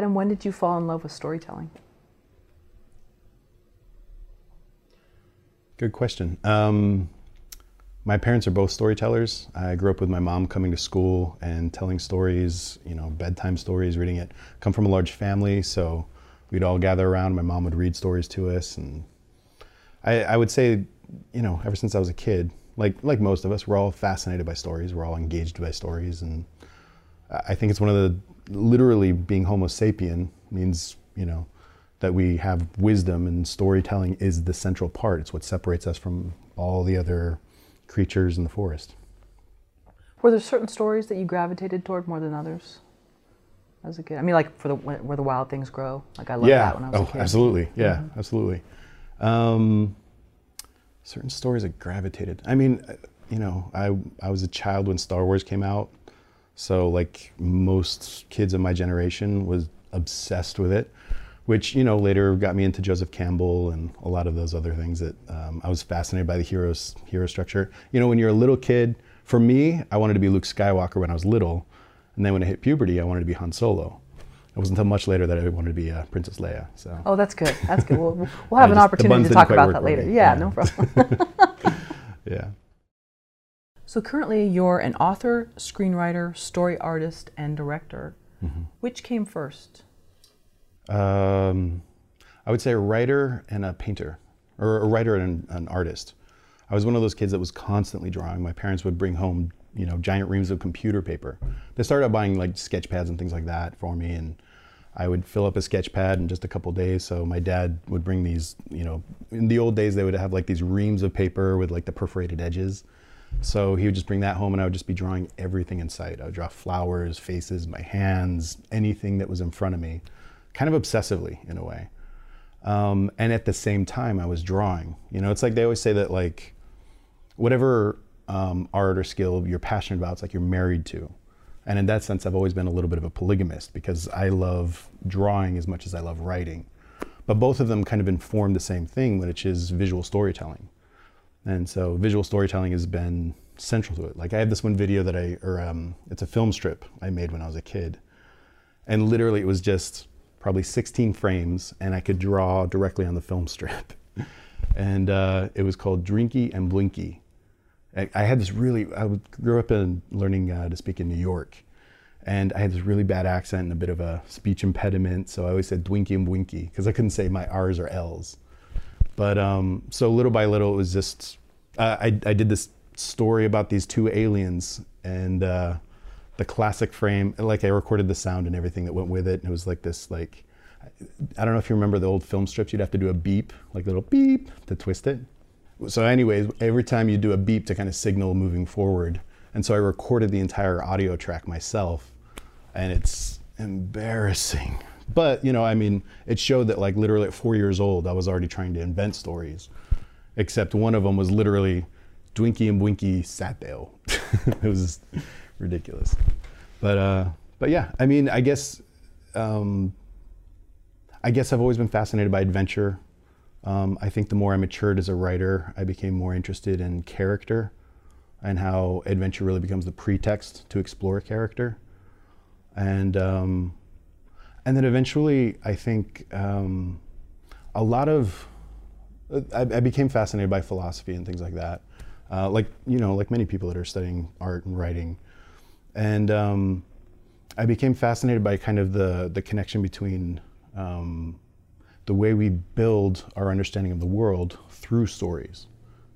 Adam, when did you fall in love with storytelling? Good question. Um, my parents are both storytellers. I grew up with my mom coming to school and telling stories, you know, bedtime stories, reading it. Come from a large family, so we'd all gather around. My mom would read stories to us, and I, I would say, you know, ever since I was a kid, like like most of us, we're all fascinated by stories. We're all engaged by stories, and I think it's one of the literally being Homo sapien means you know that we have wisdom, and storytelling is the central part. It's what separates us from all the other creatures in the forest. Were there certain stories that you gravitated toward more than others as a kid? I mean, like for the where the wild things grow. Like I loved yeah. that when I was oh, a kid. absolutely. Yeah, mm-hmm. absolutely. Um, certain stories that gravitated. I mean, uh, you know, I I was a child when Star Wars came out, so like most kids of my generation was obsessed with it which you know later got me into Joseph Campbell and a lot of those other things that um, I was fascinated by the heroes hero structure. You know, when you're a little kid, for me, I wanted to be Luke Skywalker when I was little, and then when I hit puberty, I wanted to be Han Solo. It wasn't until much later that I wanted to be uh, Princess Leia. So. Oh, that's good. That's good. We'll, we'll have an opportunity to talk about that later. Yeah, yeah, no problem. yeah. So currently, you're an author, screenwriter, story artist, and director. Mm-hmm. Which came first? Um, I would say a writer and a painter, or a writer and an artist. I was one of those kids that was constantly drawing. My parents would bring home, you know, giant reams of computer paper. They started buying like sketch pads and things like that for me, and I would fill up a sketch pad in just a couple days. So my dad would bring these, you know, in the old days they would have like these reams of paper with like the perforated edges. So he would just bring that home and I would just be drawing everything in sight. I would draw flowers, faces, my hands, anything that was in front of me kind of obsessively in a way. Um, and at the same time, I was drawing. You know, it's like they always say that like whatever um, art or skill you're passionate about, it's like you're married to. And in that sense, I've always been a little bit of a polygamist because I love drawing as much as I love writing. But both of them kind of inform the same thing, which is visual storytelling. And so visual storytelling has been central to it. Like I have this one video that I, or um, it's a film strip I made when I was a kid. And literally it was just probably 16 frames, and I could draw directly on the film strip. and uh, it was called Drinky and Blinky. I, had this really, I grew up in learning uh, to speak in New York, and I had this really bad accent and a bit of a speech impediment, so I always said Dwinky and Blinky because I couldn't say my R's or L's. But um, so little by little, it was just, uh, I, I did this story about these two aliens, and uh, the classic frame. Like I recorded the sound and everything that went with it. And it was like this, like, I don't know if you remember the old film strips. You'd have to do a beep, like a little beep, to twist it. So, anyways, every time you do a beep to kind of signal moving forward. And so I recorded the entire audio track myself, and it's embarrassing. But you know, I mean, it showed that like literally at four years old, I was already trying to invent stories. Except one of them was literally Dwinky and Blinky sat there. it was ridiculous. But uh, but yeah, I mean, I guess um, I guess I've always been fascinated by adventure. Um, I think the more I matured as a writer, I became more interested in character and how adventure really becomes the pretext to explore character. And um, and then eventually, I think um, a lot of I, I, became fascinated by philosophy and things like that. Uh, like you know, like many people that are studying art and writing, and um, I became fascinated by kind of the the connection between um, the way we build our understanding of the world through stories,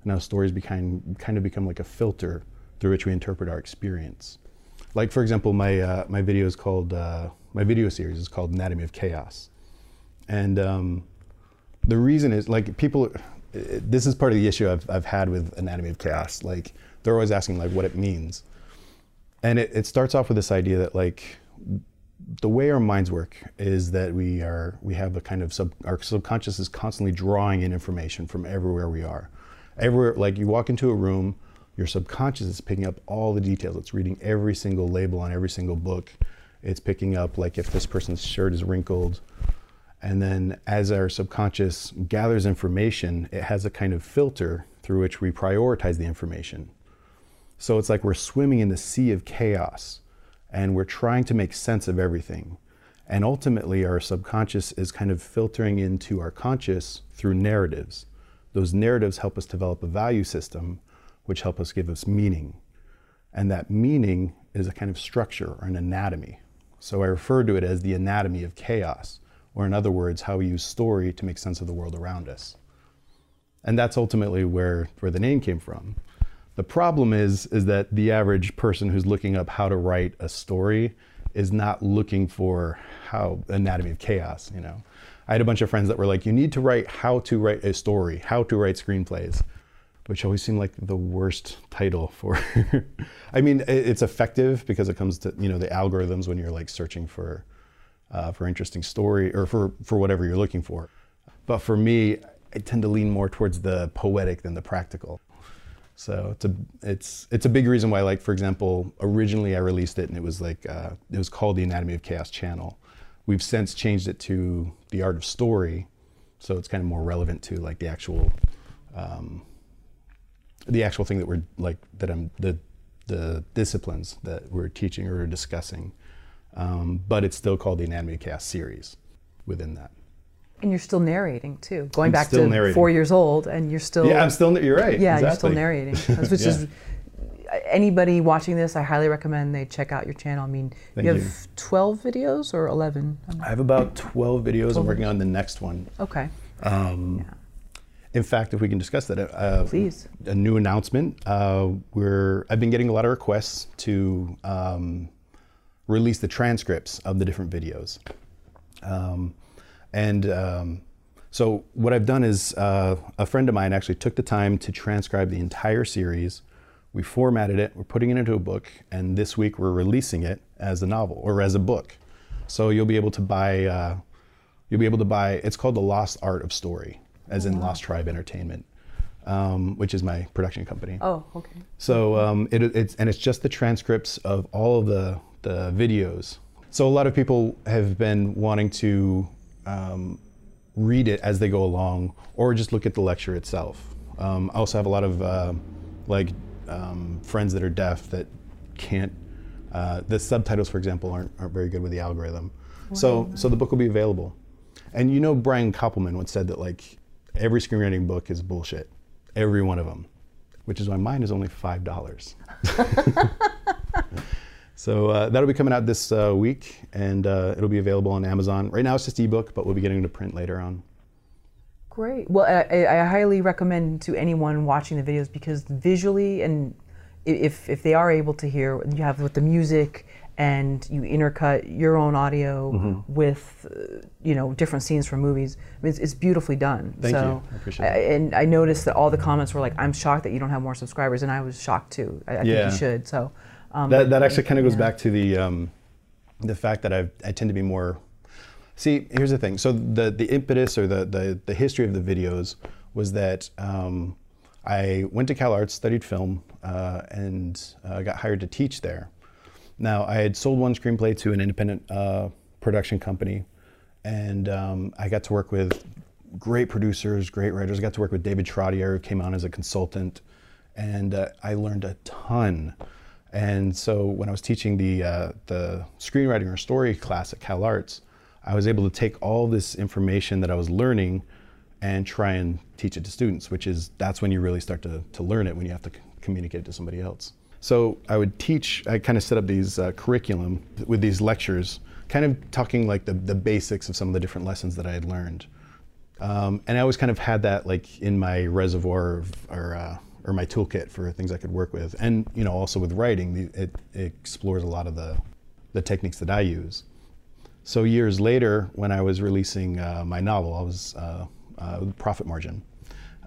and how stories become kind of become like a filter through which we interpret our experience. Like for example, my uh, my video is called uh, my video series is called Anatomy of Chaos, and um, the reason is like people. This is part of the issue I've I've had with Anatomy of Chaos. Like they're always asking like what it means and it, it starts off with this idea that like the way our minds work is that we are we have a kind of sub our subconscious is constantly drawing in information from everywhere we are everywhere like you walk into a room your subconscious is picking up all the details it's reading every single label on every single book it's picking up like if this person's shirt is wrinkled and then as our subconscious gathers information it has a kind of filter through which we prioritize the information so it's like we're swimming in the sea of chaos and we're trying to make sense of everything. And ultimately, our subconscious is kind of filtering into our conscious through narratives. Those narratives help us develop a value system, which help us give us meaning. And that meaning is a kind of structure or an anatomy. So I refer to it as the anatomy of chaos, or in other words, how we use story to make sense of the world around us. And that's ultimately where, where the name came from. The problem is, is that the average person who's looking up how to write a story is not looking for how anatomy of chaos, you know. I had a bunch of friends that were like, you need to write how to write a story, how to write screenplays, which always seemed like the worst title for. I mean, it's effective because it comes to you know the algorithms when you're like searching for uh, for interesting story or for for whatever you're looking for. But for me, I tend to lean more towards the poetic than the practical. So it's a it's it's a big reason why, like for example, originally I released it and it was like uh, it was called the Anatomy of Chaos channel. We've since changed it to the Art of Story, so it's kind of more relevant to like the actual um, the actual thing that we're like that I'm the the disciplines that we're teaching or discussing. Um, but it's still called the Anatomy Chaos series within that. And you're still narrating too, going I'm back to narrating. four years old, and you're still Yeah, I'm still. You're right. yeah, you're still narrating, which is anybody watching this. I highly recommend they check out your channel. I mean, Thank you have you. 12 videos or 11. I have about 12 videos. I'm working on the next one. Okay, Um, In fact, if we can discuss that, uh, please. a new announcement. Uh, we're I've been getting a lot of requests to um, release the transcripts of the different videos, um, and um, so what I've done is uh, a friend of mine actually took the time to transcribe the entire series. We formatted it. We're putting it into a book, and this week we're releasing it as a novel or as a book. So you'll be able to buy. Uh, you'll be able to buy. It's called the Lost Art of Story, as in Lost Tribe Entertainment, um, which is my production company. Oh, okay. So um, it, it's and it's just the transcripts of all of the the videos. So a lot of people have been wanting to um, read it as they go along, or just look at the lecture itself. Um, I also have a lot of uh, like um, friends that are deaf that can't. Uh, the subtitles, for example, aren't, aren't very good with the algorithm. So so the book will be available. And you know, Brian Koppelman once said that like every screenwriting book is bullshit, every one of them, which is why mine is only five dollars. so uh, that'll be coming out this uh, week, and uh, it'll be available on Amazon. Right now, it's just ebook, but we'll be getting to print later on. Great. Well, I I highly recommend to anyone watching the videos because visually and if if they are able to hear, you have with the music and you intercut your own audio Mm-hmm. with uh, you know different scenes from movies. I mean, it's, it's beautifully done. Thank you. so, I appreciate I- And I noticed that all the comments were like, "I'm shocked that you don't have more subscribers," and I was shocked too. I, I think you should. So. Um, That, that actually kind of goes yeah. back to the um, the fact that I I tend to be more. See, here's the thing. So the the impetus or the the, the history of the videos was that um, I went to Cal Arts, studied film, uh, and uh, got hired to teach there. Now I had sold one screenplay to an independent uh, production company, and um, I got to work with great producers, great writers. I got to work with David Trottier, who came on as a consultant, and uh, I learned a ton. And so when I was teaching the uh, the screenwriting or story class at Cal Arts, I was able to take all this information that I was learning and try and teach it to students, which is that's when you really start to, to learn it when you have to communicate it to somebody else. So I would teach, I kind of set up these uh, curriculum with these lectures, kind of talking like the, the basics of some of the different lessons that I had learned. Um, and I always kind of had that like in my reservoir of, or, uh, or my toolkit for things I could work with. And, you know, also with writing, it, it explores a lot of the, the techniques that I use. So years later, when I was releasing uh, my novel, I was uh, uh, Profit Margin.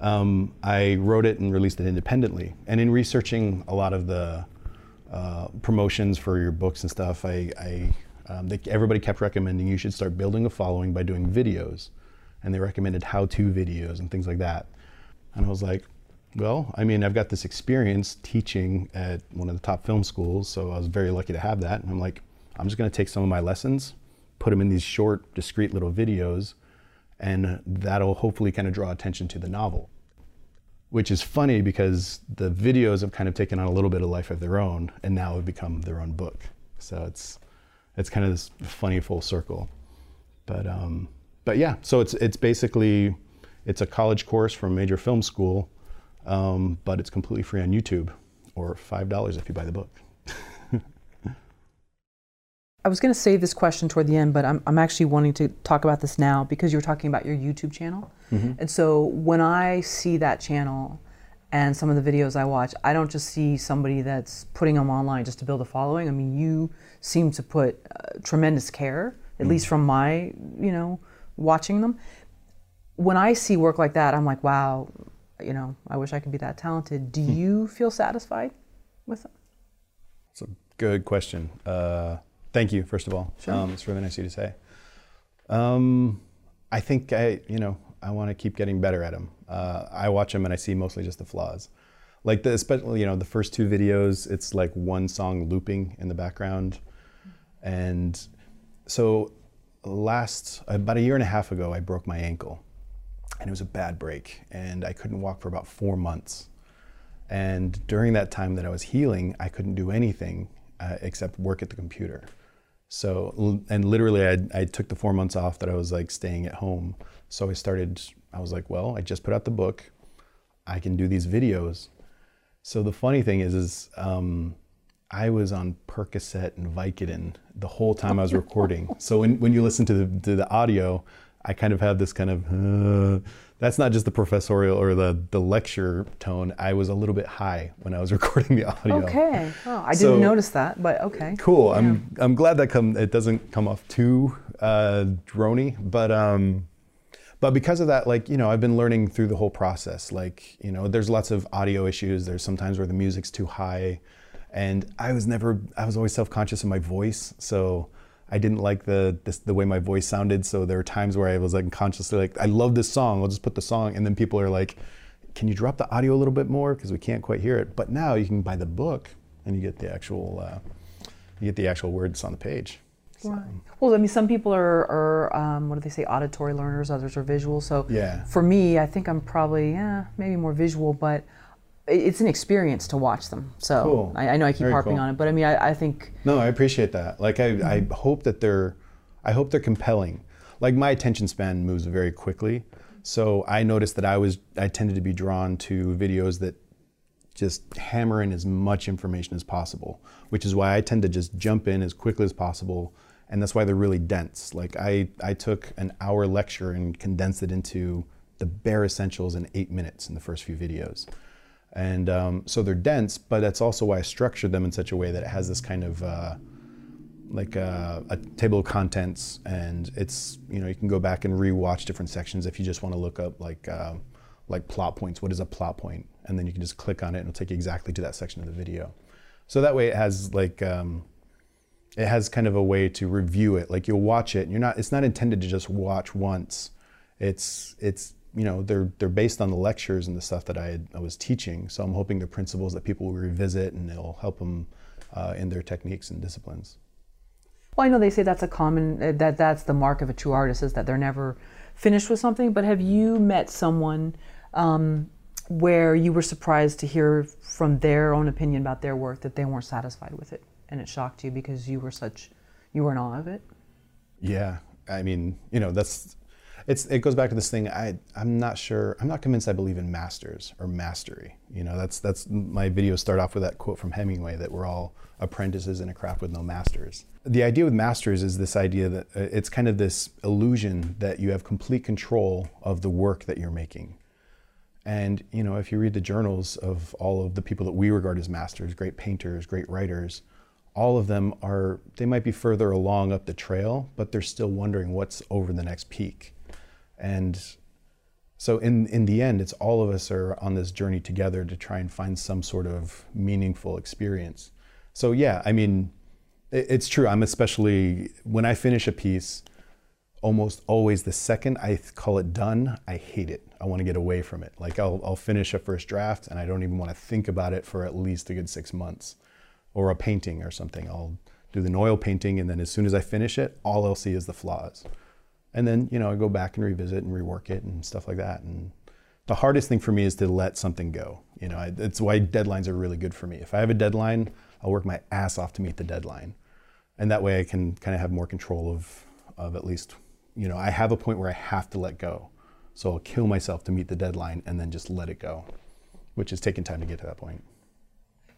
Um, I wrote it and released it independently. And in researching a lot of the uh, promotions for your books and stuff, I, I um, they, everybody kept recommending you should start building a following by doing videos, and they recommended how-to videos and things like that. And I was like, well, I mean, I've got this experience teaching at one of the top film schools, so I was very lucky to have that. And I'm like, I'm just going to take some of my lessons, put them in these short, discrete little videos, and that'll hopefully kind of draw attention to the novel. Which is funny because the videos have kind of taken on a little bit of life of their own, and now have become their own book. So it's it's kind of this funny full circle. But um, but yeah, so it's it's basically it's a college course from major film school, um, but it's completely free on YouTube, or five dollars if you buy the book. I was going to save this question toward the end, but I'm, I'm actually wanting to talk about this now because you're talking about your YouTube channel. And so when I see that channel and some of the videos I watch, I don't just see somebody that's putting them online just to build a following. I mean, you seem to put uh, tremendous care, at least from my, you know, watching them. When I see work like that, I'm like, wow, you know, I wish I could be that talented. Do you feel satisfied with them? It's a good question. Uh, thank you, first of all. Um, it's really nice of you to say. Um, I think I, you know, I want to keep getting better at them. Uh, I watch them and I see mostly just the flaws. Like the, especially, you know, the first two videos, it's like one song looping in the background, and so last about a year and a half ago, I broke my ankle, and it was a bad break, and I couldn't walk for about four months. And during that time that I was healing, I couldn't do anything uh, except work at the computer. So, and literally, I, I took the four months off that I was like staying at home. So I started, I was like, well, I just put out the book. I can do these videos. So the funny thing is, is um, I was on Percocet and Vicodin the whole time I was recording. so when, when you listen to the, to the audio, I kind of have this kind of, uh, that's not just the professorial or the, the lecture tone. I was a little bit high when I was recording the audio. Okay. Oh, I didn't notice that, but okay. Cool. I'm I'm glad that come it doesn't come off too uh, drony, but um, but because of that, like you know, I've been learning through the whole process. Like you know, there's lots of audio issues. There's sometimes where the music's too high, and I was never I was always self conscious of my voice, so. I didn't like the this, the way my voice sounded, so there were times where I was like consciously like, I love this song. I'll just put the song, and then people are like, "Can you drop the audio a little bit more because we can't quite hear it?" But now you can buy the book, and you get the actual uh, you get the actual words on the page. Right. Well, I mean, some people are, are um, what do they say, auditory learners, others are visual. So Yeah. for me, I think I'm probably, yeah, maybe more visual, but it's an experience to watch them. So Cool. I, I know I keep Very harping cool. on it, but I mean, I, I think, No, I appreciate that. Like I, I hope that they're, I hope they're compelling. Like my attention span moves very quickly, so I noticed that I was, I tended to be drawn to videos that just hammer in as much information as possible, which is why I tend to just jump in as quickly as possible, and that's why they're really dense. Like I, I took an hour lecture and condensed it into the bare essentials in eight minutes in the first few videos. And um, so they're dense, but that's also why I structured them in such a way that it has this kind of uh, like a, a table of contents, and it's you know you can go back and rewatch different sections if you just want to look up like uh, like plot points. What is a plot point? And then you can just click on it, and it'll take you exactly to that section of the video. So that way, it has like um, it has kind of a way to review it. Like you'll watch it, and you're not. It's not intended to just watch once. It's it's you know they're they're based on the lectures and the stuff that I, had, I was teaching. So I'm hoping they're principles that people will revisit, and it'll help them uh, in their techniques and disciplines. well, I know they say that's a common, uh, that that's the mark of a true artist is that they're never finished with something, but have you met someone um, where you were surprised to hear from their own opinion about their work that they weren't satisfied with it and it shocked you because you were such, you were in awe of it? Yeah, I mean, you know, that's it's it goes back to this thing. I I'm not sure. I'm not convinced. I believe in masters or mastery. You know, that's that's my videos start off with that quote from Hemingway that we're all apprentices in a craft with no masters. The idea with masters is this idea that uh, it's kind of this illusion that you have complete control of the work that you're making. And you know, if you read the journals of all of the people that we regard as masters, great painters, great writers, all of them are they might be further along up the trail, but they're still wondering what's over the next peak. And so in in the end, it's all of us are on this journey together to try and find some sort of meaningful experience. So yeah, I mean, it, it's true. I'm especially when I finish a piece, almost always the second I call it done, I hate it. I want to get away from it. Like I'll, I'll finish a first draft and I don't even want to think about it for at least a good six months. Or a painting or something. I'll do the oil painting and then as soon as I finish it, all I'll see is the flaws. And then, you know, I go back and revisit and rework it and stuff like that. And the hardest thing for me is to let something go. You know, I, it's why deadlines are really good for me. If I have a deadline, I'll work my ass off to meet the deadline. And that way I can kind of have more control of, of at least you know, I have a point where I have to let go. So I'll kill myself to meet the deadline and then just let it go, which is taking time to get to that point.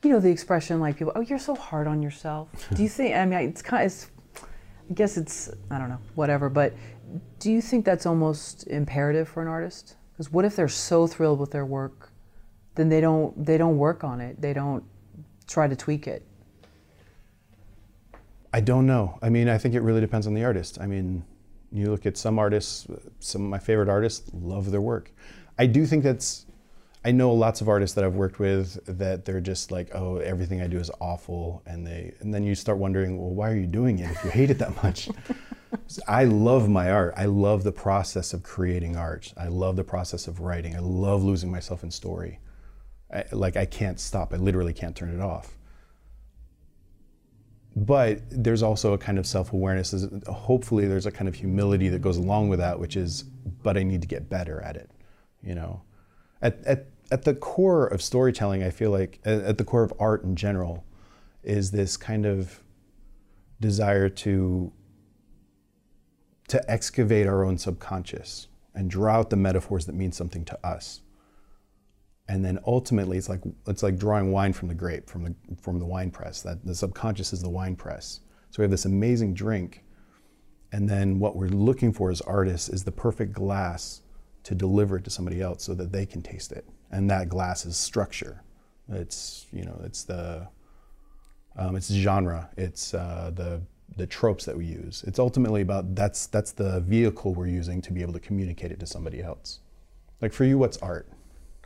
You know the expression like people, oh, you're so hard on yourself. Do you think? I mean, it's kind of, it's, I guess it's, I don't know, whatever. But do you think that's almost imperative for an artist? Because what if they're so thrilled with their work, then they don't they don't work on it. They don't try to tweak it. I don't know. I mean, I think it really depends on the artist. I mean, you look at some artists, some of my favorite artists love their work. I do think that's, I know lots of artists that I've worked with that they're just like, oh, everything I do is awful. And they, and then you start wondering, well, why are you doing it if you hate it that much? I love my art. I love the process of creating art. I love the process of writing. I love losing myself in story. I, like I can't stop. I literally can't turn it off but there's also a kind of self-awareness hopefully there's a kind of humility that goes along with that which is but i need to get better at it you know at, at, at the core of storytelling i feel like at the core of art in general is this kind of desire to to excavate our own subconscious and draw out the metaphors that mean something to us. And then ultimately it's like it's like drawing wine from the grape from the from the wine press. That the subconscious is the wine press. So we have this amazing drink. And then what we're looking for as artists is the perfect glass to deliver it to somebody else so that they can taste it. And that glass is structure it's you know it's the um, it's genre. It's uh, the the tropes that we use. It's ultimately about that's that's the vehicle we're using to be able to communicate it to somebody else. Like for you what's art?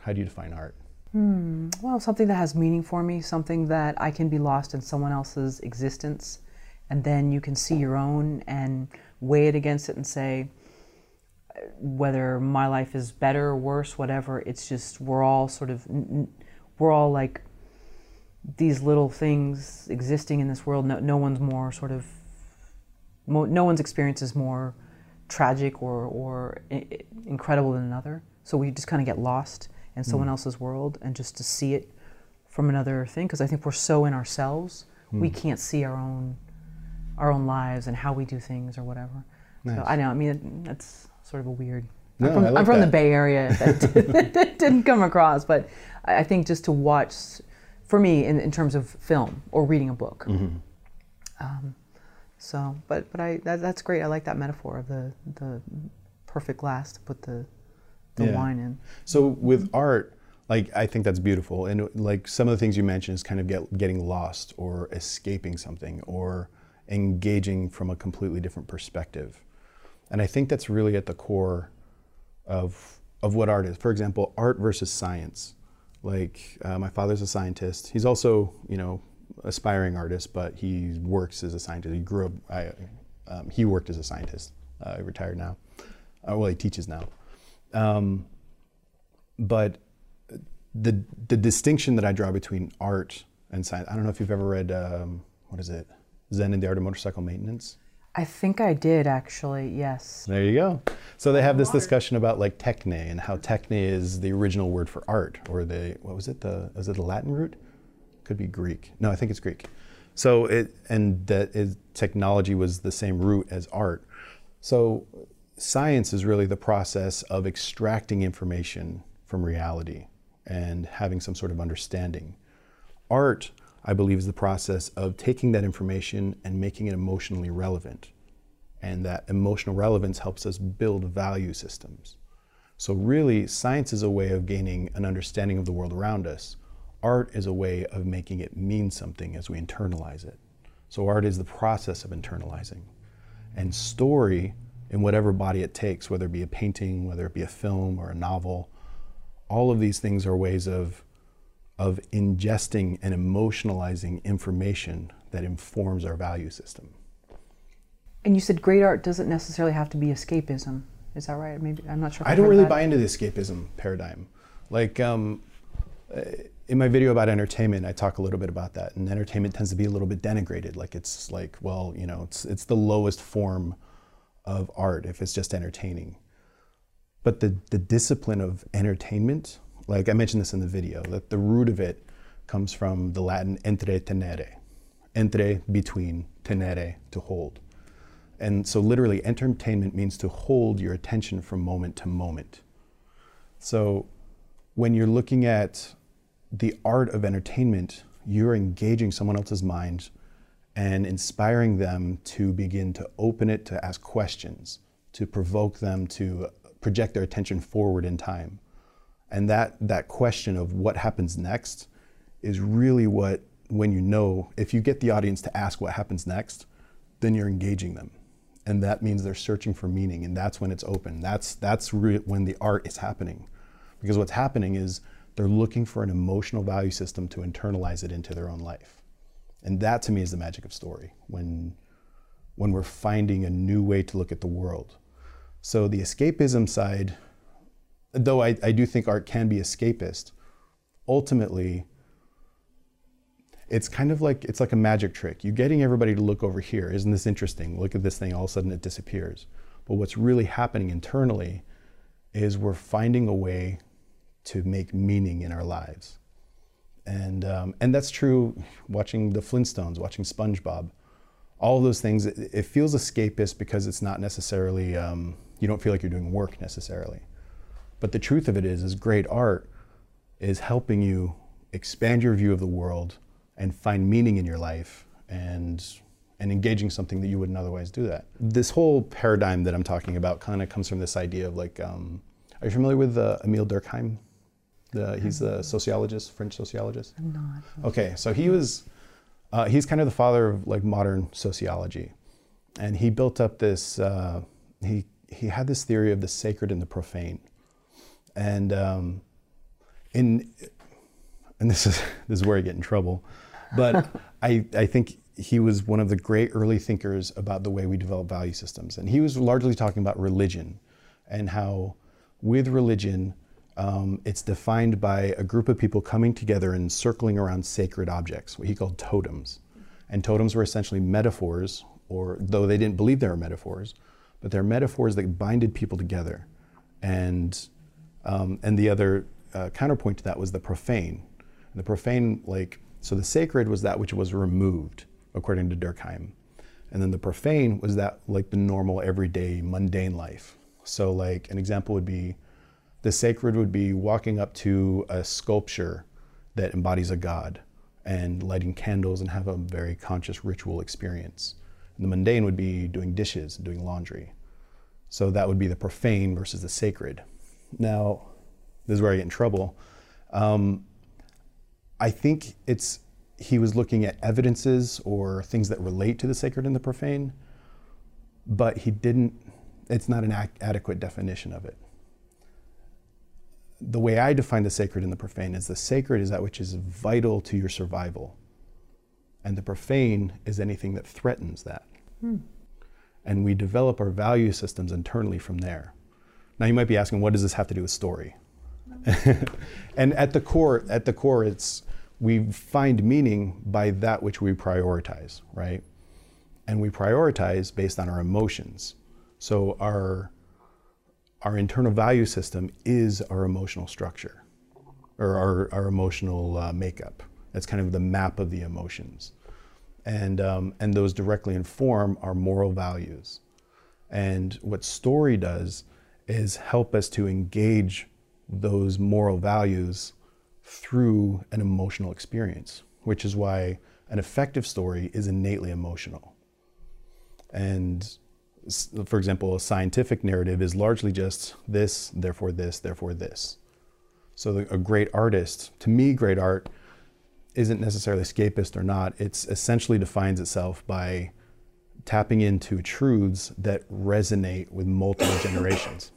How do you define art? Hmm. Well, something that has meaning for me, something that I can be lost in someone else's existence, and then you can see your own and weigh it against it and say, whether my life is better or worse, whatever, it's just we're all sort of, we're all like these little things existing in this world. No, no one's more sort of, no one's experience is more tragic or, or incredible than another. So we just kind of get lost in someone mm. else's world and just to see it from another thing because I think we're so in ourselves mm. we can't see our own our own lives and how we do things or whatever. Nice. So I know. I mean, that's sort of a weird. No, I'm from, like I'm from the Bay Area. That, that, didn't come across, but I think just to watch, for me, in, in terms of film or reading a book. Mm-hmm. Um, so, but but I that, that's great. I like that metaphor of the the perfect glass to put the the yeah. wine in. So with art, like I think that's beautiful, and like some of the things you mentioned is kind of get, getting lost or escaping something or engaging from a completely different perspective, and I think that's really at the core of of what art is. For example, art versus science. Like uh, my father's a scientist. He's also you know aspiring artist, but he works as a scientist. He grew up. I, um, he worked as a scientist. Uh, he retired now. Uh, well, he teaches now. Um, but the the distinction that I draw between art and science. I don't know if you've ever read um, what is it, Zen and the Art of Motorcycle Maintenance. I think I did actually. Yes. There you go. So they have this discussion about like techne and how techne is the original word for art, or the what was it? The was it the Latin root? Could be Greek. No, I think it's Greek. So it and that is, technology was the same root as art. So science is really the process of extracting information from reality and having some sort of understanding. Art, I believe, is the process of taking that information and making it emotionally relevant. And that emotional relevance helps us build value systems. So, really, science is a way of gaining an understanding of the world around us. Art is a way of making it mean something as we internalize it. So, art is the process of internalizing. And story in whatever body it takes, whether it be a painting, whether it be a film or a novel. All of these things are ways of, of ingesting and emotionalizing information that informs our value system. And you said great art doesn't necessarily have to be escapism. Is that right? Maybe I'm not sure. I don't really that. buy into the escapism paradigm. Like um, uh, in my video about entertainment, I talk a little bit about that, and entertainment tends to be a little bit denigrated. Like it's like, well, you know, it's it's the lowest form of art if it's just entertaining. But the, the discipline of entertainment, like I mentioned this in the video, that the root of it comes from the Latin entre tenere, entre between, tenere to hold. And so, literally, entertainment means to hold your attention from moment to moment. So, when you're looking at the art of entertainment, you're engaging someone else's mind and inspiring them to begin to open it, to ask questions, to provoke them to project their attention forward in time. And that, that question of what happens next is really what, when you know, if you get the audience to ask what happens next, then you're engaging them. And that means they're searching for meaning, and that's when it's open. That's, that's re- when the art is happening. Because what's happening is they're looking for an emotional value system to internalize it into their own life. And that to me is the magic of story when, when we're finding a new way to look at the world. So the escapism side, though I, I do think art can be escapist, ultimately it's kind of like it's like a magic trick. You're getting everybody to look over here. Isn't this interesting? Look at this thing, all of a sudden it disappears. But what's really happening internally is we're finding a way to make meaning in our lives and um, and that's true. Watching the Flintstones, watching SpongeBob, all those things. It, it feels escapist because it's not necessarily um, you don't feel like you're doing work necessarily. But the truth of it is, is great art is helping you expand your view of the world and find meaning in your life and and engaging something that you wouldn't otherwise do that. This whole paradigm that I'm talking about kind of comes from this idea of like, um, are you familiar with uh, Emile Durkheim? The, he's a sociologist, French sociologist. I'm not. Okay, so he was, uh, he's kind of the father of like modern sociology, and he built up this. Uh, he he had this theory of the sacred and the profane, and um, in and this is this is where I get in trouble, but I I think he was one of the great early thinkers about the way we develop value systems, and he was largely talking about religion, and how with religion um, it's defined by a group of people coming together and circling around sacred objects, what he called totems. And totems were essentially metaphors, or though they didn't believe they were metaphors, but they're metaphors that binded people together. And um, and the other uh, counterpoint to that was the profane. And the profane, like so, the sacred was that which was removed, according to Durkheim, and then the profane was that like the normal, everyday, mundane life. So, like an example would be the sacred would be walking up to a sculpture that embodies a god and lighting candles and have a very conscious ritual experience. And the mundane would be doing dishes doing laundry. So that would be the profane versus the sacred. Now, this is where I get in trouble. Um, I think it's he was looking at evidences or things that relate to the sacred and the profane, but he didn't. It's not an ac- adequate definition of it the way I define the sacred and the profane is the sacred is that which is vital to your survival, and the profane is anything that threatens that. Hmm. And we develop our value systems internally from there. Now you might be asking, what does this have to do with story? and at the core, at the core, it's we find meaning by that which we prioritize, right? And we prioritize based on our emotions. So our our internal value system is our emotional structure or our, our emotional uh, makeup. That's kind of the map of the emotions. And, um, and those directly inform our moral values. And what story does is help us to engage those moral values through an emotional experience, which is why an effective story is innately emotional. And for example, a scientific narrative is largely just this, therefore this, therefore this. So a great artist, to me, great art isn't necessarily escapist or not. It's essentially defines itself by tapping into truths that resonate with multiple generations.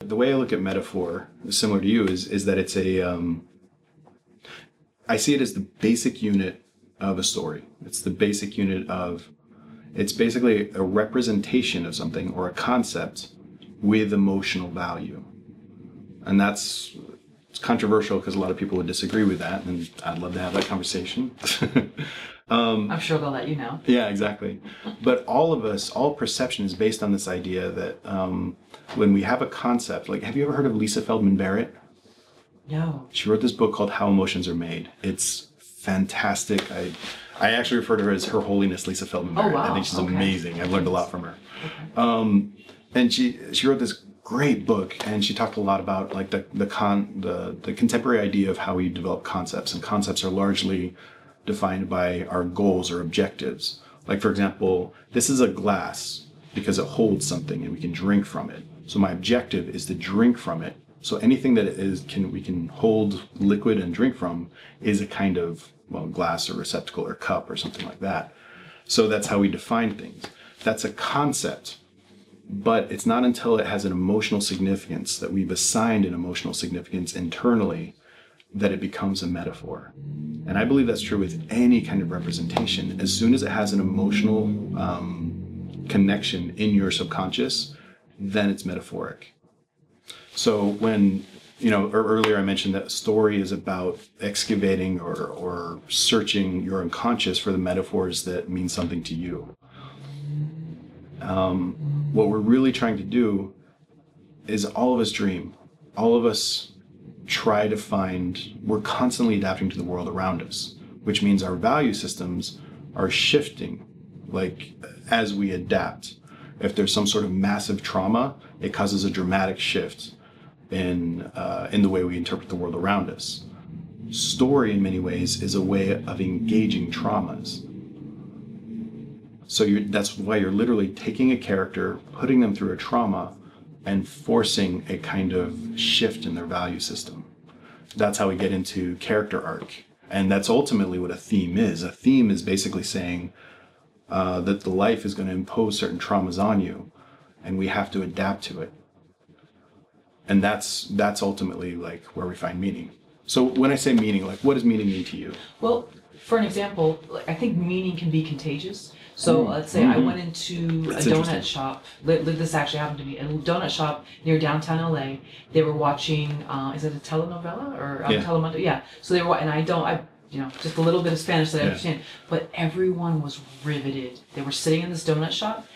The way I look at metaphor, similar to you, is is that it's a. Um, I see it as the basic unit of a story. It's the basic unit of, it's basically a representation of something or a concept with emotional value. And that's it's controversial because a lot of people would disagree with that, and I'd love to have that conversation. um, I'm sure they'll let you know. Yeah, exactly. But all of us, all perception is based on this idea that um, when we have a concept, like, have you ever heard of Lisa Feldman Barrett? No. She wrote this book called How Emotions Are Made. It's fantastic. I I actually refer to her as Her Holiness Lisa Feldman Barrett. Oh, wow. I think she's Okay. amazing. I've learned a lot from her. Um, and she she wrote this great book, and she talked a lot about like the the con the the contemporary idea of how we develop concepts, and concepts are largely defined by our goals or objectives. Like for example, this is a glass because it holds something, and we can drink from it. So my objective is to drink from it. So anything that is can we can hold liquid and drink from is a kind of well glass or receptacle or cup or something like that. So that's how we define things. That's a concept. But it's not until it has an emotional significance that we've assigned an emotional significance internally that it becomes a metaphor. And I believe that's true with any kind of representation. As soon as it has an emotional um, connection in your subconscious, then it's metaphoric. So when you know earlier I mentioned that story is about excavating or or searching your unconscious for the metaphors that mean something to you. Um, what we're really trying to do is all of us dream, all of us try to find. We're constantly adapting to the world around us, which means our value systems are shifting, like as we adapt. If there's some sort of massive trauma, it causes a dramatic shift in uh, in the way we interpret the world around us. Story, in many ways, is a way of engaging traumas. So that's why you're literally taking a character, putting them through a trauma, and forcing a kind of shift in their value system. That's how we get into character arc, and that's ultimately what a theme is. A theme is basically saying uh, that the life is going to impose certain traumas on you, and we have to adapt to it and that's that's ultimately like where we find meaning so when i say meaning like what does meaning mean to you Well, for an example, like, I think meaning can be contagious. So let's say I went into That's a donut shop. This actually happened to me. A donut shop near downtown LA. They were watching. Uh, is it a telenovela or um, Yeah. telemundo? Yeah. So they were, and I don't. I you know just a little bit of Spanish that I Yeah. understand. But everyone was riveted. They were sitting in this donut shop.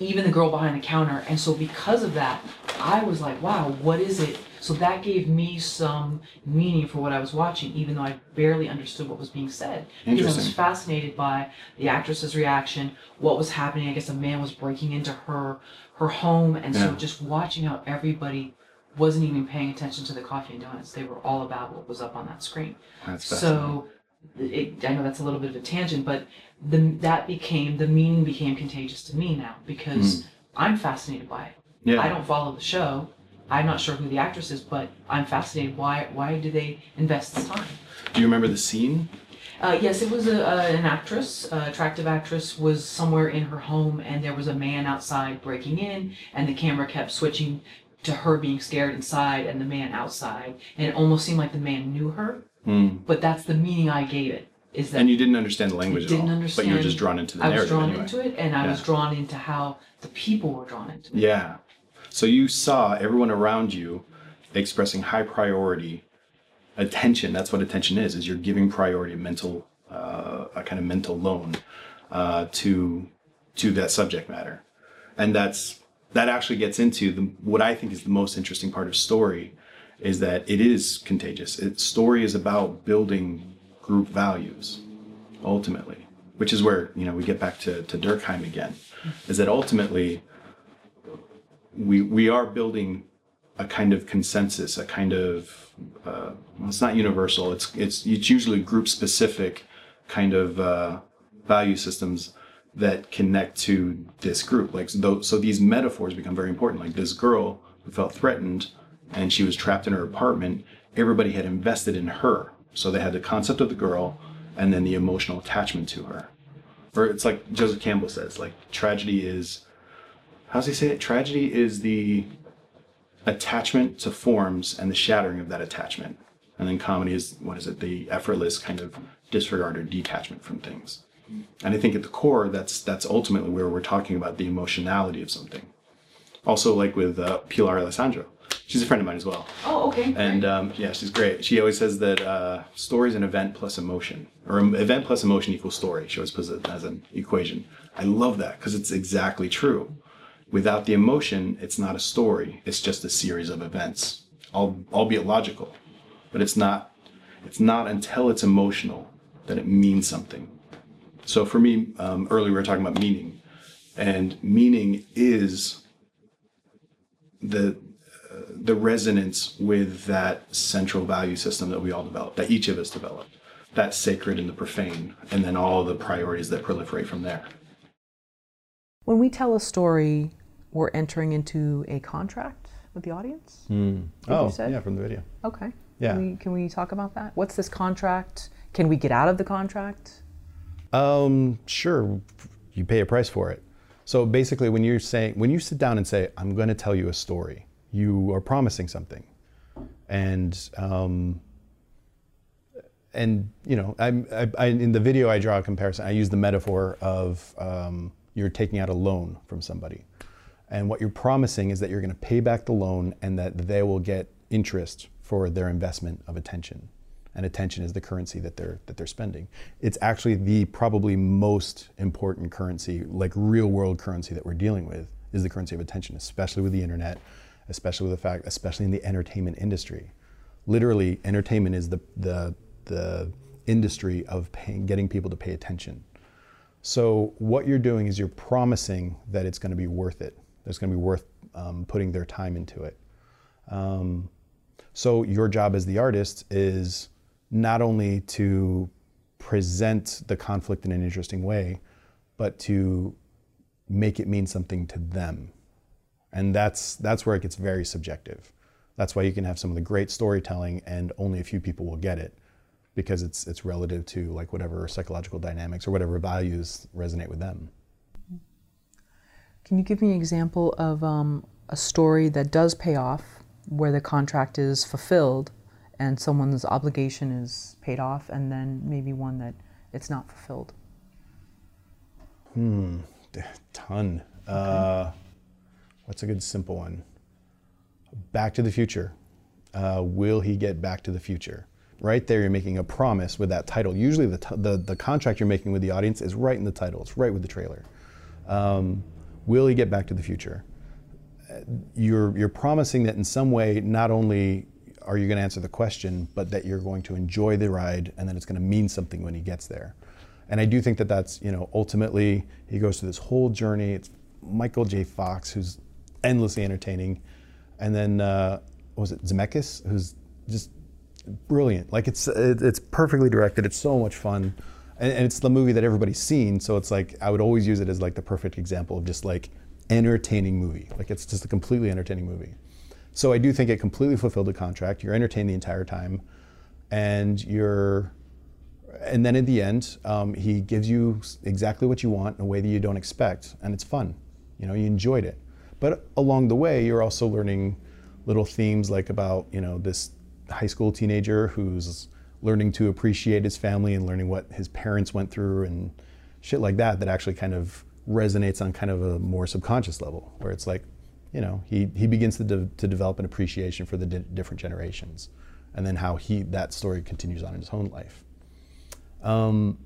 Even the girl behind the counter, and so because of that, I was like, "Wow, what is it?" So that gave me some meaning for what I was watching, even though I barely understood what was being said. Because I was fascinated by the actress's reaction, what was happening. I guess a man was breaking into her her home, and so just watching how everybody wasn't even paying attention to the coffee and donuts. They were all about what was up on that screen. that's fascinating. So, it, I know that's a little bit of a tangent, but the that became the meaning became contagious to me now because I'm fascinated by it. Yeah I don't follow the show. I'm not sure who the actress is, but I'm fascinated. Why why do they invest this time? do you remember the scene Uh, yes, it was a, uh, an actress, uh, attractive actress, was somewhere in her home, and there was a man outside breaking in, and the camera kept switching to her being scared inside and the man outside, and it almost seemed like the man knew her. Hmm. But that's the meaning I gave it. Is that and you didn't understand the language didn't at all understand. but you were just drawn into the I was drawn anyway. into it, and I was drawn into how the people were drawn into it. yeah so you saw everyone around you expressing high priority attention that's what attention is is you're giving priority mental uh, a kind of mental loan uh, to to that subject matter and that's that actually gets into the what I think is the most interesting part of story is that it is contagious. It, story is about building group values, ultimately, which is where you know we get back to, to Durkheim again, is that ultimately we we are building a kind of consensus, a kind of uh, well, it's not universal. It's it's it's usually group specific kind of uh, value systems that connect to this group. Like so, so these metaphors become very important. Like this girl who felt threatened and she was trapped in her apartment. Everybody had invested in her, so they had the concept of the girl and then the emotional attachment to her. Or it's like Joseph Campbell says, like tragedy is. How's he say it? Tragedy is the attachment to forms and the shattering of that attachment. And then comedy is what is it? The effortless kind of disregard or detachment from things. And I think at the core, that's that's ultimately where we're talking about the emotionality of something. Also, like with uh, Pilar Alessandra, she's a friend of mine as well, Oh, okay. and um, yeah, she's great. She always says that uh, story is an event plus emotion, or event plus emotion equals story. She always puts it as an equation. I love that because it's exactly true. Without the emotion, it's not a story. It's just a series of events, al- albeit logical, but it's not. It's not until it's emotional that it means something. So for me, um, earlier we were talking about meaning, and meaning is the the resonance with that central value system that we all developed, that each of us developed, that sacred and the profane, and then all the priorities that proliferate from there. When we tell a story, we're entering into a contract with the audience. Mm. Oh, yeah, from the video. Okay. Yeah. Can we, can we talk about that? What's this contract? Can we get out of the contract? Um, sure. You pay a price for it. So basically, when you're saying, when you sit down and say, "I'm going to tell you a story," you are promising something, and um, and you know, I'm, I, I, in the video I draw a comparison. I use the metaphor of um, you're taking out a loan from somebody, and what you're promising is that you're going to pay back the loan and that they will get interest for their investment of attention and attention is the currency that they're that they're spending. It's actually the probably most important currency, like real world currency that we're dealing with, is the currency of attention, especially with the internet, especially with the fact, especially in the entertainment industry. Literally, entertainment is the the the industry of paying, getting people to pay attention. So what you're doing is you're promising that it's going to be worth it. It's going to be worth um, putting their time into it. Um, so your job as the artist is not only to present the conflict in an interesting way, but to make it mean something to them. And that's, that's where it gets very subjective. That's why you can have some of the great storytelling and only a few people will get it because it's, it's relative to like whatever psychological dynamics or whatever values resonate with them. Can you give me an example of um, a story that does pay off where the contract is fulfilled and someone's obligation is paid off, and then maybe one that it's not fulfilled? Hmm, ton. Okay. Uh, what's a good simple one? Back to the Future. Uh, will he get Back to the Future? Right there, you're making a promise with that title. Usually, the, t- the, the contract you're making with the audience is right in the title, it's right with the trailer. Um, will he get Back to the Future? Uh, you're, you're promising that in some way, not only are you going to answer the question, but that you're going to enjoy the ride and that it's going to mean something when he gets there. And I do think that that's, you know, ultimately he goes through this whole journey. It's Michael J. Fox, who's endlessly entertaining. And then, uh, was it Zemeckis, who's just brilliant. Like it's, it's perfectly directed. It's so much fun. And, and it's the movie that everybody's seen. So it's like, I would always use it as like the perfect example of just like entertaining movie. Like it's just a completely entertaining movie. So I do think it completely fulfilled the contract. You're entertained the entire time, and you're, and then at the end, um, he gives you exactly what you want in a way that you don't expect, and it's fun. You know, you enjoyed it. But along the way, you're also learning little themes like about you know this high school teenager who's learning to appreciate his family and learning what his parents went through and shit like that that actually kind of resonates on kind of a more subconscious level where it's like you know, he, he begins to, de- to develop an appreciation for the di- different generations and then how he, that story continues on in his own life. Um,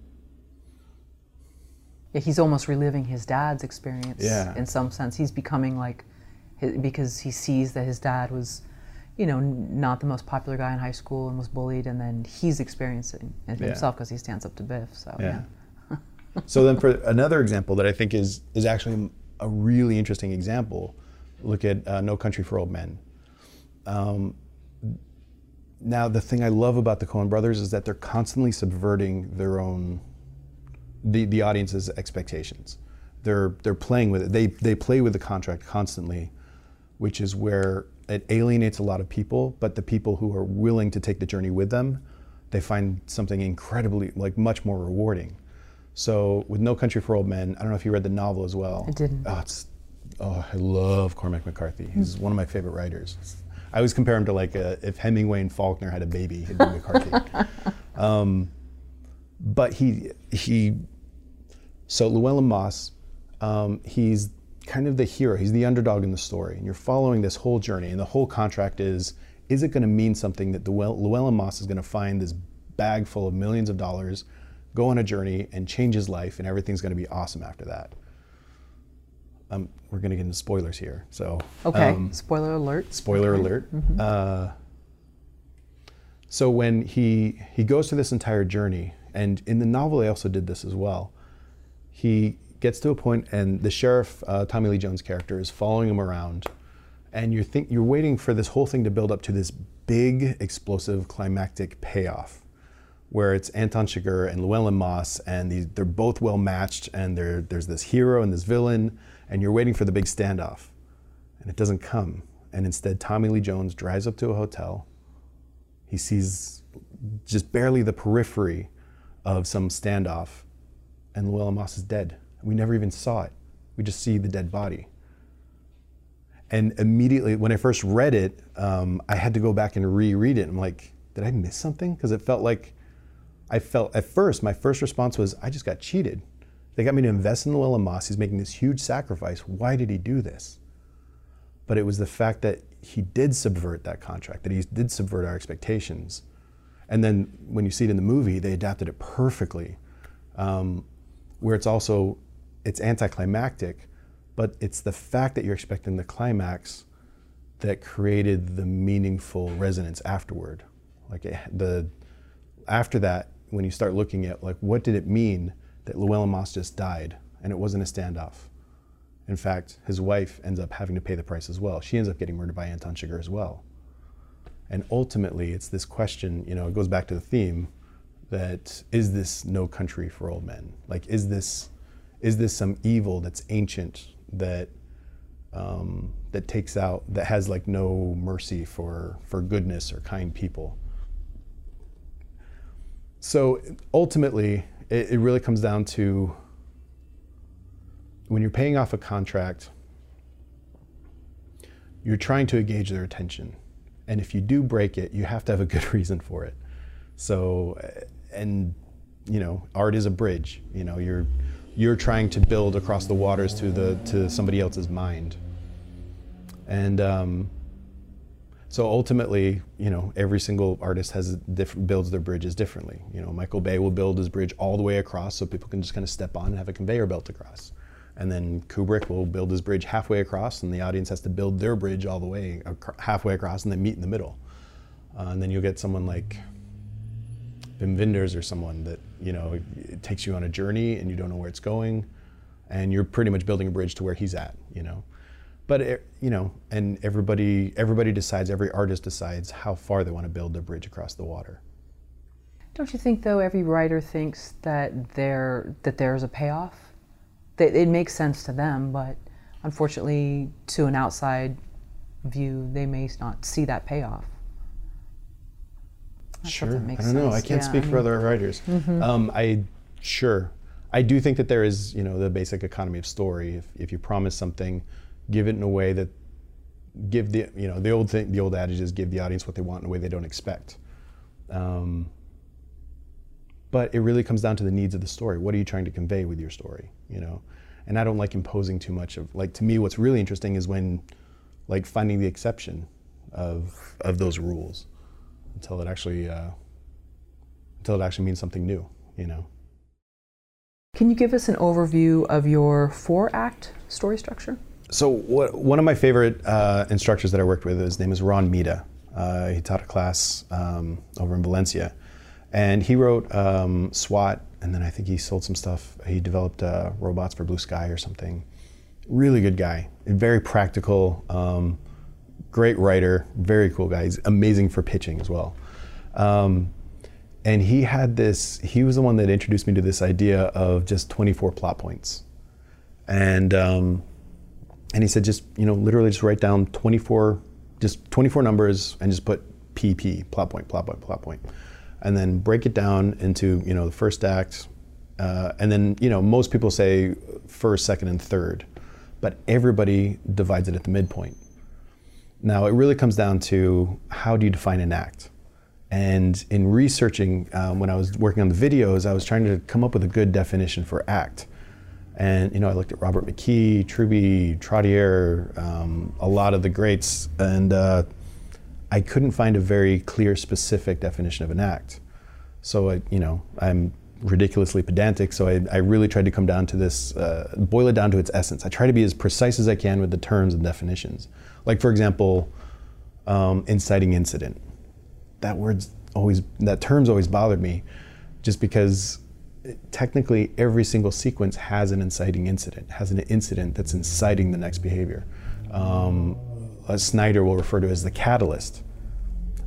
yeah, he's almost reliving his dad's experience yeah. in some sense. He's becoming like, because he sees that his dad was, you know, not the most popular guy in high school and was bullied, and then he's experiencing it himself because he stands up to Biff. So yeah. yeah. so then, for another example that I think is is actually a really interesting example Look at uh, No Country for Old Men. Um, now, the thing I love about the Coen brothers is that they're constantly subverting their own, the, the audience's expectations. They're, they're playing with it. They, they play with the contract constantly, which is where it alienates a lot of people, but the people who are willing to take the journey with them, they find something incredibly, like much more rewarding. So with No Country for Old Men, I don't know if you read the novel as well. I didn't. Oh, it's oh, I love Cormac McCarthy. He's mm. one of my favorite writers. I always compare him to like a, if Hemingway and Faulkner had a baby, it'd be McCarthy. um, but he he, so Llewellyn Moss, um, he's kind of the hero. He's the underdog in the story, and you're following this whole journey. And the whole contract is: is it going to mean something that the Llewellyn Moss is going to find this bag full of millions of dollars, go on a journey, and change his life, and everything's going to be awesome after that? um, we're going to get into spoilers here. So okay, um, spoiler alert. Spoiler okay. alert. Mm-hmm. Uh, so when he he goes through this entire journey, and in the novel they also did this as well. He gets to a point, and the sheriff, uh, Tommy Lee Jones' character, is following him around, and you're think you're waiting for this whole thing to build up to this big, explosive, climactic payoff, where it's Anton Chigurh and Llewellyn Moss, and they're both well matched, and there's this hero and this villain, and you're waiting for the big standoff, and it doesn't come, and instead Tommy Lee Jones drives up to a hotel. He sees just barely the periphery of some standoff, and Llewellyn Moss is dead. We never even saw it. We just see the dead body. And immediately, when I first read it, um, I had to go back and reread it. I'm like, did I miss something? Because it felt like I felt at first, my first response was, I just got cheated. They got me to invest in Llewellyn Moss. He's making this huge sacrifice. Why did he do this? But it was the fact that he did subvert that contract, that he did subvert our expectations. And then when you see it in the movie, they adapted it perfectly, um, where it's also it's anticlimactic, but it's the fact that you're expecting the climax that created the meaningful resonance afterward. Like it, the after that, when you start looking at like what did it mean that Llewellyn Moss just died and it wasn't a standoff. In fact, his wife ends up having to pay the price as well. She ends up getting murdered by Anton Chigurh as well. And ultimately, it's this question, you know, it goes back to the theme that is this no country for old men? Like, is this, is this some evil that's ancient that um, that takes out that has like no mercy for for goodness or kind people. So ultimately, it, it really comes down to when you're paying off a contract, you're trying to engage their attention. And if you do break it, you have to have a good reason for it. So, and you know, art is a bridge. You know, you're you're trying to build across the waters to the to somebody else's mind. And um, so ultimately, you know, every single artist has diff- builds their bridges differently. You know, Michael Bay will build his bridge all the way across so people can just kind of step on and have a conveyor belt across. And then Kubrick will build his bridge halfway across, and the audience has to build their bridge all the way ac- halfway across, and then meet in the middle. Uh, and then you'll get someone like Wim Wenders or someone that you know takes you on a journey and you don't know where it's going, and you're pretty much building a bridge to where he's at. You know, but it, you know, and everybody everybody decides. Every artist decides how far they want to build their bridge across the water. Don't you think though? Every writer thinks that there that there's a payoff. That it makes sense to them, but unfortunately, to an outside view, they may not see that payoff. Sure. I don't know. I can't yeah, speak I mean, for other writers. Mm-hmm. Um, I sure. I do think that there is, you know, the basic economy of story. If, if you promise something, give it in a way that give the, you know, the old thing, the old adage is give the audience what they want in a way they don't expect. Um, but it really comes down to the needs of the story. What are you trying to convey with your story? You know, and I don't like imposing too much of. Like to me, what's really interesting is when, like, finding the exception of of those rules until it actually uh, until it actually means something new. You know. Can you give us an overview of your four-act story structure? So, what, one of my favorite uh, instructors that I worked with, his name is Ron Mita. Uh, he taught a class um, over in Valencia, and he wrote um, SWAT, and then I think he sold some stuff. He developed uh, robots for Blue Sky or something. Really good guy, very practical. Um, great writer, very cool guy. He's amazing for pitching as well. Um, and he had this, he was the one that introduced me to this idea of just 24 plot points. And, um, and he said, just, you know, literally just write down 24, just 24 numbers and just put PP, plot point, plot point, plot point. And then break it down into, you know, the first act. Uh, and then, you know, most people say first, second, and third. But everybody divides it at the midpoint. Now, it really comes down to how do you define an act? And in researching, um, when I was working on the videos, I was trying to come up with a good definition for act. And you know, I looked at Robert McKee, Truby, Trottier, um, a lot of the greats, and uh, I couldn't find a very clear, specific definition of an act. So, I, you know, I'm ridiculously pedantic, so I, I, really tried to come down to this, uh, boil it down to its essence. I try to be as precise as I can with the terms and definitions. Like, for example, um, inciting incident. That word's always, that term's always bothered me just because technically every single sequence has an inciting incident, has an incident that's inciting the next behavior. Um, Snyder will refer to as the catalyst.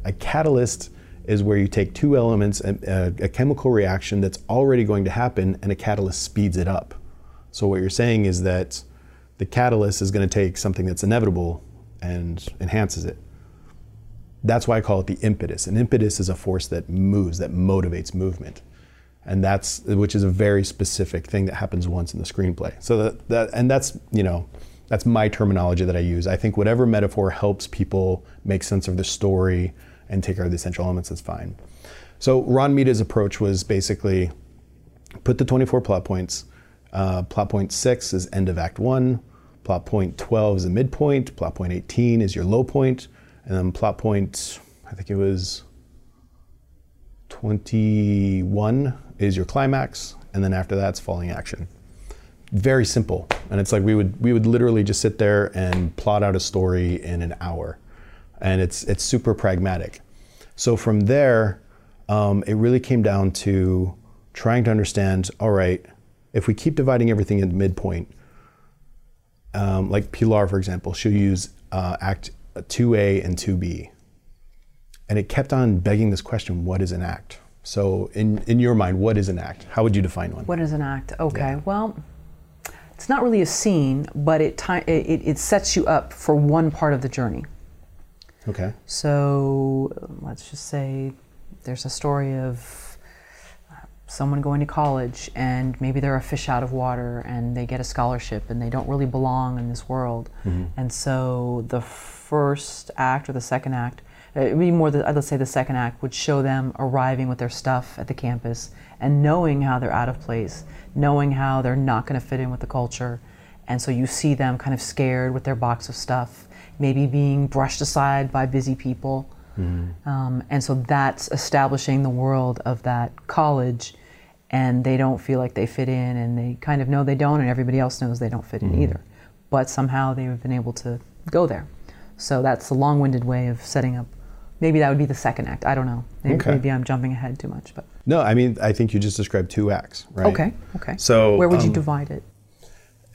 A catalyst is where you take two elements, a, a, chemical reaction that's already going to happen, and a catalyst speeds it up. So what you're saying is that the catalyst is going to take something that's inevitable and enhances it. That's why I call it the impetus. An impetus is a force that moves, that motivates movement. And that's which is a very specific thing that happens once in the screenplay. So that, that and that's, you know, that's my terminology that I use. I think whatever metaphor helps people make sense of the story and take care of the essential elements is fine. So Ron Mita's approach was basically put the 24 plot points. Uh, plot point six is end of act one. Plot point 12 is the midpoint. Plot point 18 is your low point. And then plot point, I think it was 21 is your climax. And then after that's falling action. Very simple. And it's like we would we would literally just sit there and plot out a story in an hour. And it's it's super pragmatic. So from there, um, it really came down to trying to understand, all right, if we keep dividing everything at midpoint, um, like Pilar, for example, she'll use uh, act 2A and 2B. And it kept on begging this question what is an act? So, in, in your mind, what is an act? How would you define one? What is an act? Okay, yeah. well, it's not really a scene, but it, it, it sets you up for one part of the journey. Okay. So, let's just say there's a story of someone going to college and maybe they're a fish out of water and they get a scholarship and they don't really belong in this world. Mm-hmm. And so the first act or the second act, uh, maybe more the, let's say the second act would show them arriving with their stuff at the campus and knowing how they're out of place, knowing how they're not going to fit in with the culture. And so you see them kind of scared with their box of stuff, maybe being brushed aside by busy people. Mm-hmm. Um, and so that's establishing the world of that college and they don't feel like they fit in and they kind of know they don't and everybody else knows they don't fit in mm-hmm. either. But somehow they've been able to go there. So that's a long-winded way of setting up. Maybe that would be the second act. I don't know. Maybe, okay. maybe i'm jumping ahead too much but no i mean i think you just described two acts right? Okay okay. So where would um, you divide it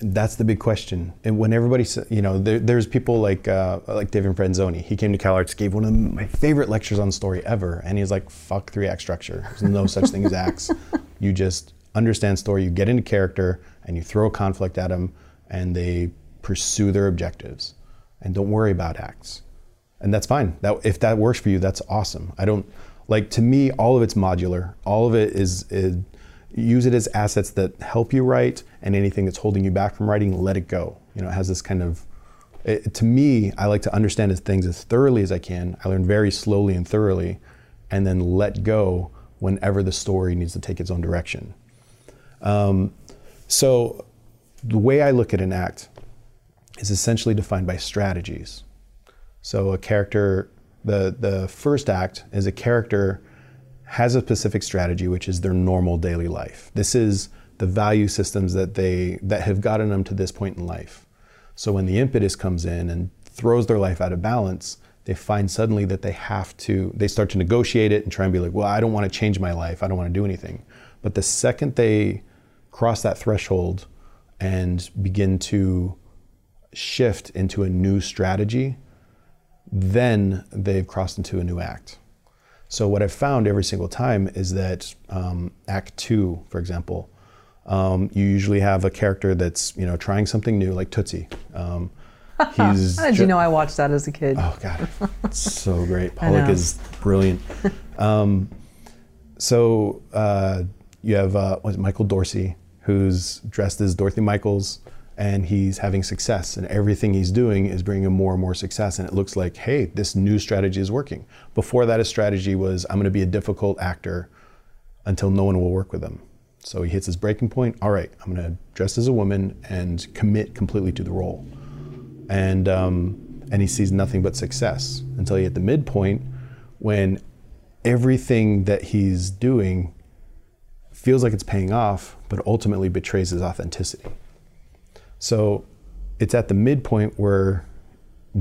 that's the big question. And when everybody, you know, there, there's people like uh, like David Franzoni. He came to CalArts, gave one of my favorite lectures on story ever, and he's like, "Fuck three act structure. There's no such thing as acts. You just understand story. You get into character, and you throw a conflict at them, and they pursue their objectives, and don't worry about acts. And that's fine. That if that works for you, that's awesome. I don't like to me. All of it's modular. All of it is, is use it as assets that help you write and anything that's holding you back from writing let it go. You know it has this kind of it, to me i like to understand as things as thoroughly as i can. I learn very slowly and thoroughly and then let go whenever the story needs to take its own direction. Um, so the way i look at an act is essentially defined by strategies. So a character the the first act is a character has a specific strategy, which is their normal daily life. This is the value systems that they that have gotten them to this point in life. So when the impetus comes in and throws their life out of balance, they find suddenly that they have to they start to negotiate it and try and be like, well, I don't want to change my life. I don't want to do anything. But the second they cross that threshold and begin to shift into a new strategy, then they've crossed into a new act. So what I've found every single time is that um, Act Two, for example, um, you usually have a character that's you know trying something new, like Tootsie. Um, he's How did you know I watched that as a kid? Oh God, it's so great. Pollack is brilliant. Um, so uh, you have uh, Michael Dorsey, who's dressed as Dorothy Michaels and he's having success. And everything he's doing is bringing him more and more success. And it looks like hey this new strategy is working. Before that his strategy was i'm going to be a difficult actor until no one will work with him. So he hits his breaking point. All right i'm going to dress as a woman and commit completely to the role. And um, and he sees nothing but success until he hit the midpoint when everything that he's doing feels like it's paying off but ultimately betrays his authenticity so it's at the midpoint where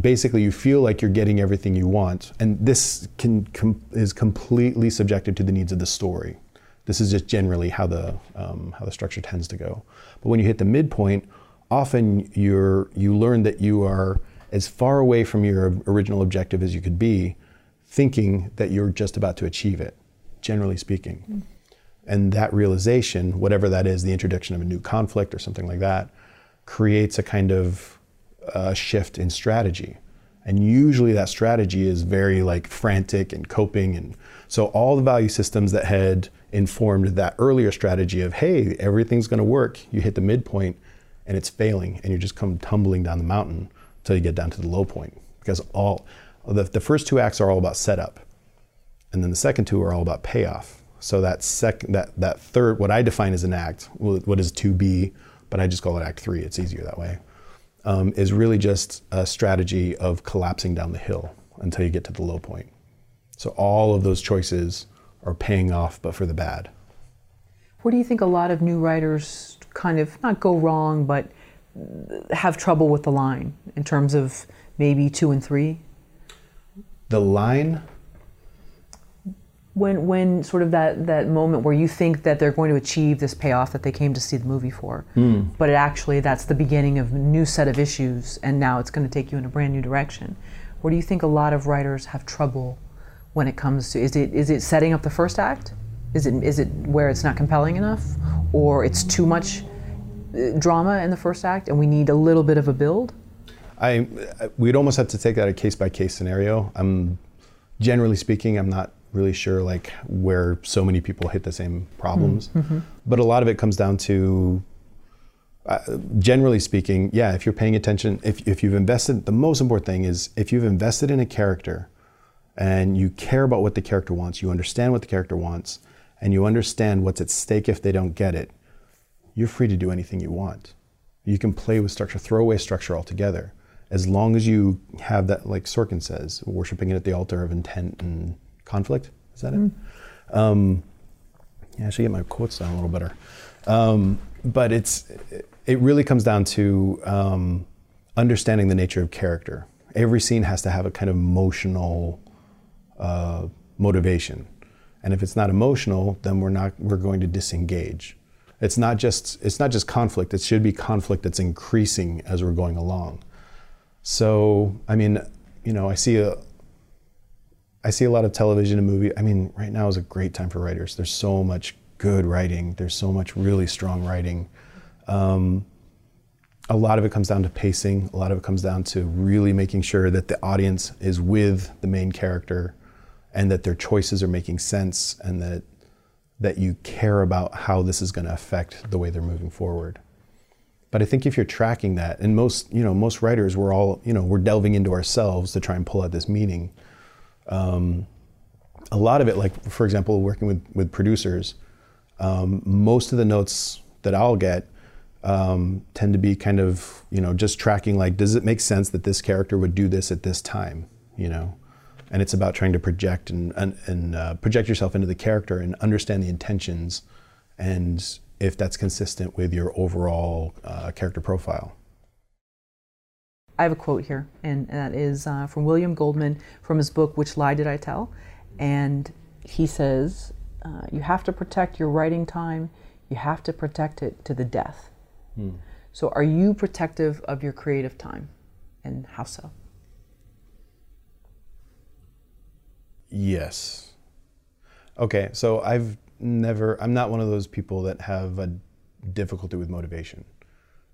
basically you feel like you're getting everything you want. And this can com- is completely subjected to the needs of the story. This is just generally how the um, how the structure tends to go. But when you hit the midpoint, often you're you learn that you are as far away from your original objective as you could be, thinking that you're just about to achieve it. Generally speaking, mm. and that realization, whatever that is, the introduction of a new conflict or something like that, creates a kind of uh, shift in strategy. And usually that strategy is very like frantic and coping. And so all the value systems that had informed that earlier strategy of, hey, everything's going to work, you hit the midpoint and it's failing and you just come tumbling down the mountain until you get down to the low point. Because all the, the first two acts are all about setup. And then the second two are all about payoff. So that second, that, that third, what I define as an act, what is to be, but I just call it act three. It's easier that way um, is really just a strategy of collapsing down the hill until you get to the low point. So all of those choices are paying off, but for the bad. Where do you think a lot of new writers kind of not go wrong, but have trouble with the line in terms of maybe two and three? The line when when sort of that that moment where you think that they're going to achieve this payoff that they came to see the movie for. Mm. but it actually that's the beginning of a new set of issues and now it's going to take you in a brand new direction. Where do you think a lot of writers have trouble when it comes to is it is it setting up the first act? Is it is it where it's not compelling enough? Or it's too much uh, drama in the first act and we need a little bit of a build? I we'd almost have to take that a case by case scenario. I'm generally speaking I'm not really sure like where so many people hit the same problems. Mm, mm-hmm. But a lot of it comes down to uh, generally speaking, yeah, if you're paying attention, if, if you've invested, the most important thing is if you've invested in a character and you care about what the character wants, you understand what the character wants, and you understand what's at stake if they don't get it, you're free to do anything you want. You can play with structure, throw away structure altogether. As long as you have that, like Sorkin says, worshiping it at the altar of intent and conflict. Is that mm. it? Um, yeah, I should get my quotes down a little better. Um, but it's it really comes down to um, understanding the nature of character. Every scene has to have a kind of emotional uh, motivation, and if it's not emotional, then we're not we're going to disengage. It's not just it's not just conflict. It should be conflict that's increasing as we're going along. So I mean, you know, I see a I see a lot of television and movie. I mean, right now is a great time for writers. There's so much good writing. There's so much really strong writing. Um, a lot of it comes down to pacing. A lot of it comes down to really making sure that the audience is with the main character, and that their choices are making sense, and that that you care about how this is going to affect the way they're moving forward. But I think if you're tracking that, and most you know most writers, we're all you know we're delving into ourselves to try and pull out this meaning um, a lot of it, like for example, working with with producers, um, most of the notes that I'll get um, tend to be kind of you know just tracking like, does it make sense that this character would do this at this time, you know? And it's about trying to project and and, and uh, project yourself into the character and understand the intentions, and if that's consistent with your overall uh, character profile. I have a quote here, and that is uh, from William Goldman from his book, Which Lie Did I Tell? And he says, uh, You have to protect your writing time, you have to protect it to the death. Hmm. So, are you protective of your creative time, and how so? Yes. Okay, so I've never, I'm not one of those people that have a difficulty with motivation.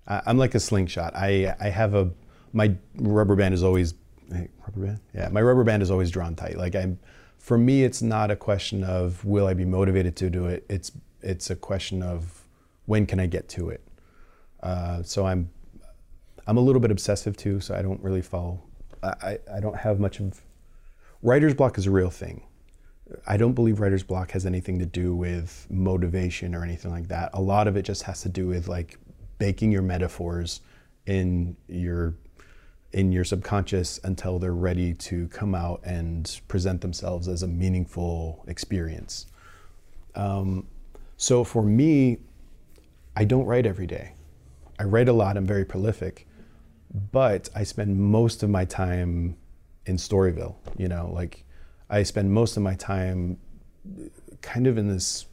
I'm like a slingshot. I, I have a my rubber band is always rubber band. Yeah, my rubber band is always drawn tight. Like I'm, for me, it's not a question of will I be motivated to do it. It's it's a question of when can I get to it. Uh, so I'm I'm a little bit obsessive too. So I don't really follow. I, I don't have much of writer's block is a real thing. I don't believe writer's block has anything to do with motivation or anything like that. A lot of it just has to do with like baking your metaphors in your in your subconscious until they're ready to come out and present themselves as a meaningful experience. Um, so for me, I don't write every day. I write a lot, I'm very prolific, but I spend most of my time in Storyville. You know, like I spend most of my time kind of in this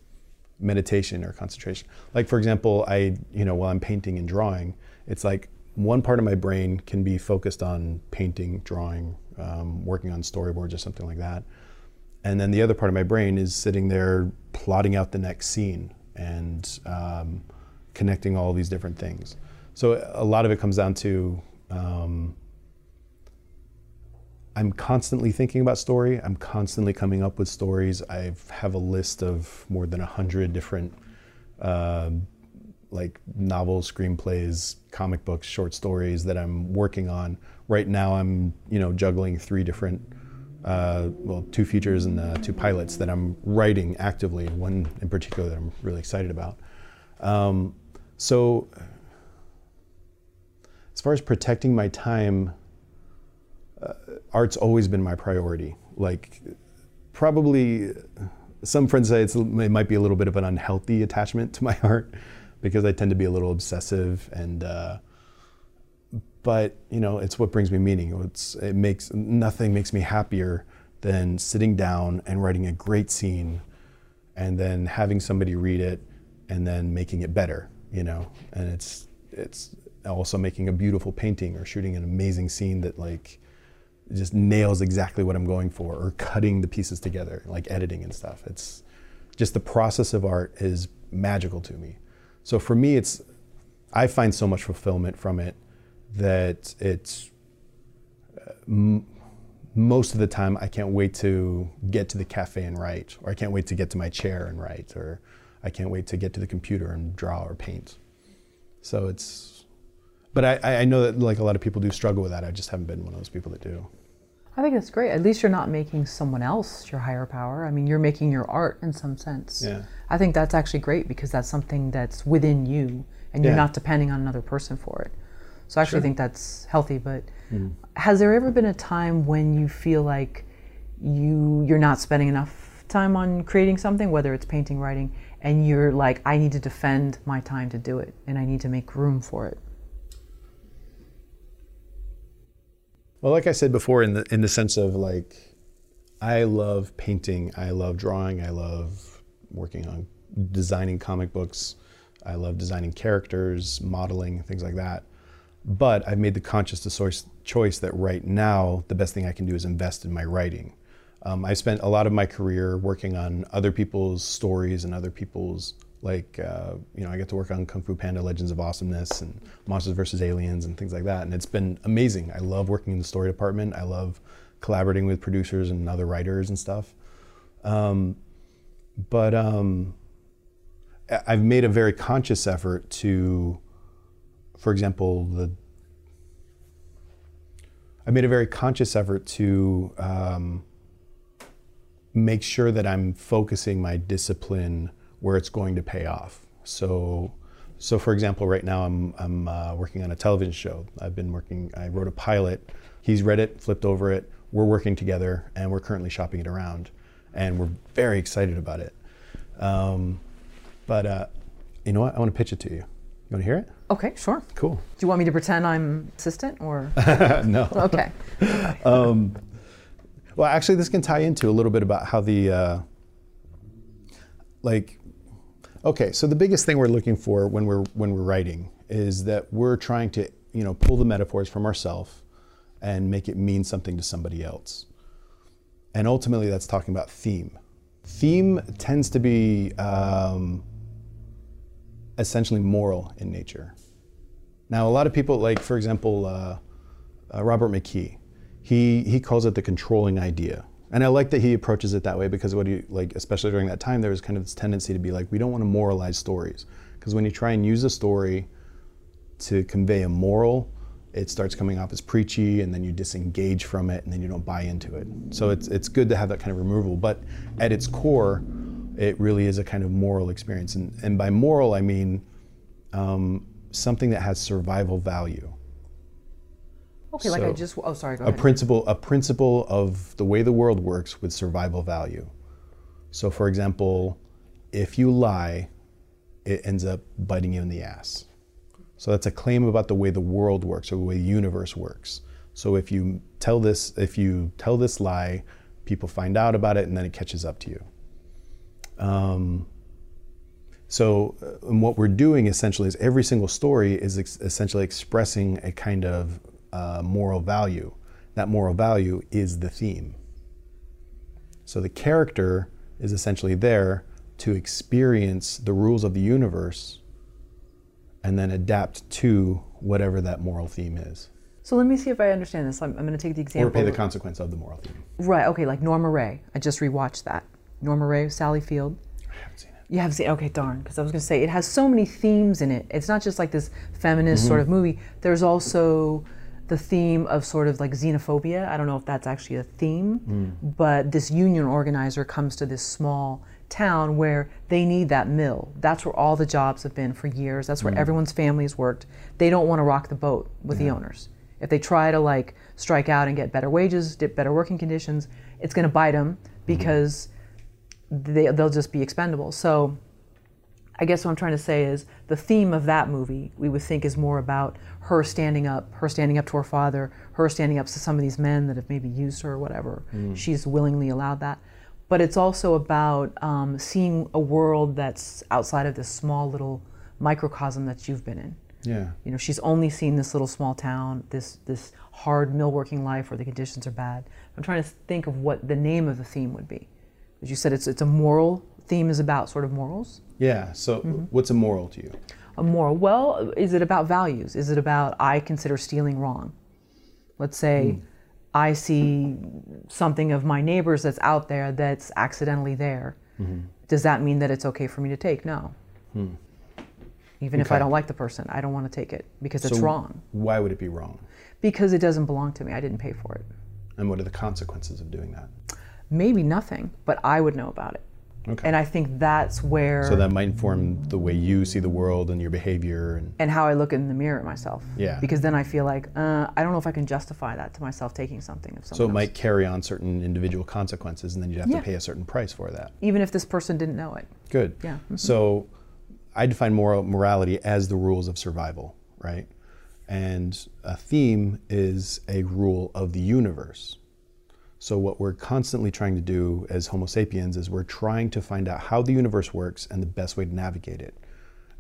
meditation or concentration. Like for example, I you know while I'm painting and drawing, it's like one part of my brain can be focused on painting, drawing, um, working on storyboards or something like that, and then the other part of my brain is sitting there plotting out the next scene and um, connecting all these different things. So a lot of it comes down to um, I'm constantly thinking about story. I'm constantly coming up with stories. I have a list of more than a hundred different, uh, like novels, screenplays, comic books, short stories that I'm working on. Right now, I'm you know juggling three different, uh, well, two features and uh, two pilots that I'm writing actively. One in particular that I'm really excited about. Um, so, as far as protecting my time uh, art's always been my priority. Like, probably some friends say it might be a little bit of an unhealthy attachment to my art because I tend to be a little obsessive and. Uh, but you know, it's what brings me meaning. It's it makes nothing makes me happier than sitting down and writing a great scene, and then having somebody read it, and then making it better. You know, and it's it's also making a beautiful painting or shooting an amazing scene that like just nails exactly what I'm going for, or cutting the pieces together, like editing and stuff. It's just the process of art is magical to me. So for me, it's I find so much fulfillment from it that it's uh, m- most of the time I can't wait to get to the cafe and write, or I can't wait to get to my chair and write, or I can't wait to get to the computer and draw or paint. So it's, but I, I know that like a lot of people do struggle with that. I just haven't been one of those people that do. I think that's great. At least you're not making someone else your higher power. I mean, you're making your art in some sense. Yeah. I think that's actually great because that's something that's within you and you're Yeah. not depending on another person for it. So I actually Sure. think that's healthy. But hmm. has there ever been a time when you feel like you you're not spending enough time on creating something, whether it's painting, writing, and you're like, I need to defend my time to do it and I need to make room for it? Well, like I said before, in the in the sense of like, I love painting, I love drawing, I love working on designing comic books, I love designing characters, modeling, things like that. But I've made the conscious choice that right now the best thing I can do is invest in my writing. Um, I spent a lot of my career working on other people's stories and other people's like uh, you know I get to work on Kung Fu Panda: Legends of Awesomeness and Monsters vs Aliens and things like that, and it's been amazing. I love working in the story department. I love collaborating with producers and other writers and stuff. Um, but um, I've made a very conscious effort to, for example, the I made a very conscious effort to um, make sure that I'm focusing my discipline where it's going to pay off. So, so for example, right now I'm I'm uh, working on a television show. I've been working. I wrote a pilot. He's read it, flipped over it. We're working together, and we're currently shopping it around, and we're very excited about it. Um, but uh, you know what? I want to pitch it to you. You want to hear it? Okay, sure. Cool. Do you want me to pretend I'm assistant or? no. Okay. Um, well, actually, this can tie into a little bit about how the, uh, like, okay, so the biggest thing we're looking for when we're when we're writing is that we're trying to, you know, pull the metaphors from ourselves and make it mean something to somebody else. And ultimately, that's talking about theme. Theme tends to be um, essentially moral in nature. Now, a lot of people, like for example, uh, uh, Robert McKee, he he calls it the controlling idea, and I like that he approaches it that way because what he like, especially during that time, there was kind of this tendency to be like, we don't want to moralize stories, because when you try and use a story to convey a moral, it starts coming off as preachy, and then you disengage from it, and then you don't buy into it. So it's it's good to have that kind of removal, but at its core, it really is a kind of moral experience, and and by moral I mean um, something that has survival value Okay, like I just. Oh, sorry. Go a principle a principle of the way the world works with survival value. So for example, if you lie, it ends up biting you in the ass. So that's a claim about the way the world works or the way the universe works. So if you tell this if you tell this lie, people find out about it and then it catches up to you. Um, So, uh, and what we're doing essentially is every single story is ex- essentially expressing a kind of uh, moral value. That moral value is the theme. So the character is essentially there to experience the rules of the universe and then adapt to whatever that moral theme is. So let me see if I understand this. I'm, I'm going to take the example. Or pay the consequence of the moral theme. Right. Okay. Like Norma Rae. I just rewatched that. Norma Rae, Sally Field. I haven't seen it. You have seen. Okay, darn. Because I was going to say it has so many themes in it. It's not just like this feminist sort of movie. There's also the theme of sort of like xenophobia. I don't know if that's actually a theme, hmm. but this union organizer comes to this small town where they need that mill. That's where all the jobs have been for years. That's where hmm. everyone's families worked. They don't want to rock the boat with the owners. If they try to like strike out and get better wages, get better working conditions, it's going to bite them hmm. because they, they'll just be expendable. So I guess what I'm trying to say is the theme of that movie we would think is more about her standing up, her standing up to her father, her standing up to some of these men that have maybe used her or whatever. She's willingly allowed that. But it's also about um, seeing a world that's outside of this small little microcosm that you've been in. Yeah. You know, she's only seen this little small town, this this hard mill working life where the conditions are bad. I'm trying to think of what the name of the theme would be. As you said, it's it's a moral theme is about sort of morals. Yeah. So, Mm-hmm. what's a moral to you? A moral. Well, is it about values? Is it about I consider stealing wrong? Let's say hmm. I see something of my neighbors that's out there that's accidentally there. Mm-hmm. Does that mean that it's okay for me to take? No. Hmm. Even if I don't like the person, I don't want to take it because it's wrong. Why would it be wrong? Because it doesn't belong to me. I didn't pay for it. And what are the consequences of doing that? Maybe nothing, but I would know about it. Okay. And I think that's where so that might inform the way you see the world and your behavior and and how I look in the mirror at myself. Yeah. Because then I feel like uh, I don't know if I can justify that to myself taking something of so it else. might carry on certain individual consequences and then you'd have Yeah. to pay a certain price for that. even if this person didn't know it. Good. Yeah. mhm. So I define moral morality as the rules of survival, right? And a theme is a rule of the universe. So what we're constantly trying to do as Homo sapiens is we're trying to find out how the universe works and the best way to navigate it.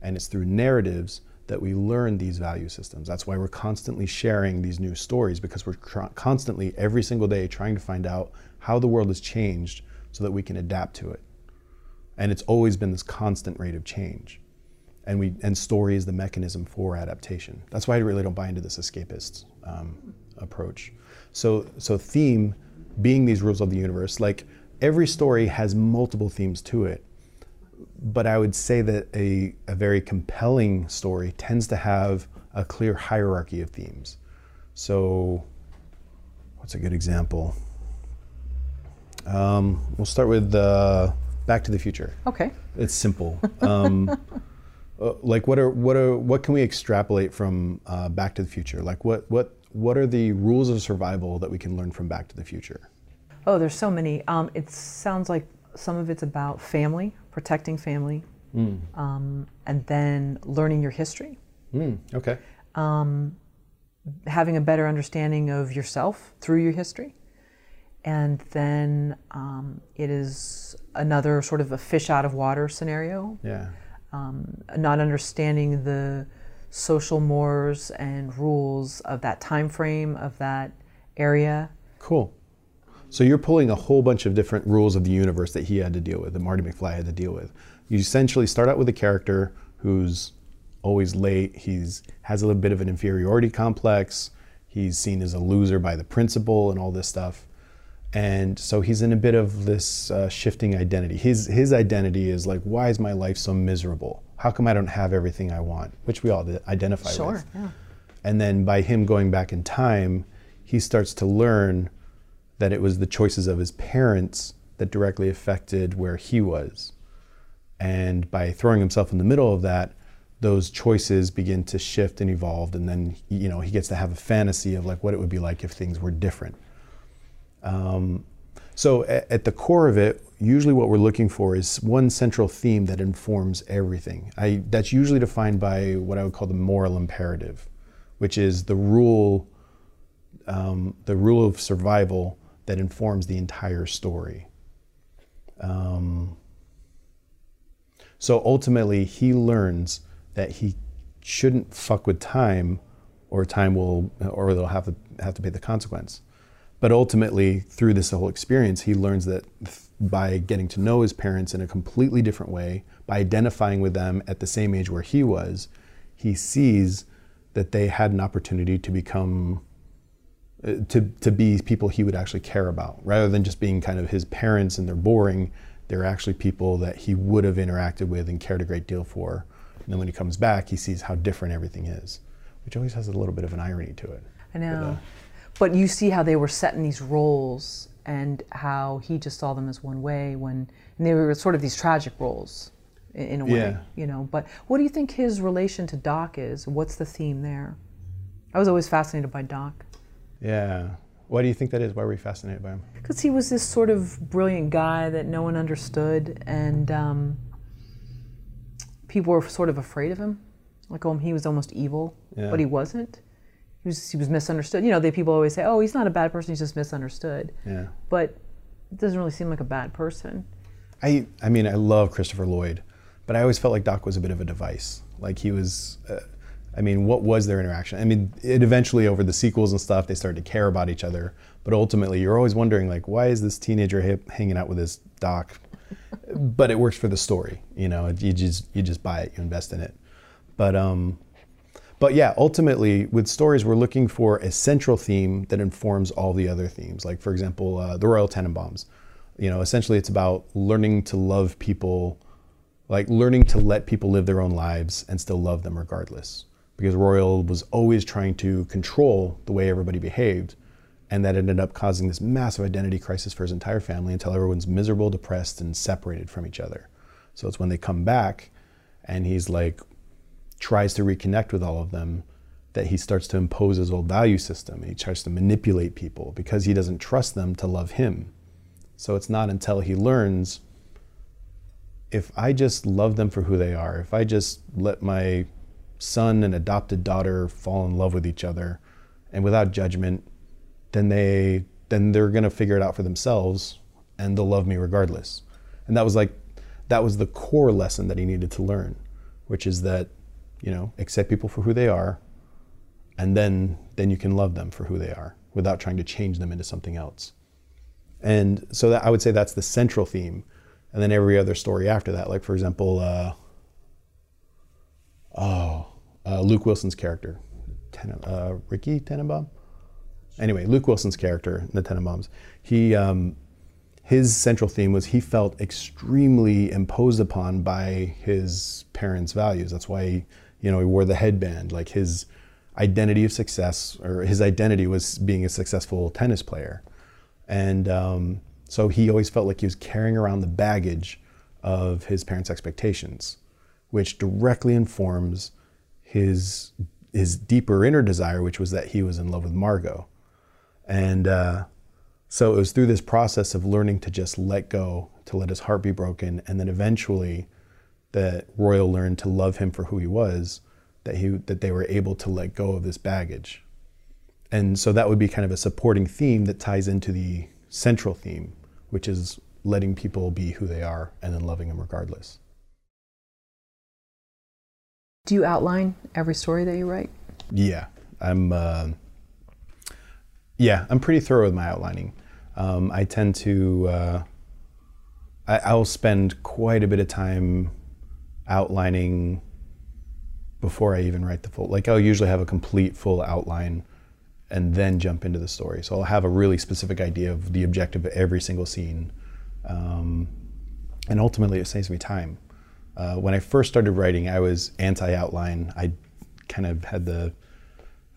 And it's through narratives that we learn these value systems. That's why we're constantly sharing these new stories because we're tr- constantly every single day trying to find out how the world has changed so that we can adapt to it and it's always been this constant rate of change and we and story is the mechanism for adaptation that's why i really don't buy into this escapist um, approach so so theme being these rules of the universe like every story has multiple themes to it but i would say that a, a very compelling story tends to have a clear hierarchy of themes so what's a good example um, we'll start with uh, back to the future Okay. it's simple. Um, uh, like, what are what are what can we extrapolate from uh, Back to the Future? Like, what what what are the rules of survival that we can learn from Back to the Future? Oh, there's so many. Um, it sounds like some of it's about family, protecting family, um, and then learning your history, Mm, okay. having a better understanding of yourself through your history. And then um, it is another sort of a fish out of water scenario, Yeah. um, not understanding the social mores and rules of that time frame of that area. Cool. So you're pulling a whole bunch of different rules of the universe that he had to deal with, that Marty McFly had to deal with. You essentially start out with a character who's always late. He's has a little bit of an inferiority complex. He's seen as a loser by the principal and all this stuff. And so he's in a bit of this uh, shifting identity. His his identity is like, why is my life so miserable? How come I don't have everything I want? Which we all identify with. Sure, yeah. And then by him going back in time, he starts to learn that it was the choices of his parents that directly affected where he was. And by throwing himself in the middle of that, those choices begin to shift and evolve. And then, you know, he gets to have a fantasy of like what it would be like if things were different. Um, so at, the core of it, usually what we're looking for is one central theme that informs everything. I, that's usually defined by what I would call the moral imperative, which is the rule, um, the rule of survival that informs the entire story. Um, So ultimately, he learns that he shouldn't fuck with time, or time will, or they'll have to have to pay the consequence. But ultimately, through this whole experience, he learns that by getting to know his parents in a completely different way, by identifying with them at the same age where he was, he sees that they had an opportunity to become uh, to, to be people he would actually care about. Rather than just being kind of his parents and they're boring they're actually people that he would have interacted with and cared a great deal for. And then when he comes back he sees how different everything is which always has a little bit of an irony to it. I know. But you see how they were set in these roles and how he just saw them as one way when and they were sort of these tragic roles in, in a way, Yeah. you know. But what do you think his relation to Doc is? What's the theme there? I was always fascinated by Doc yeah why do you think that is why were you fascinated by him because he was this sort of brilliant guy that no one understood and um, people were sort of afraid of him like oh he was almost evil Yeah. but he wasn't he was, he was misunderstood you know they people always say oh he's not a bad person he's just misunderstood yeah but it doesn't really seem like a bad person I, I mean, I love Christopher Lloyd, but I always felt like Doc was a bit of a device. Like he was, uh, I mean, what was their interaction? I mean, it eventually over the sequels and stuff, they started to care about each other. But ultimately, you're always wondering, like, why is this teenager hip hanging out with this Doc? but it works for the story, you know. You just you just buy it, you invest in it. But um, but yeah, ultimately, with stories, we're looking for a central theme that informs all the other themes. Like, for example, uh, the Royal Tenenbaums. You know, essentially, it's about learning to love people, like learning to let people live their own lives and still love them regardless. Because Royal was always trying to control the way everybody behaved, and that ended up causing this massive identity crisis for his entire family until everyone's miserable, depressed, and separated from each other. So it's when they come back, and he's like, tries to reconnect with all of them that he starts to impose his old value system. and He tries to manipulate people because he doesn't trust them to love him. So it's not until he learns if I just love them for who they are, if I just let my son and adopted daughter fall in love with each other and without judgment, then they then they're going to figure it out for themselves and they'll love me regardless. And that was like that was the core lesson that he needed to learn, which is that, you know, accept people for who they are and then then you can love them for who they are without trying to change them into something else. And so that I would say that's the central theme. And then every other story after that, like for example, uh, oh, uh, Luke Wilson's character, Ten- uh, Ricky Tenenbaum. Anyway, Luke Wilson's character in the Tenenbaums, he um, his central theme was he felt extremely imposed upon by his parents' values. That's why he, you know he wore the headband. Like his identity of success or his identity was being a successful tennis player, and um, so he always felt like he was carrying around the baggage of his parents' expectations, which directly informs his his deeper inner desire, which was that he was in love with Margot, and. Uh, so it was through this process of learning to just let go, to let his heart be broken, and then eventually that Royal learned to love him for who he was, that he that they were able to let go of this baggage. And so that would be kind of a supporting theme that ties into the central theme, which is letting people be who they are and then loving them regardless. do you outline every story that you write Yeah, I'm. Uh, yeah, I'm pretty thorough with my outlining. Um, I tend to. Uh, I, I'll spend quite a bit of time outlining before I even write the full. Like I'll usually have a complete full outline, and then jump into the story. So I'll have a really specific idea of the objective of every single scene, um, and ultimately it saves me time. Uh, when I first started writing, I was anti-outline. I kind of had the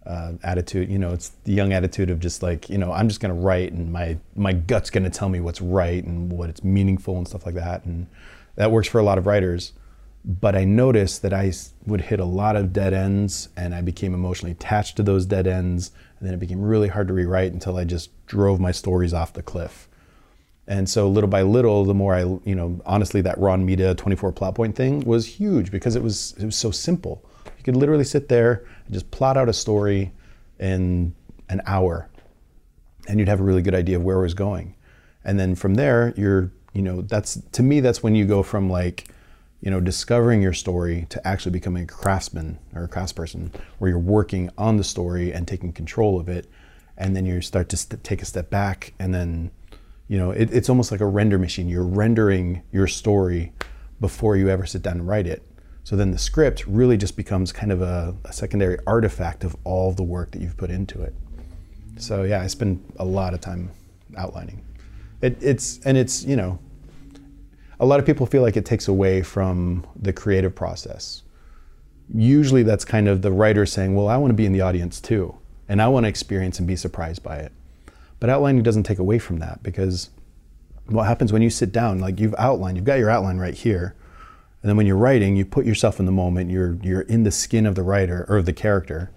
uh, attitude, you know, it's the young attitude of just like, you know, I'm just going to write and my, my gut's going to tell me what's right and what it's meaningful and stuff like that. And that works for a lot of writers. But I noticed that I would hit a lot of dead ends and I became emotionally attached to those dead ends. And then it became really hard to rewrite until I just drove my stories off the cliff. And so little by little, the more I, you know, honestly, that Ron Mita 24 plot point thing was huge because it was it was so simple. You could literally sit there and just plot out a story in an hour, and you'd have a really good idea of where it was going. And then from there, you're, you know, that's to me, that's when you go from like you know, discovering your story to actually becoming a craftsman or a craftsperson, where you're working on the story and taking control of it, and then you start to st- take a step back, and then, you know, it, it's almost like a render machine. You're rendering your story before you ever sit down and write it. So then the script really just becomes kind of a, a secondary artifact of all the work that you've put into it. So yeah, I spend a lot of time outlining. It, it's and it's you know a lot of people feel like it takes away from the creative process. Usually that's kind of the writer saying, well, I want to be in the audience too, and I want to experience and be surprised by it. But outlining doesn't take away from that because what happens when you sit down, like you've outlined, you've got your outline right here, and then when you're writing, you put yourself in the moment, you're, you're in the skin of the writer or of the character,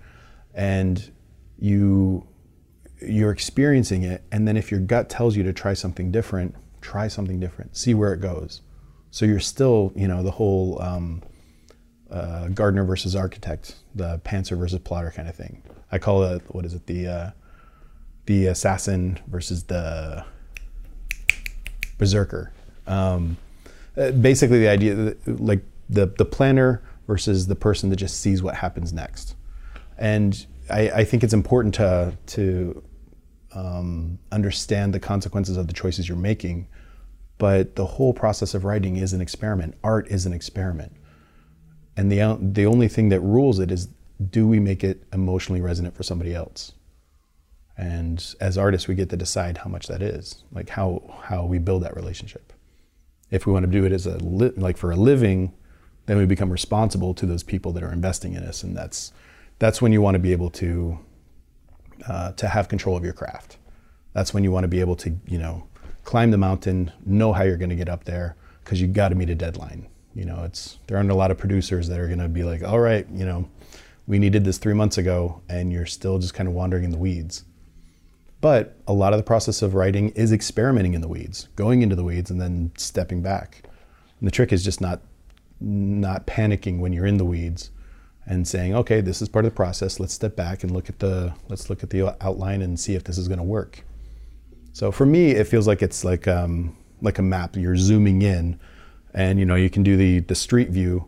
and you, you're experiencing it. And then if your gut tells you to try something different, try something different, see where it goes. So you're still, you know, the whole um, uh, gardener versus architect, the pantser versus plotter kind of thing. I call it, what is it, the, uh, the assassin versus the berserker. Um, uh, basically, the idea, that, like the, the planner versus the person that just sees what happens next. And I, I think it's important to, to um, understand the consequences of the choices you're making. But the whole process of writing is an experiment. Art is an experiment. And the, the only thing that rules it is do we make it emotionally resonant for somebody else? And as artists, we get to decide how much that is, like how, how we build that relationship. If we want to do it as a li- like for a living, then we become responsible to those people that are investing in us, and that's that's when you want to be able to uh, to have control of your craft. That's when you want to be able to, you know, climb the mountain, know how you're going to get up there, because you got to meet a deadline. You know, it's there aren't a lot of producers that are going to be like, all right, you know, we needed this three months ago, and you're still just kind of wandering in the weeds. But a lot of the process of writing is experimenting in the weeds, going into the weeds, and then stepping back. And the trick is just not not panicking when you're in the weeds and saying, okay, this is part of the process. Let's step back and look at the let's look at the outline and see if this is going to work. So for me, it feels like it's like um, like a map. You're zooming in, and you know you can do the the street view,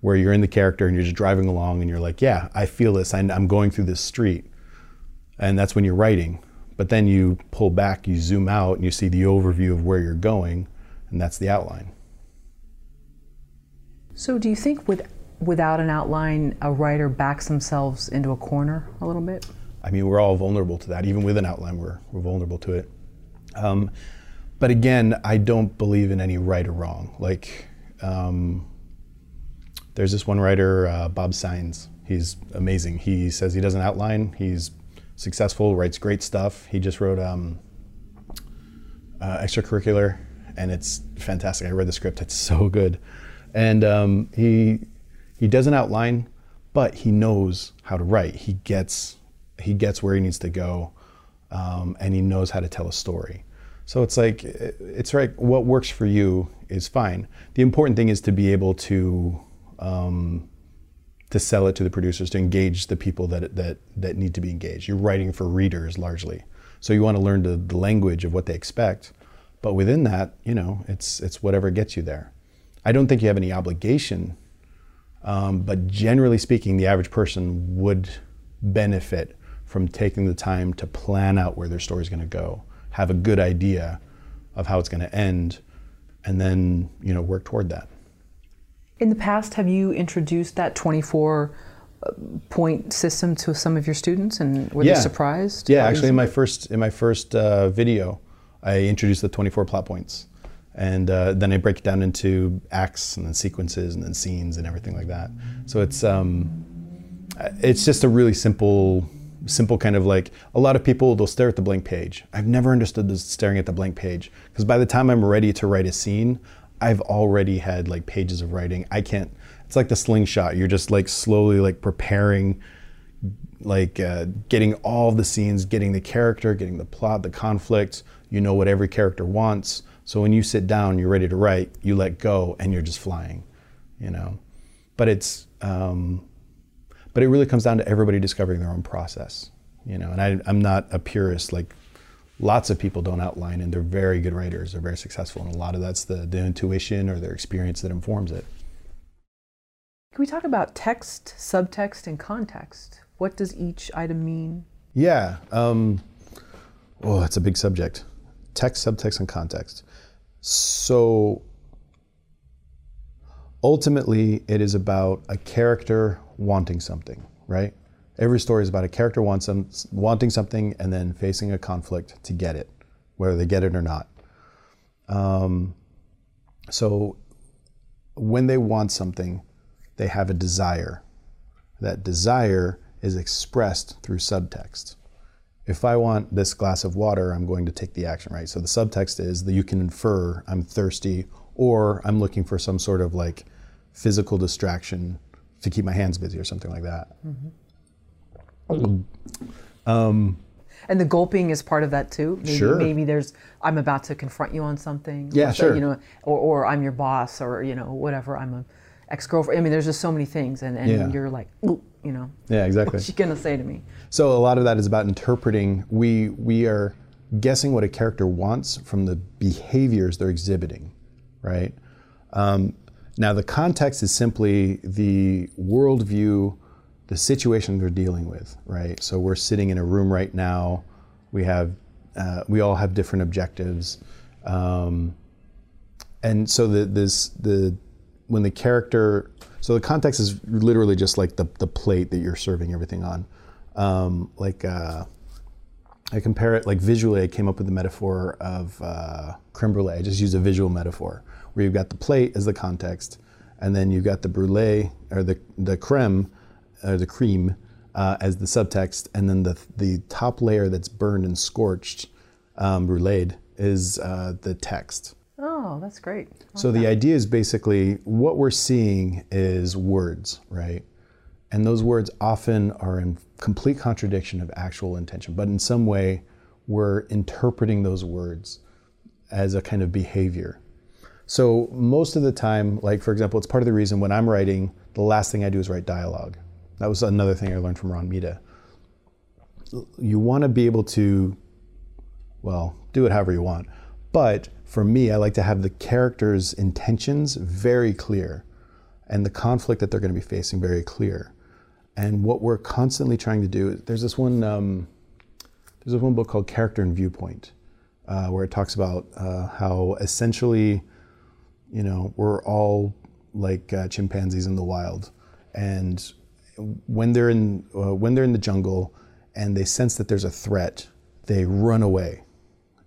where you're in the character and you're just driving along and you're like, yeah, I feel this. I'm going through this street, and that's when you're writing. But then you pull back, you zoom out, and you see the overview of where you're going, and that's the outline. So, do you think with without an outline, a writer backs themselves into a corner a little bit? I mean, we're all vulnerable to that. Even with an outline, we're, we're vulnerable to it. Um, but again, I don't believe in any right or wrong. Like, um, there's this one writer, uh, Bob Saenz. He's amazing. He says he doesn't outline. He's successful, writes great stuff. He just wrote um, uh, extracurricular, and it's fantastic. I read the script; it's so good. And um, he he doesn't outline, but he knows how to write. He gets he gets where he needs to go, um, and he knows how to tell a story. So it's like it's right. What works for you is fine. The important thing is to be able to um, to sell it to the producers, to engage the people that that that need to be engaged. You're writing for readers largely, so you want to learn the, the language of what they expect. But within that, you know, it's it's whatever gets you there. I don't think you have any obligation um, but generally speaking, the average person would benefit from taking the time to plan out where their story is going to go, have a good idea of how it's going to end, and then you know work toward that. In the past, have you introduced that 24 uh, point system to some of your students, and were yeah. they surprised? Yeah, actually, in my first in my first uh, video, I introduced the 24 plot points and uh, then I break it down into acts and then sequences and then scenes and everything like that. So it's um, it's just a really simple simple kind of like a lot of people they'll stare at the blank page. I've never understood this staring at the blank page because by the time I'm ready to write a scene, I've already had like pages of writing. I can't. It's like the slingshot. You're just like slowly like preparing like uh, getting all the scenes, getting the character, getting the plot, the conflict. You know what every character wants so when you sit down, you're ready to write, you let go, and you're just flying, you know. But it's, um, but it really comes down to everybody discovering their own process, you know. And I, I'm not a purist. Like lots of people don't outline, and they're very good writers. They're very successful, and a lot of that's the, the intuition or their experience that informs it. Can we talk about text, subtext, and context? What does each item mean? Yeah. Um, oh, that's a big subject. Text, subtext, and context. So ultimately, it is about a character wanting something, right? Every story is about a character wants some, wanting something and then facing a conflict to get it, whether they get it or not. Um, so when they want something, they have a desire. That desire is expressed through subtext. If I want this glass of water, I'm going to take the action, right? So the subtext is that you can infer I'm thirsty or I'm looking for some sort of like physical distraction to keep my hands busy or something like that. Um, and the gulping is part of that too. Maybe, Sure. Maybe there's I'm about to confront you on something. Yeah, sure. You know, or, or I'm your boss, or you know, whatever. I'm a ex girlfriend. I mean, there's just so many things, and, and Yeah. you're like, Ooh, you know, Yeah, exactly. what's she gonna say to me? So a lot of that is about interpreting. We we are guessing what a character wants from the behaviors they're exhibiting, right? Um, now the context is simply the worldview, the situation they're dealing with, right? So we're sitting in a room right now. We have uh, we all have different objectives, um, and so the this the when the character so the context is literally just like the the plate that you're serving everything on um, like uh, I compare it like visually. I came up with the metaphor of uh, creme brulee. I just use a visual metaphor where you've got the plate as the context, and then you've got the brulee or the the creme or the cream uh, as the subtext, and then the the top layer that's burned and scorched, um, bruleed, is uh, the text. Oh, that's great. So the idea is basically what we're seeing is words, right? And those words often are in complete contradiction of actual intention, but in some way we're interpreting those words as a kind of behavior. So most of the time, like for example, it's part of the reason when I'm writing, the last thing I do is write dialogue. That was another thing I learned from Ron Mita. You want to be able to, well, do it however you want. But for me, I like to have the characters' intentions very clear and the conflict that they're going to be facing very clear. And what we're constantly trying to do, there's this one, um, there's this one book called Character and Viewpoint, uh, where it talks about uh, how essentially, you know, we're all like uh, chimpanzees in the wild, and when they're in uh, when they're in the jungle and they sense that there's a threat, they run away,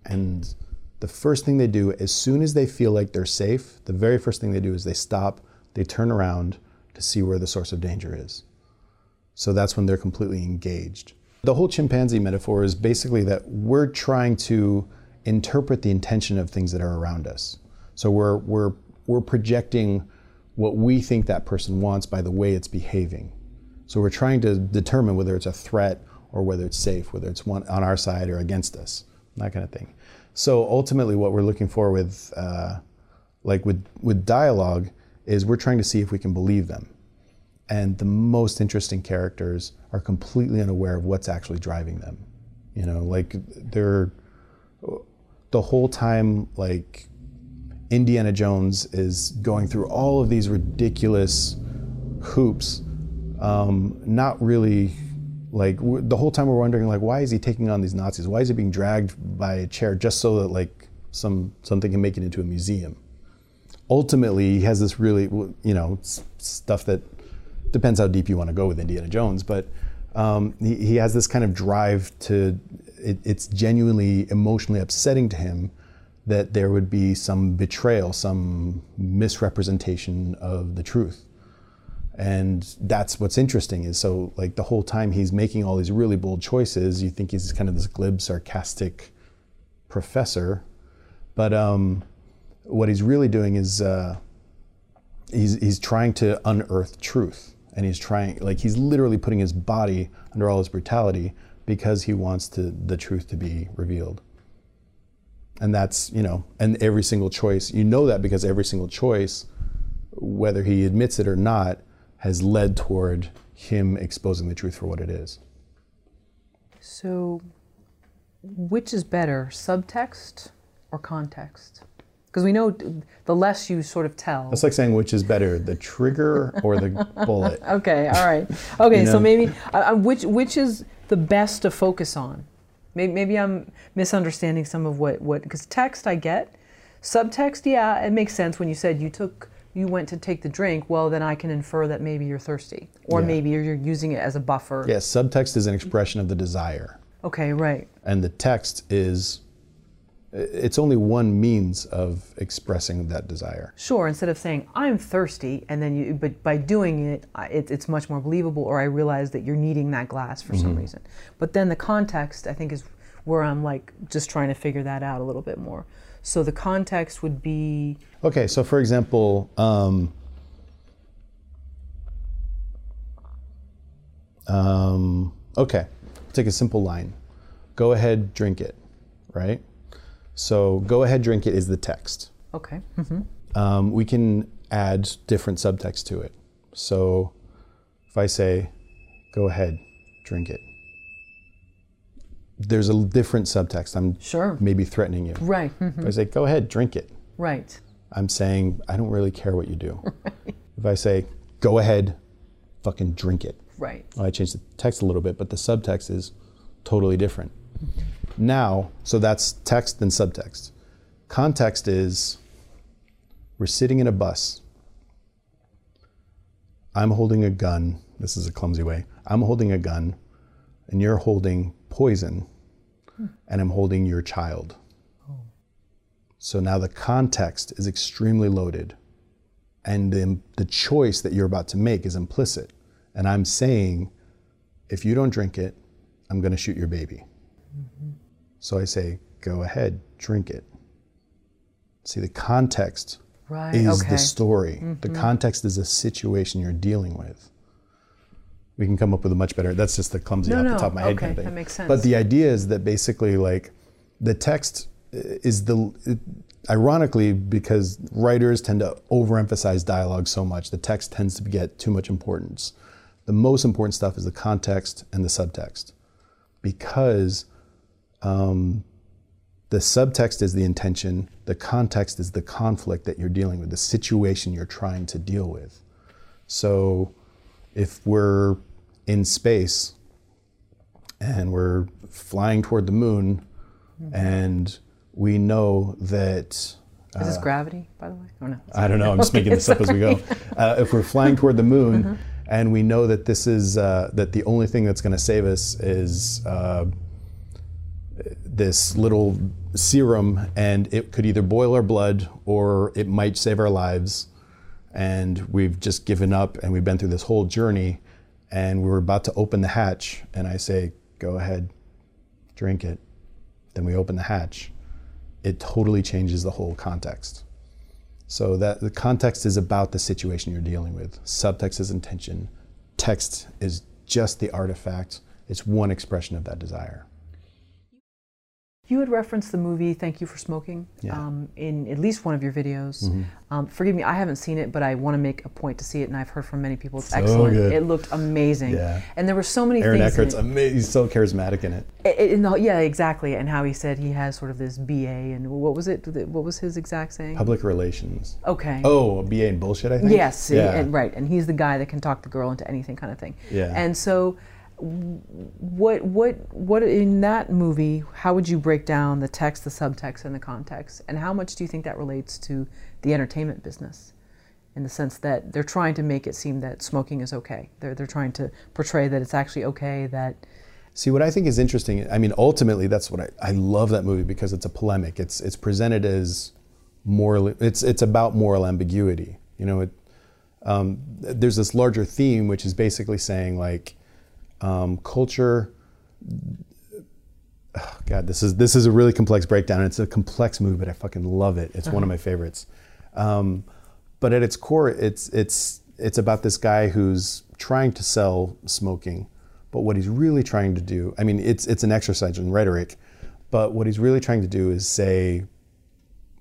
and the first thing they do, as soon as they feel like they're safe, the very first thing they do is they stop, they turn around to see where the source of danger is. So that's when they're completely engaged. The whole chimpanzee metaphor is basically that we're trying to interpret the intention of things that are around us. So we're, we're, we're projecting what we think that person wants by the way it's behaving. So we're trying to determine whether it's a threat or whether it's safe, whether it's on our side or against us, that kind of thing. So ultimately, what we're looking for with, uh, like with with dialogue, is we're trying to see if we can believe them. And the most interesting characters are completely unaware of what's actually driving them. You know, like they're the whole time like Indiana Jones is going through all of these ridiculous hoops, um, not really like the whole time we're wondering like why is he taking on these Nazis? Why is he being dragged by a chair just so that like some something can make it into a museum? Ultimately, he has this really you know stuff that depends how deep you want to go with Indiana Jones, but um, he, he has this kind of drive to it, it's genuinely emotionally upsetting to him that there would be some betrayal, some misrepresentation of the truth. And that's what's interesting is so like the whole time he's making all these really bold choices, you think he's kind of this glib, sarcastic professor, but um, what he's really doing is uh, he's he's trying to unearth truth, and he's trying like he's literally putting his body under all his brutality because he wants to the truth to be revealed. And that's you know, and every single choice you know that because every single choice, whether he admits it or not, has led toward him exposing the truth for what it is. So, which is better, subtext or context? Because we know the less you sort of tell. It's like saying which is better, the trigger or the bullet. Okay, all right. Okay, You so maybe uh, uh, which which is the best to focus on? Maybe, maybe I'm misunderstanding some of what what because text I get, subtext yeah it makes sense when you said you took you went to take the drink. Well, then I can infer that maybe you're thirsty, or Yeah. maybe you're, you're using it as a buffer. Yes, subtext is an expression of the desire, Okay, right. and the text is it's only one means of expressing that desire. Sure. Instead of saying I'm thirsty, and then you, but by doing it, it, it's much more believable. Or I realize that you're needing that glass for some mm-hmm. reason. But then the context, I think, is where I'm like just trying to figure that out a little bit more. So the context would be Okay, so for example, um, um, okay, take a simple line. Go ahead, drink it, right? So, go ahead, drink it is the text. okay. hmm Um, we can add different subtext to it. So, if I say, go ahead, drink it, there's a different subtext. I'm Sure. maybe threatening you. Right. mhm, If I say, go ahead, drink it, Right. I'm saying, I don't really care what you do. If I say, go ahead, fucking drink it. Right. Well, I changed the text a little bit, but the subtext is totally different. Now, so that's text and subtext. Context is we're sitting in a bus. I'm holding a gun. This is a clumsy way. I'm holding a gun, and you're holding poison, and I'm holding your child. So now the context is extremely loaded, and the, the choice that you're about to make is implicit. And I'm saying, if you don't drink it, I'm going to shoot your baby. So I say, go ahead, drink it. See, the context Right. is okay. the story. The mm-hmm. context is a situation you're dealing with. We can come up with a much better. That's just the clumsy No, off no, the top of my head okay, kind of thing. that makes sense. But the idea is that basically, like, the text is the. It, ironically, because writers tend to overemphasize dialogue so much, the text tends to get too much importance. The most important stuff is the context and the subtext, because um, the subtext is the intention, the context is the conflict that you're dealing with, the situation you're trying to deal with. So if we're in space and we're flying toward the moon and we know that Is this gravity, by the way? Oh no. I don't know. I'm just making this up as we go. Uh, if we're flying toward the moon, and we know that this is uh, that the only thing that's going to save us is uh, this little serum, and it could either boil our blood or it might save our lives. And we've just given up, and we've been through this whole journey, and we're about to open the hatch, and I say, "Go ahead, drink it." Then we open the hatch. It totally changes the whole context. So that the context is about the situation you're dealing with. Subtext is intention. Text is just the artifact. It's one expression of that desire. You had referenced the movie Thank You for Smoking Yeah. um, in at least one of your videos. Um, forgive me, I haven't seen it, but I want to make a point to see it, and I've heard from many people it's So excellent. good. It looked amazing. Yeah. And there were so many Aaron things. in Eckhart's it. amazing. He's so charismatic in it. I- I- in the- yeah, exactly. And how he said he has sort of this BA, and what was it? What was his exact saying? Public relations. Okay. Oh, a BA in bullshit, I think. Yes, Yeah. and, right, and he's the guy that can talk the girl into anything, kind of thing. Yeah. And so, what, what, what in that movie? How would you break down the text, the subtext, and the context? And how much do you think that relates to the entertainment business, in the sense that they're trying to make it seem that smoking is okay? They're they're trying to portray that it's actually okay. That See, what I think is interesting, I mean, ultimately, that's what I, I love that movie because it's a polemic. It's, it's presented as moral, it's, it's about moral ambiguity. You know, it, um, there's this larger theme, which is basically saying, like, um, culture. oh, God, this is this is a really complex breakdown. It's a complex movie, but I fucking love it. It's one of my favorites. Um, but at its core, it's it's it's about this guy who's trying to sell smoking, but what he's really trying to do, I mean, it's it's an exercise in rhetoric, but what he's really trying to do is say,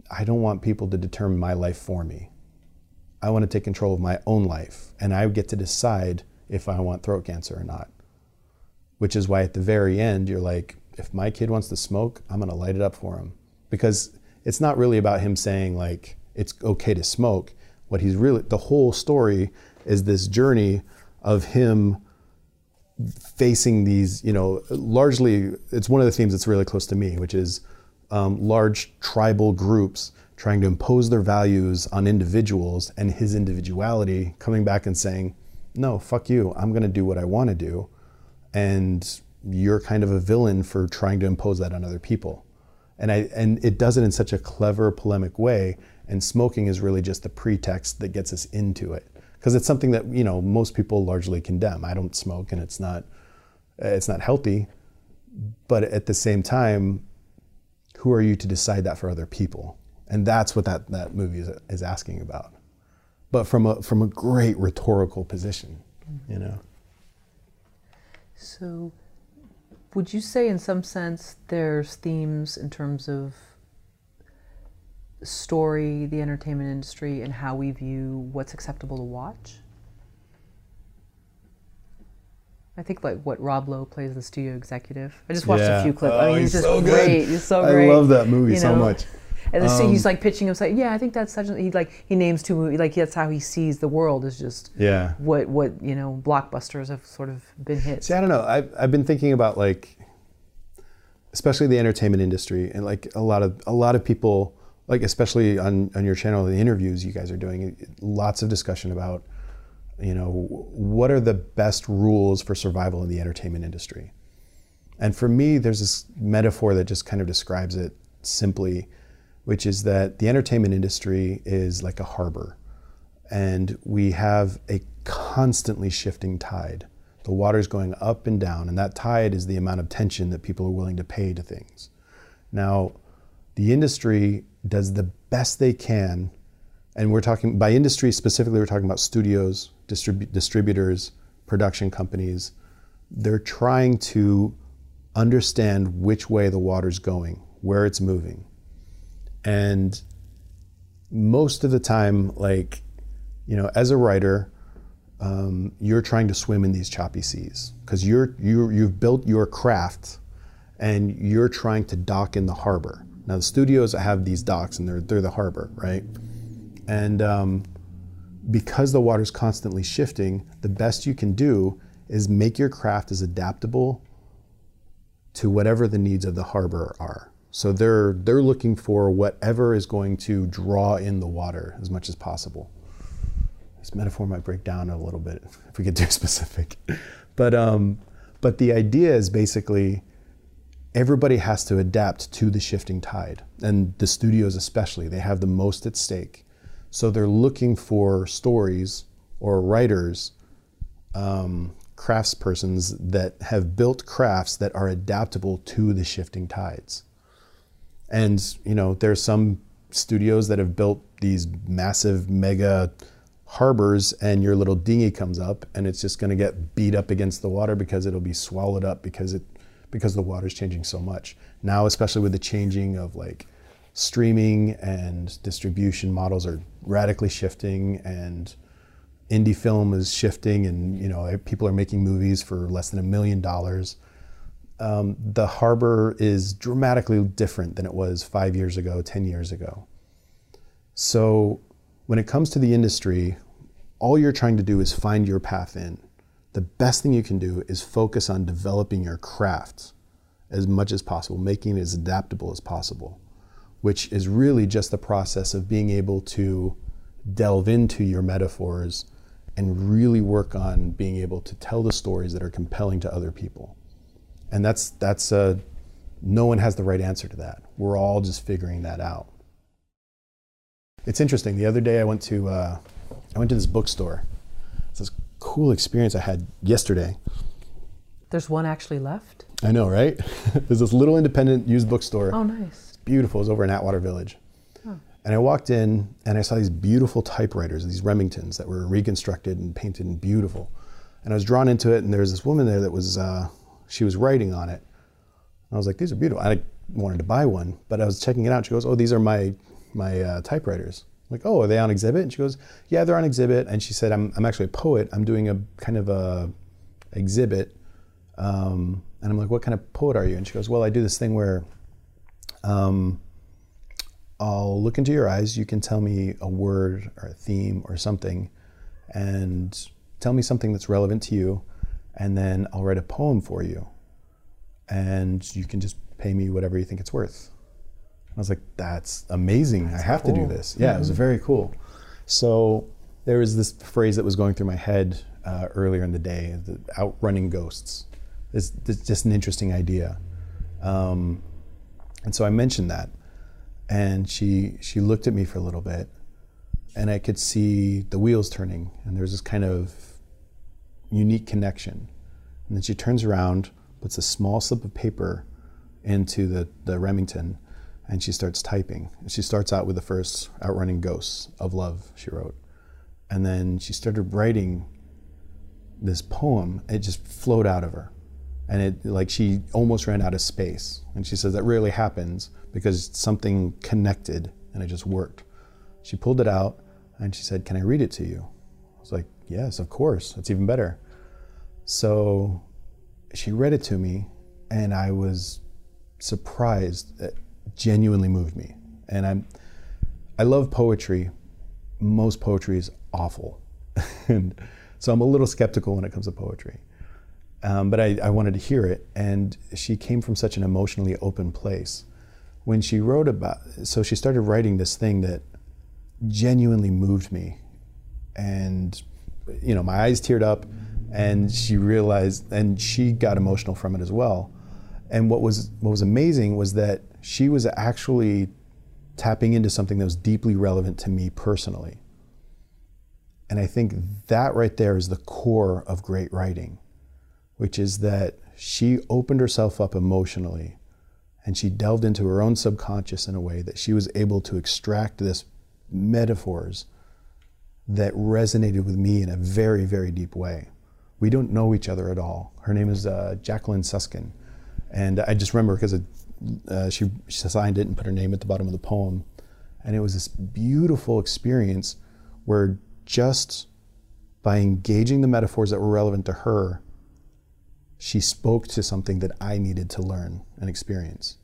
I don't want people to determine my life for me. I want to take control of my own life, and I get to decide if I want throat cancer or not. Which is why at the very end, you're like, if my kid wants to smoke, I'm going to light it up for him. Because it's not really about him saying like it's okay to smoke. What he's really the whole story is this journey of him facing these, you know, largely it's one of the themes that's really close to me, which is um, large tribal groups trying to impose their values on individuals and his individuality coming back and saying, no, fuck you, I'm going to do what I want to do. And you're kind of a villain for trying to impose that on other people. And, I, and it does it in such a clever, polemic way. And smoking is really just the pretext that gets us into it. Because it's something that, you know, most people largely condemn. I don't smoke and it's not, it's not healthy. But at the same time, who are you to decide that for other people? And that's what that, that movie is, is asking about. But from a, from a great rhetorical position, you know. So, would you say, in some sense, there's themes in terms of story, the entertainment industry, and how we view what's acceptable to watch? I think like what Rob Lowe plays the studio executive. I just watched Yeah. a few clips. Oh, I mean, he's he's, just so great. He's so great. I love that movie you so much. And Um, he's like pitching himself. Yeah, I think that's such. A, he like he names two movies. Like that's how he sees the world. Is just Yeah. what what you know blockbusters have sort of been hit. See, I don't know. I've, I've been thinking about like, especially the entertainment industry, and like a lot of a lot of people, like especially on on your channel, the interviews you guys are doing, lots of discussion about, you know, what are the best rules for survival in the entertainment industry. And for me, there's this metaphor that just kind of describes it simply, which is that the entertainment industry is like a harbor and we have a constantly shifting tide. The water's going up and down, and that tide is the amount of tension that people are willing to pay to things. Now, the industry does the best they can, and we're talking by industry specifically, we're talking about studios, distribu- distributors, production companies. They're trying to understand which way the water's going, where it's moving. And most of the time, like, you know, as a writer, um, you're trying to swim in these choppy seas because you're, you you've built your craft and you're trying to dock in the harbor. Now, the studios have these docks and they're, they're the harbor, right? And um, because the water's constantly shifting, the best you can do is make your craft as adaptable to whatever the needs of the harbor are. So they're they're looking for whatever is going to draw in the water as much as possible. This metaphor might break down a little bit if we get too specific, but um, but the idea is basically everybody has to adapt to the shifting tide, and the studios especially they have the most at stake. So they're looking for stories or writers um, craftspersons that have built crafts that are adaptable to the shifting tides. And you know, there's some studios that have built these massive mega harbors and your little dinghy comes up and it's just going to get beat up against the water because it'll be swallowed up because it because the water's changing so much. Now, especially with the changing of like streaming and distribution models are radically shifting and indie film is shifting and you know people are making movies for less than a million dollars um, the harbor is dramatically different than it was five years ago ten years ago so when it comes to the industry all you're trying to do is find your path in the best thing you can do is focus on developing your craft as much as possible making it as adaptable as possible which is really just the process of being able to delve into your metaphors and really work on being able to tell the stories that are compelling to other people. And that's that's uh, no one has the right answer to that. We're all just figuring that out. It's interesting. The other day I went to uh, I went to this bookstore. It's this cool experience I had yesterday. There's one actually left. I know, right? There's this little independent used bookstore. Oh, nice. It's beautiful. It's over in Atwater Village. And I walked in and I saw these beautiful typewriters, these Remingtons that were reconstructed and painted and beautiful. And I was drawn into it, and there was this woman there that was, uh, she was writing on it. I was like, these are beautiful. I wanted to buy one, but I was checking it out. She goes, oh, these are my, my uh, typewriters. I'm like, oh, are they on exhibit? And she goes, yeah, they're on exhibit. And she said, I'm, I'm actually a poet. I'm doing a kind of a exhibit. Um, and I'm like, what kind of poet are you? And she goes, well, I do this thing where um, I'll look into your eyes. You can tell me a word or a theme or something, and tell me something that's relevant to you, and then I'll write a poem for you, and you can just pay me whatever you think it's worth. I was like, that's amazing. That's I have cool. to do this. Yeah, mm-hmm. it was mm-hmm. very cool. So there was this phrase that was going through my head uh, earlier in the day the outrunning ghosts. It's, it's just an interesting idea. Um, and so I mentioned that. And she, she looked at me for a little bit, and I could see the wheels turning, and there was this kind of unique connection. And then she turns around, puts a small slip of paper into the, the Remington, and she starts typing. And she starts out with the first outrunning ghosts of love, she wrote. And then she started writing this poem. It just flowed out of her. And it like she almost ran out of space. And she says that rarely happens because something connected and it just worked. She pulled it out and she said, Can I read it to you? Yes, of course. That's even better. So she read it to me and I was surprised. It genuinely moved me. And I'm I love poetry. Most poetry is awful. and so I'm a little skeptical when it comes to poetry. Um, but I, I, wanted to hear it, and she came from such an emotionally open place. When she wrote about, so she started writing this thing that genuinely moved me, and you know, my eyes teared up, and she realized, and she got emotional from it as well. And what was what was amazing was that she was actually tapping into something that was deeply relevant to me personally. And I think that right there is the core of great writing, which is that she opened herself up emotionally and she delved into her own subconscious in a way that she was able to extract this metaphors that resonated with me in a very, very deep way. We don't know each other at all. Her name is uh, Jacqueline Suskin. And I just remember because uh, she, she signed it and put her name at the bottom of the poem. And it was this beautiful experience where just by engaging the metaphors that were relevant to her, she spoke to something that I needed to learn and experience.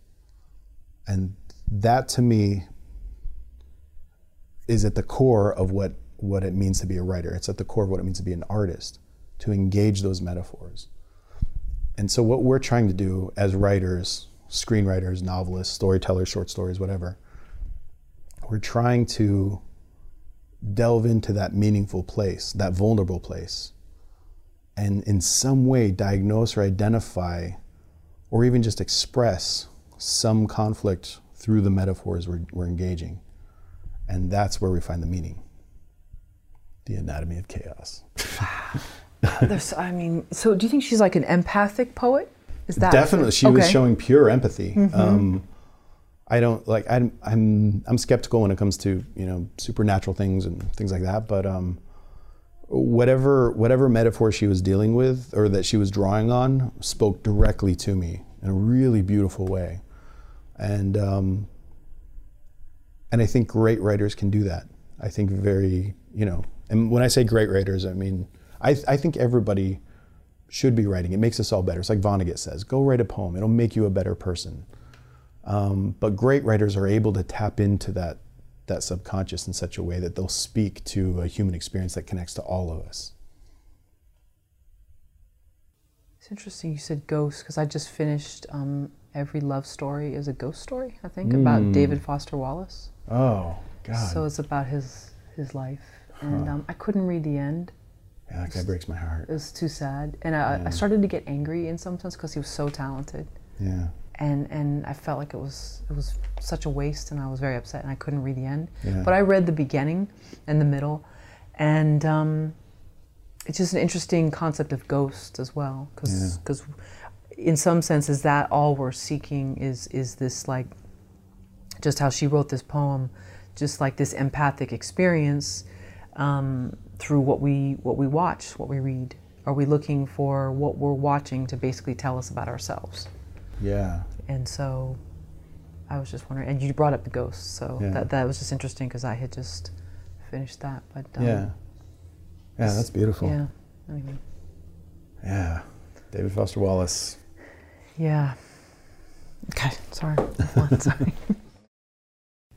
And that to me is at the core of what, what it means to be a writer. It's at the core of what it means to be an artist, to engage those metaphors. And so, what we're trying to do as writers, screenwriters, novelists, storytellers, short stories, whatever, we're trying to delve into that meaningful place, that vulnerable place, and in some way diagnose or identify or even just express some conflict through the metaphors we're, we're engaging. And that's where we find the meaning. The anatomy of chaos. There's, I mean, so do you think she's like an empathic poet? Is that definitely? She okay. was showing pure empathy. Mm-hmm. Um, I don't like I'm I'm I'm skeptical when it comes to you know supernatural things and things like that. But um, whatever whatever metaphor she was dealing with or that she was drawing on spoke directly to me in a really beautiful way, and um, and I think great writers can do that. I think very you know, and when I say great writers, I mean I I think everybody should be writing. It makes us all better. It's like Vonnegut says, go write a poem. It'll make you a better person. Um, but great writers are able to tap into that that subconscious in such a way that they'll speak to a human experience that connects to all of us. It's interesting you said ghost because I just finished um, Every Love Story is a Ghost Story, I think, mm. about hmm. David Foster Wallace. Oh, God. So it's about his, his life. And huh. um, I couldn't read the end. Yeah, that breaks my heart. It was too sad. And I, yeah. I started to get angry in some sense because he was so talented. Yeah and and I felt like it was it was such a waste, and I was very upset, and I couldn't read the end. Yeah. But I read the beginning and the middle, and um, it's just an interesting concept of ghost as well, because because yeah. in some senses that all we're seeking is is this like just how she wrote this poem, just like this empathic experience um, through what we what we watch, what we read. Are we looking for what we're watching to basically tell us about ourselves? Yeah. And so I was just wondering, and you brought up the ghosts, so yeah. that, that was just interesting because I had just finished that. But um, yeah, yeah, that's beautiful. Yeah, I mean, yeah, David Foster Wallace. Yeah. Okay, sorry. One, sorry.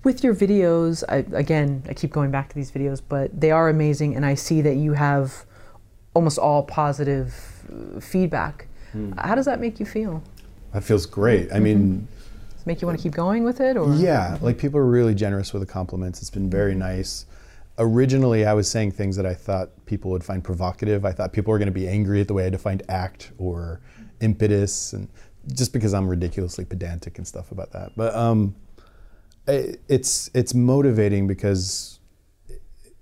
with your videos, I, again, I keep going back to these videos, but they are amazing, and I see that you have almost all positive uh, feedback. How does that make you feel? That feels great. I mean, Does it make you want to keep going with it, or yeah, like people are really generous with the compliments. It's been very nice. Originally, I was saying things that I thought people would find provocative. I thought people were going to be angry at the way I defined act or impetus, and just because I'm ridiculously pedantic and stuff about that. But um, i- it's it's motivating because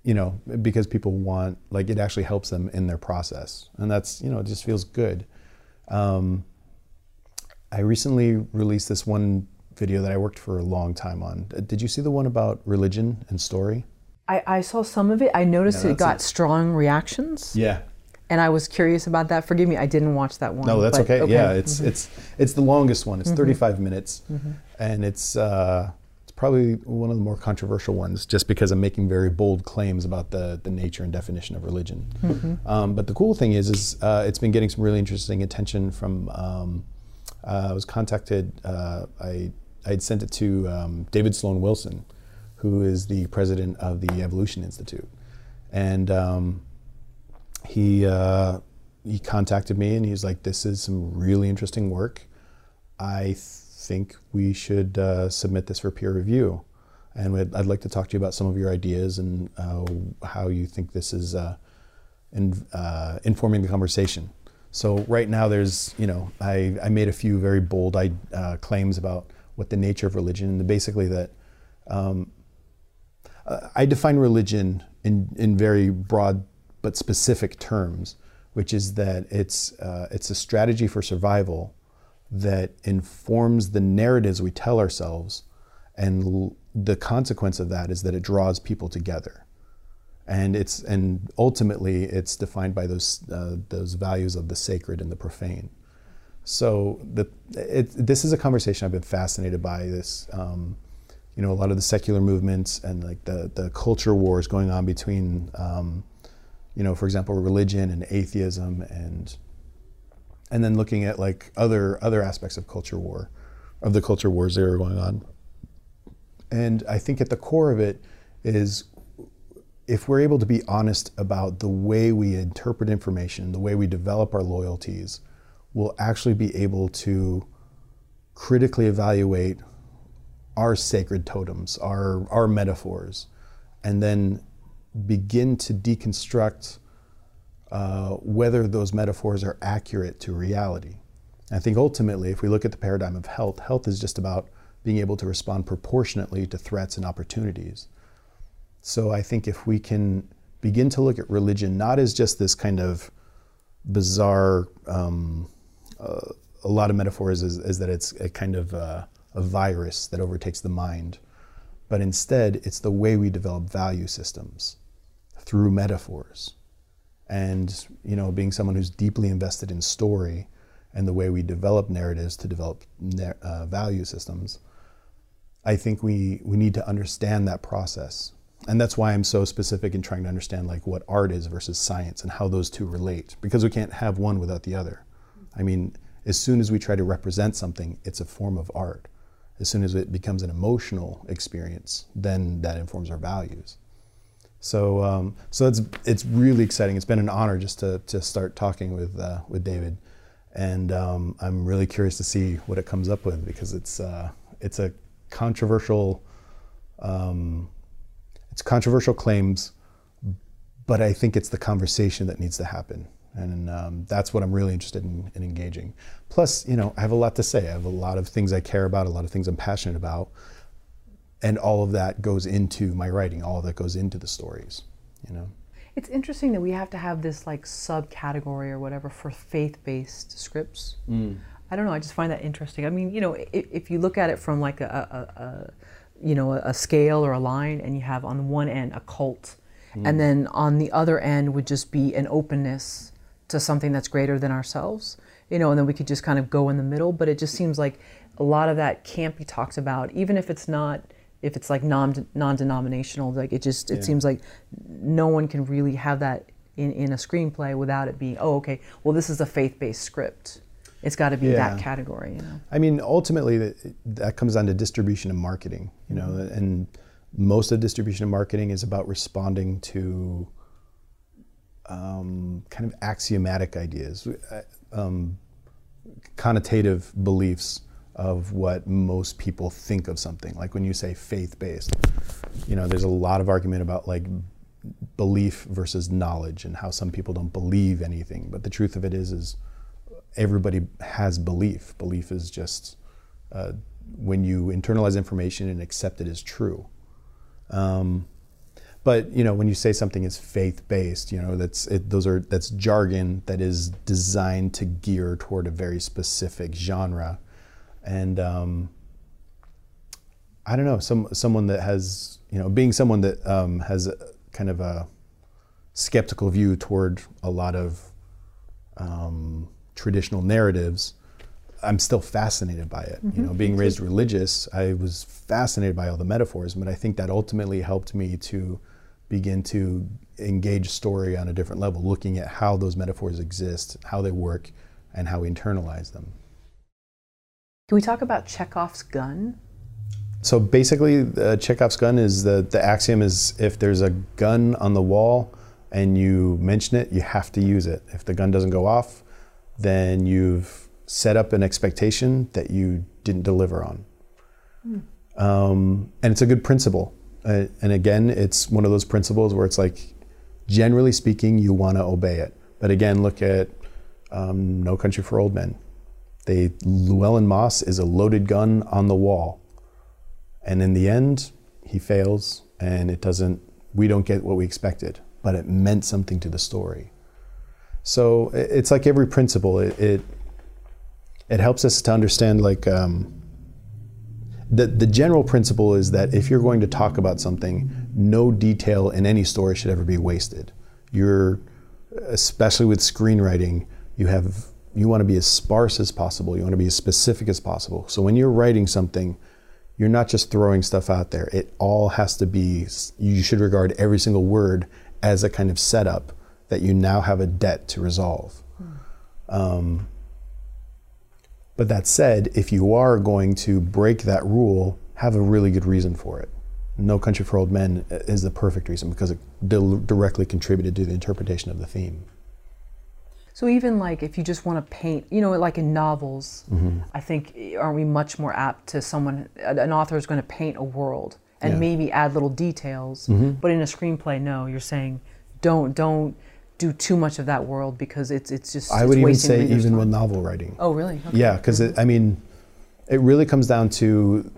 you know because people want like it actually helps them in their process, and that's you know it just feels good. Um, I recently released this one video that I worked for a long time on. Uh, Did you see the one about religion and story? I, I saw some of it. I noticed Yeah, it got it. strong reactions, Yeah. and I was curious about that. Forgive me, I didn't watch that one. No, that's but okay. Yeah, it's it's it's the longest one. It's 35 minutes, Mm-hmm. and it's uh, it's probably one of the more controversial ones, just because I'm making very bold claims about the the nature and definition of religion. Mm-hmm. Um, but the cool thing is, is uh, it's been getting some really interesting attention from. Um, uh, I was contacted. Uh, I I had sent it to um, David Sloan Wilson, who is the president of the Evolution Institute, and. Um, he uh, he contacted me and he was like, "This is some really interesting work. I think we should uh, submit this for peer review, and I'd like to talk to you about some of your ideas and uh, how you think this is uh, in, uh, informing the conversation." So right now, there's you know I, I made a few very bold uh, claims about what the nature of religion and basically that um, I define religion in, in very broad but specific terms, which is that it's, it's a strategy for survival that informs the narratives we tell ourselves, and l- the consequence of that is that it draws people together. And it's and ultimately it's defined by those uh, those values of the sacred and the profane. So the it, this is a conversation I've been fascinated by. This um, you know a lot of the secular movements and like the the culture wars going on between um, you know for example religion and atheism and and then looking at like other other aspects of culture war of the culture wars that are going on. And I think at the core of it is if we're able to be honest about the way we interpret information, the way we develop our loyalties, we'll actually be able to critically evaluate our sacred totems, our, our metaphors, and then begin to deconstruct uh, whether those metaphors are accurate to reality. I think ultimately, if we look at the paradigm of health, health is just about being able to respond proportionately to threats and opportunities. So I think if we can begin to look at religion not as just this kind of bizarre, um, uh, a lot of metaphors is, is that it's a kind of uh, a virus that overtakes the mind, but instead it's the way we develop value systems through metaphors. And you know, being someone who's deeply invested in story and the way we develop narratives to develop uh, value systems, I think we, we need to understand that process. And that's why I'm so specific in trying to understand like what art is versus science and how those two relate because we can't have one without the other. I mean, as soon as we try to represent something, it's a form of art. As soon as it becomes an emotional experience, then that informs our values. So, um, so it's it's really exciting. It's been an honor just to, to start talking with uh, with David, and um, I'm really curious to see what it comes up with because it's uh, it's a controversial um, it's controversial claims, but I think it's the conversation that needs to happen, and um, that's what I'm really interested in, in engaging. Plus, you know, I have a lot to say. I have a lot of things I care about, a lot of things I'm passionate about, and all of that goes into my writing. All of that goes into the stories, you know. It's interesting that we have to have this like subcategory or whatever for faith-based scripts. Mm. I don't know. I just find that interesting. I mean, you know, if, if you look at it from like a, a, a you know, a, a scale or a line, and you have on one end a cult, mm. and then on the other end would just be an openness to something that's greater than ourselves. You know, and then we could just kind of go in the middle. But it just seems like a lot of that can't be talked about, even if it's not if it's like non non-denominational like it just it Yeah. seems like no one can really have that in, in a screenplay without it being oh okay well this is a faith-based script it's got to be Yeah. that category. You know. I mean, ultimately, that, that comes down to distribution and marketing. You know, and most of distribution and marketing is about responding to um, kind of axiomatic ideas, uh, um, connotative beliefs of what most people think of something. Like when you say faith-based, you know, there's a lot of argument about like belief versus knowledge and how some people don't believe anything. But the truth of it is, is everybody has belief. Belief is just uh, when you internalize information and accept it as true. Um, but you know, when you say something is faith-based, you know that's it, those are that's jargon that is designed to gear toward a very specific genre, and um, I don't know, some someone that has you know, being someone that um, has a, kind of a skeptical view toward a lot of um, traditional narratives, I'm still fascinated by it. You know, being raised religious, I was fascinated by all the metaphors, but I think that ultimately helped me to begin to engage story on a different level, looking at how those metaphors exist, how they work, and how we internalize them. Can we talk about Chekhov's gun? So basically, uh, Chekhov's gun is the, the axiom is if there's a gun on the wall and you mention it, you have to use it. If the gun doesn't go off, then you've set up an expectation that you didn't deliver on. Um, and it's a good principle. Uh, and again, it's one of those principles where it's like, generally speaking, you want to obey it. But again, look at um, No Country for Old Men. They Llewellyn Moss is a loaded gun on the wall, and in the end, he fails, and it doesn't. We don't get what we expected, but it meant something to the story. So it's like every principle. It it, it helps us to understand like. Um, the, the general principle is that if you're going to talk about something, no detail in any story should ever be wasted. You're, especially with screenwriting, you have you want to be as sparse as possible. You want to be as specific as possible. So when you're writing something, you're not just throwing stuff out there. It all has to be. You should regard every single word as a kind of setup that you now have a debt to resolve. Um, but that said, if you are going to break that rule, have a really good reason for it. No Country for Old Men is the perfect reason because it dil- directly contributed to the interpretation of the theme. So even like if you just want to paint, you know, like in novels, Mm-hmm. I think eh, aren't we much more apt to someone an author is going to paint a world and Yeah. maybe add little details, but in a screenplay, no, you're saying don't don't do too much of that world because it's it's just I it's would even say, even time. with novel writing. oh really okay. Yeah, because I mean, it really comes down to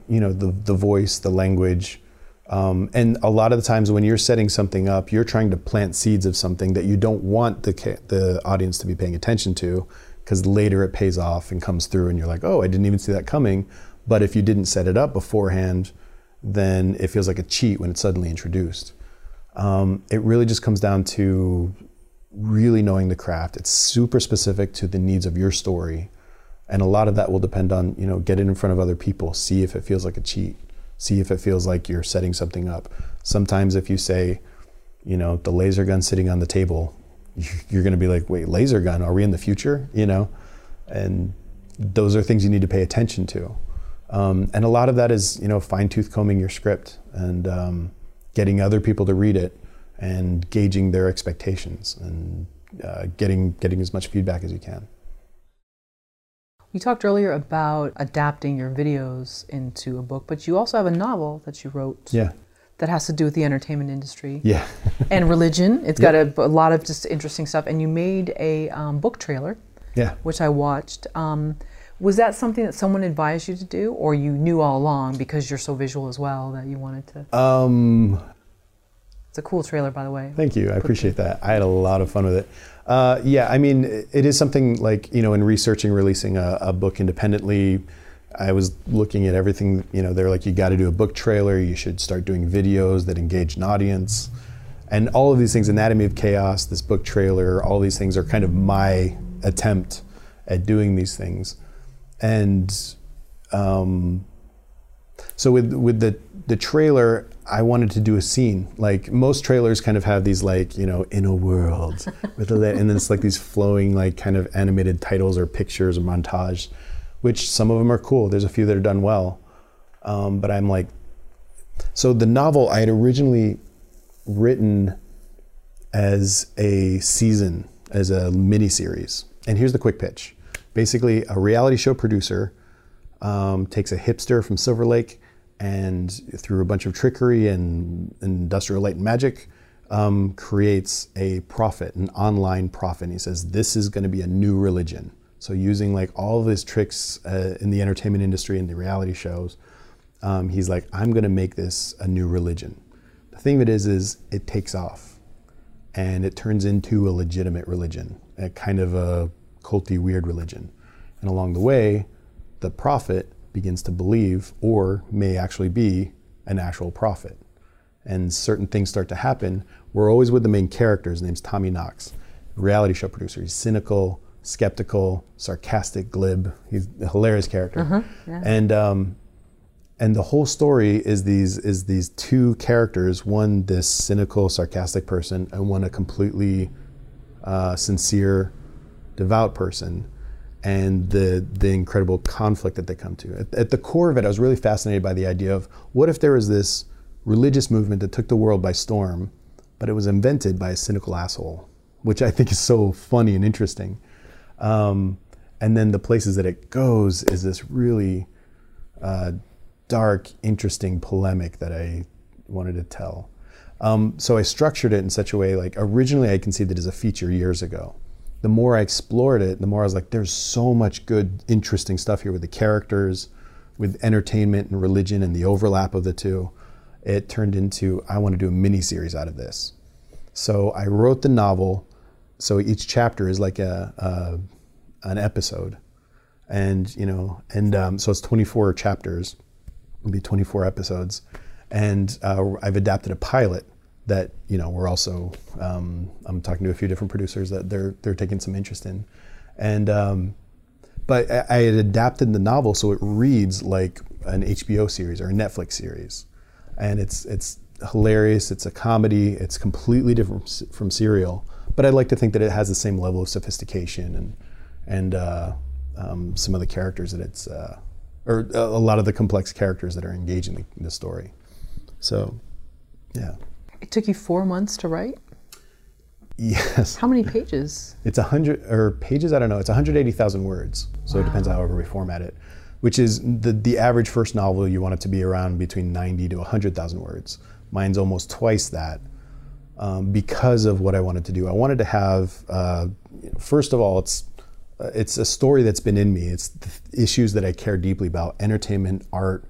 you know the the voice, the language, um, and a lot of the times when you're setting something up, you're trying to plant seeds of something that you don't want the ca- the audience to be paying attention to, because later it pays off and comes through, and you're like, oh, I didn't even see that coming. But if you didn't set it up beforehand, then it feels like a cheat when it's suddenly introduced. Um, it really just comes down to really knowing the craft. It's super specific to the needs of your story. And a lot of that will depend on, you know, get it in front of other people, see if it feels like a cheat, see if it feels like you're setting something up. Sometimes if you say, you know, the laser gun sitting on the table, you're going to be like, wait, laser gun, are we in the future? You know? And those are things you need to pay attention to. Um, and a lot of that is, you know, fine tooth combing your script and um, getting other people to read it and gauging their expectations and uh, getting getting as much feedback as you can. You talked earlier about adapting your videos into a book, but you also have a novel that you wrote Yeah, that has to do with the entertainment industry yeah, and religion. It's got a, a lot of just interesting stuff, and you made a um, book trailer, yeah. which I watched. Um, was that something that someone advised you to do, or you knew all along because you're so visual as well that you wanted to? Um, It's a cool trailer, by the way. Thank you. I appreciate that. I had a lot of fun with it. Uh, yeah, I mean, it is something like, you know, in researching releasing a, a book independently, I was looking at everything, you know, they're like, you got to do a book trailer, you should start doing videos that engage an audience. And all of these things, Anatomy of Chaos, this book trailer, all these things are kind of my attempt at doing these things. And um, So with with the the trailer, I wanted to do a scene. Like most trailers, kind of have these like you know in a world with a, and then it's like these flowing like kind of animated titles or pictures or montage, which some of them are cool. There's a few that are done well, um, but I'm like, so the novel I had originally written as a season, as a mini series. And here's the quick pitch. Basically, a reality show producer um, takes a hipster from Silver Lake and through a bunch of trickery and industrial light and magic, um, creates a prophet, an online prophet. And he says, This is going to be a new religion. So, using like all of his tricks uh, in the entertainment industry and the reality shows, um, he's like, I'm going to make this a new religion. The thing of it is, is it takes off and it turns into a legitimate religion, a kind of a culty, weird religion. And along the way, the prophet begins to believe or may actually be an actual prophet. And certain things start to happen. We're always with the main character. His name's Tommy Knox, reality show producer. He's cynical, skeptical, sarcastic, glib. He's a hilarious character. Uh-huh, yeah. And um, and the whole story is these is these two characters one this cynical sarcastic person and one a completely uh, sincere devout person and the the incredible conflict that they come to at, at, the core of it i was really fascinated by the idea of what if there was this religious movement that took the world by storm but it was invented by a cynical asshole which i think is so funny and interesting um, and then the places that it goes is this really uh, dark, interesting polemic that I wanted to tell. Um, so I structured it in such a way like originally I conceived it as a feature years ago. The more I explored it, the more I was like, there's so much good, interesting stuff here with the characters, with entertainment and religion and the overlap of the two. It turned into I want to do a mini series out of this. So I wrote the novel. So each chapter is like a, a an episode, and you know, and um, so it's 24 chapters It'll be 24 episodes, and uh, I've adapted a pilot that you know we're also um, I'm talking to a few different producers that they're they're taking some interest in, and um, but I had adapted the novel so it reads like an HBO series or a Netflix series, and it's it's hilarious. It's a comedy. It's completely different from Serial, but I'd like to think that it has the same level of sophistication and and uh, um, some of the characters that it's uh, or a lot of the complex characters that are engaged in the, the story. So, yeah. It took you four months to write. Yes. How many pages? It's a hundred or pages. I don't know. It's 180,000 words. So wow. it depends however we format it. Which is the the average first novel you want it to be around between 90 to 100,000 words. Mine's almost twice that. Um, because of what I wanted to do, I wanted to have. Uh, first of all, it's uh, it's a story that's been in me. It's issues that I care deeply about: entertainment, art,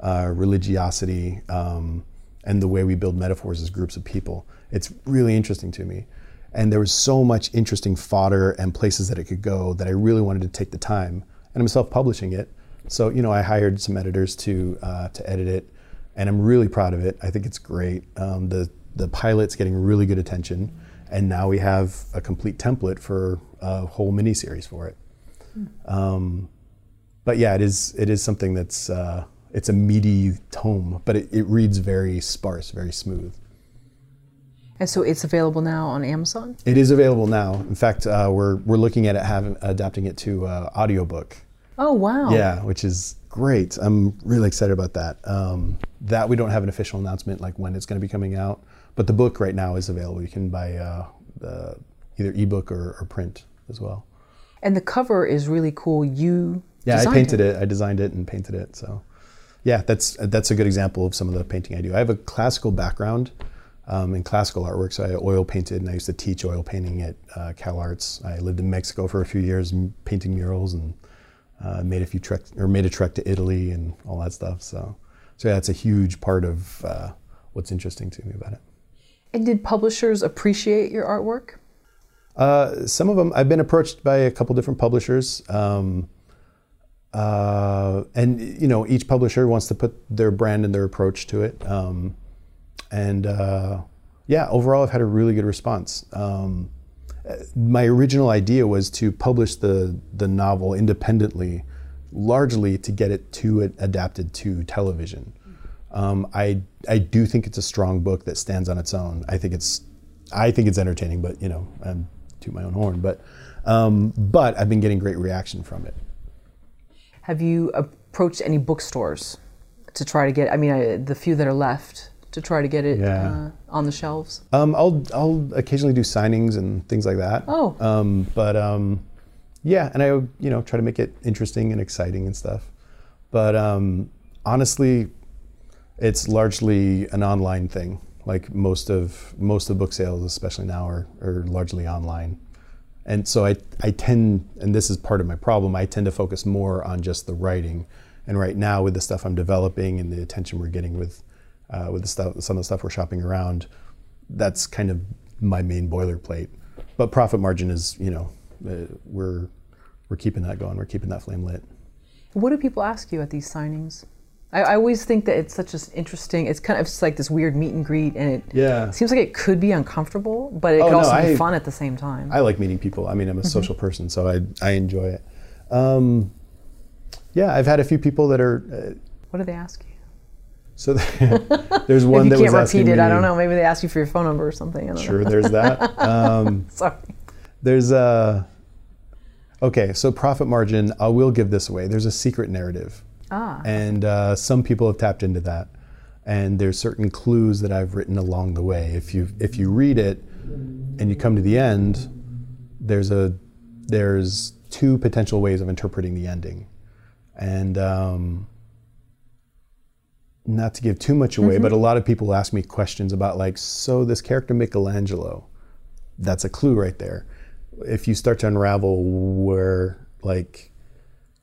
uh, religiosity, um, and the way we build metaphors as groups of people. It's really interesting to me, and there was so much interesting fodder and places that it could go that I really wanted to take the time. And I'm self-publishing it, so you know I hired some editors to uh, to edit it, and I'm really proud of it. I think it's great. Um, the the pilot's getting really good attention and now we have a complete template for a whole mini series for it. Hmm. Um, but yeah, it is it is something that's uh, it's a meaty tome, but it, it, reads very sparse, very smooth. And so it's available now on Amazon. It is available now. In fact, uh, we're we're looking at it having adapting it to uh, audiobook. Oh wow! Yeah, which is great. I'm really excited about that. Um, that we don't have an official announcement like when it's going to be coming out. But the book right now is available. You can buy uh, either ebook or, or print as well. And the cover is really cool. You yeah, I painted it. it. I designed it and painted it. So yeah, that's that's a good example of some of the painting I do. I have a classical background um, in classical artwork, so I oil painted, and I used to teach oil painting at uh, Cal Arts. I lived in Mexico for a few years, painting murals, and uh, made a few trek or made a trek to Italy and all that stuff. So, so yeah, it's a huge part of uh, what's interesting to me about it. And did publishers appreciate your artwork? Uh, some of them. I've been approached by a couple different publishers, um, uh, and you know, each publisher wants to put their brand and their approach to it. Um, and uh, yeah, overall, I've had a really good response. Um, my original idea was to publish the the novel independently largely to get it to it adapted to television. Um, I I do think it's a strong book that stands on its own. I think it's I think it's entertaining, but you know, I'm to my own horn. But um, but I've been getting great reaction from it. Have you approached any bookstores to try to get? I mean, I, the few that are left to try to get it Yeah. uh, on the shelves. Um, I'll I'll occasionally do signings and things like that. Oh. Um, but um, yeah, and I you know try to make it interesting and exciting and stuff. But um, honestly, it's largely an online thing. Like most of most of book sales, especially now, are, are largely online. And so I, I tend, and this is part of my problem, I tend to focus more on just the writing. And right now, with the stuff I'm developing and the attention we're getting with, uh, with the stuff, some of the stuff we're shopping around, that's kind of my main boilerplate. But profit margin is, you know, uh, we're we're keeping that going. We're keeping that flame lit. What do people ask you at these signings? I, I always think that it's such an interesting. It's kind of it's like this weird meet and greet, and it Yeah. seems like it could be uncomfortable, but it Oh, could no, also be I- fun at the same time. I like meeting people. I mean, I'm a social person, so I I enjoy it. Um, yeah, I've had a few people that are. Uh, what do they ask you? so there's If one you that can't was asking repeat it, me. I don't know. Maybe they ask you for your phone number or something. I don't Sure, know. there's that. Um, Sorry. there's a. Okay, so profit margin. I will give this away. There's a secret narrative. Ah. and uh, some people have tapped into that. And there's certain clues that i've written along the way. If you if you read it and you come to the end there's a there's two potential ways of interpreting the ending. And um, not to give too much away but a lot of people ask me questions about like so this character michelangelo that's a clue right there. If you start to unravel where like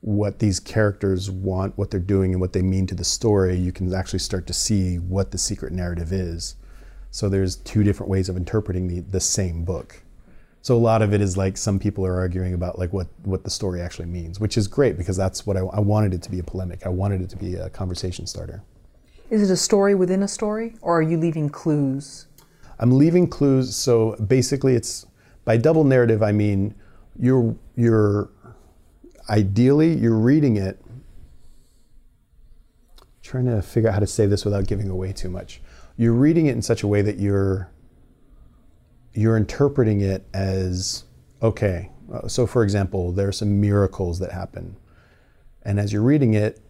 what these characters want, what they're doing, and what they mean to the story, you can actually start to see what the secret narrative is. So there's two different ways of interpreting the, the same book. So a lot of it is like some people are arguing about like what, what the story actually means, which is great because that's what I, I wanted it to be a polemic. I wanted it to be a conversation starter. Is it a story within a story, or are you leaving clues? I'm leaving clues. So basically, it's by double narrative. I mean, you're you're ideally you're reading it. Trying to figure out how to say this without giving away too much. You're reading it in such a way that you're you're interpreting it as okay. uh, So, for example, there are some miracles that happen, and as you're reading it,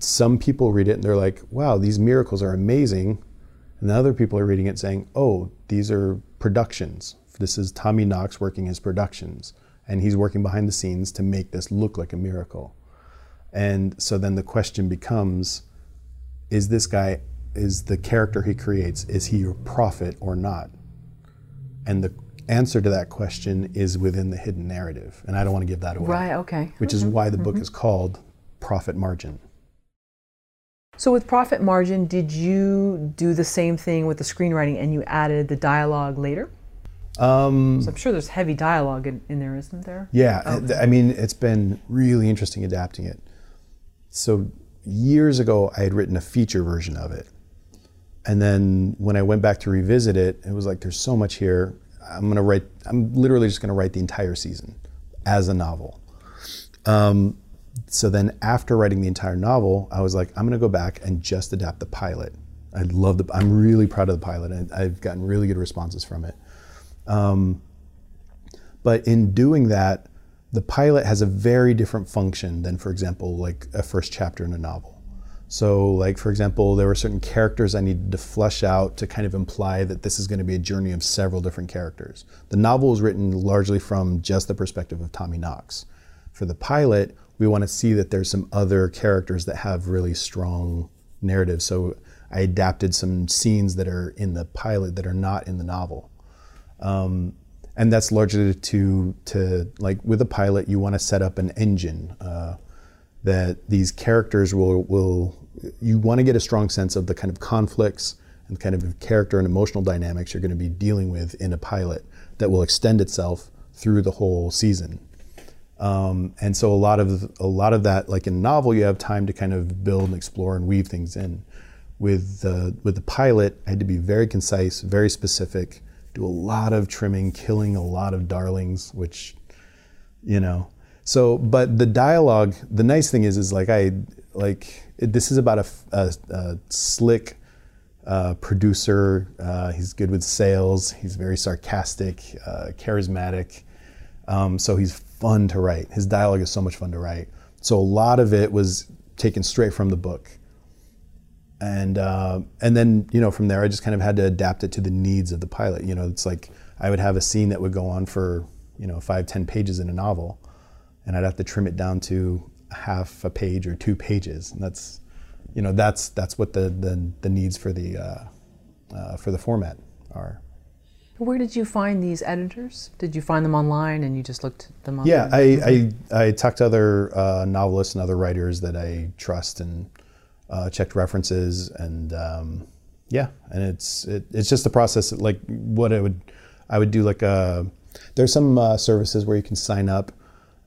some people read it and they're like, "Wow, these miracles are amazing," and the other people are reading it saying, "Oh, these are productions. This is Tommy Knox working his productions, and he's working behind the scenes to make this look like a miracle." And so then the question becomes, is this guy is the character he creates is he a prophet or not? And the answer to that question is within the hidden narrative, and I don't want to give that away. Right. Okay. Which is why the book mm-hmm. is called Profit Margin. So with profit margin, did you do the same thing with the screenwriting, and you added the dialogue later? Um, So I'm sure there's heavy dialogue in, in there, isn't there? Yeah, th- I mean, it's been really interesting adapting it. So years ago, I had written a feature version of it, and then when I went back to revisit it, it was like, "There's so much here. I'm gonna write. I'm literally just gonna write the entire season as a novel." Um, so then, after writing the entire novel, I was like, "I'm gonna go back and just adapt the pilot." I love the. I'm really proud of the pilot, and I've gotten really good responses from it. Um, but in doing that, the pilot has a very different function than, for example, like a first chapter in a novel. So, like, for example, there were certain characters I needed to flesh out to kind of imply that this is going to be a journey of several different characters. The novel was written largely from just the perspective of Tommy Knox. For the pilot, we want to see that there's some other characters that have really strong narratives. So, I adapted some scenes that are in the pilot that are not in the novel and that's largely to to like with a pilot you want to set up an engine uh, that these characters will will you want to get a strong sense of the kind of conflicts and kind of character and emotional dynamics you're going to be dealing with in a pilot that will extend itself through the whole season. Um, and so a lot of a lot of that like in a novel you have time to kind of build and explore and weave things in. With the with the pilot I had to be very concise very specific do a lot of trimming killing a lot of darlings which you know So, but the dialogue, the nice thing is, is like I like it, this is about a, a, a slick uh, producer. Uh, he's good with sales. He's very sarcastic, uh, charismatic. Um, so he's fun to write. His dialogue is so much fun to write. So a lot of it was taken straight from the book. And uh, and then you know from there I just kind of had to adapt it to the needs of the pilot. You know, it's like I would have a scene that would go on for you know five ten pages in a novel, and I'd have to trim it down to half a page or two pages. And that's, you know, that's that's what the the, the needs for the uh, uh, for the format are. Where did you find these editors? Did you find them online and you just looked them up? Yeah, I, I, I talked to other uh, novelists and other writers that I trust and uh, checked references and um, yeah, and it's it, it's just the process. Like what I would I would do like a uh, there's some uh, services where you can sign up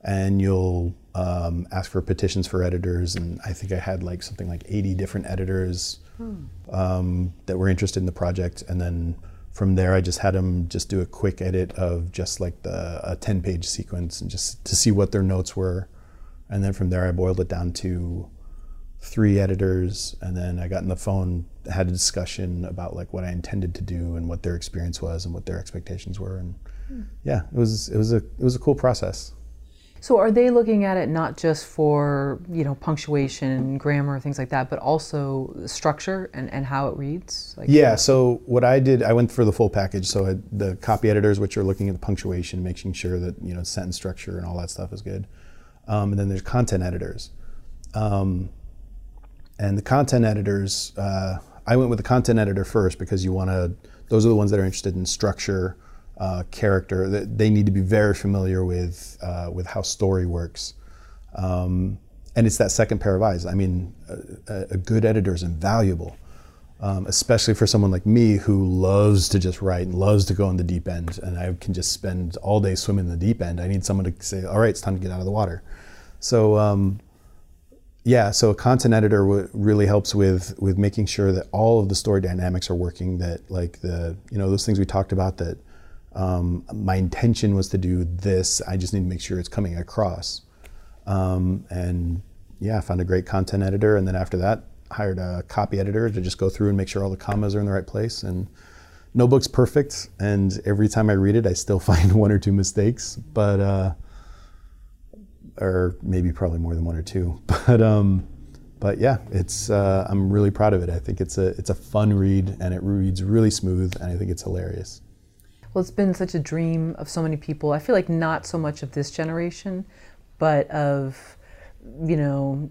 and you'll um, ask for petitions for editors. And I think I had like something like 80 different editors hmm. um, that were interested in the project. And then from there, I just had them just do a quick edit of just like the a 10 page sequence and just to see what their notes were. And then from there, I boiled it down to three editors. And then I got on the phone, had a discussion about like what I intended to do and what their experience was and what their expectations were. And hmm. yeah, it was it was a it was a cool process. So are they looking at it not just for you know punctuation, grammar, things like that, but also structure and, and how it reads? Like yeah. So what I did, I went for the full package. So I, the copy editors, which are looking at the punctuation, making sure that you know sentence structure and all that stuff is good. Um, and then there's content editors. Um, and the content editors, uh, I went with the content editor first because you want to. Those are the ones that are interested in structure uh, character. They need to be very familiar with uh, with how story works, um, and it's that second pair of eyes. I mean, a, a good editor is invaluable, um, especially for someone like me who loves to just write and loves to go in the deep end, and I can just spend all day swimming in the deep end. I need someone to say, "All right, it's time to get out of the water." So. Um, yeah, so a content editor w- really helps with with making sure that all of the story dynamics are working. That like the you know those things we talked about that um, my intention was to do this. I just need to make sure it's coming across. Um, and yeah, I found a great content editor, and then after that, hired a copy editor to just go through and make sure all the commas are in the right place. And no book's perfect, and every time I read it, I still find one or two mistakes, but uh, or maybe probably more than one or two. But um, but yeah, it's uh, I'm really proud of it. I think it's a it's a fun read, and it reads really smooth, and I think it's hilarious. Well, it's been such a dream of so many people. I feel like not so much of this generation, but of you know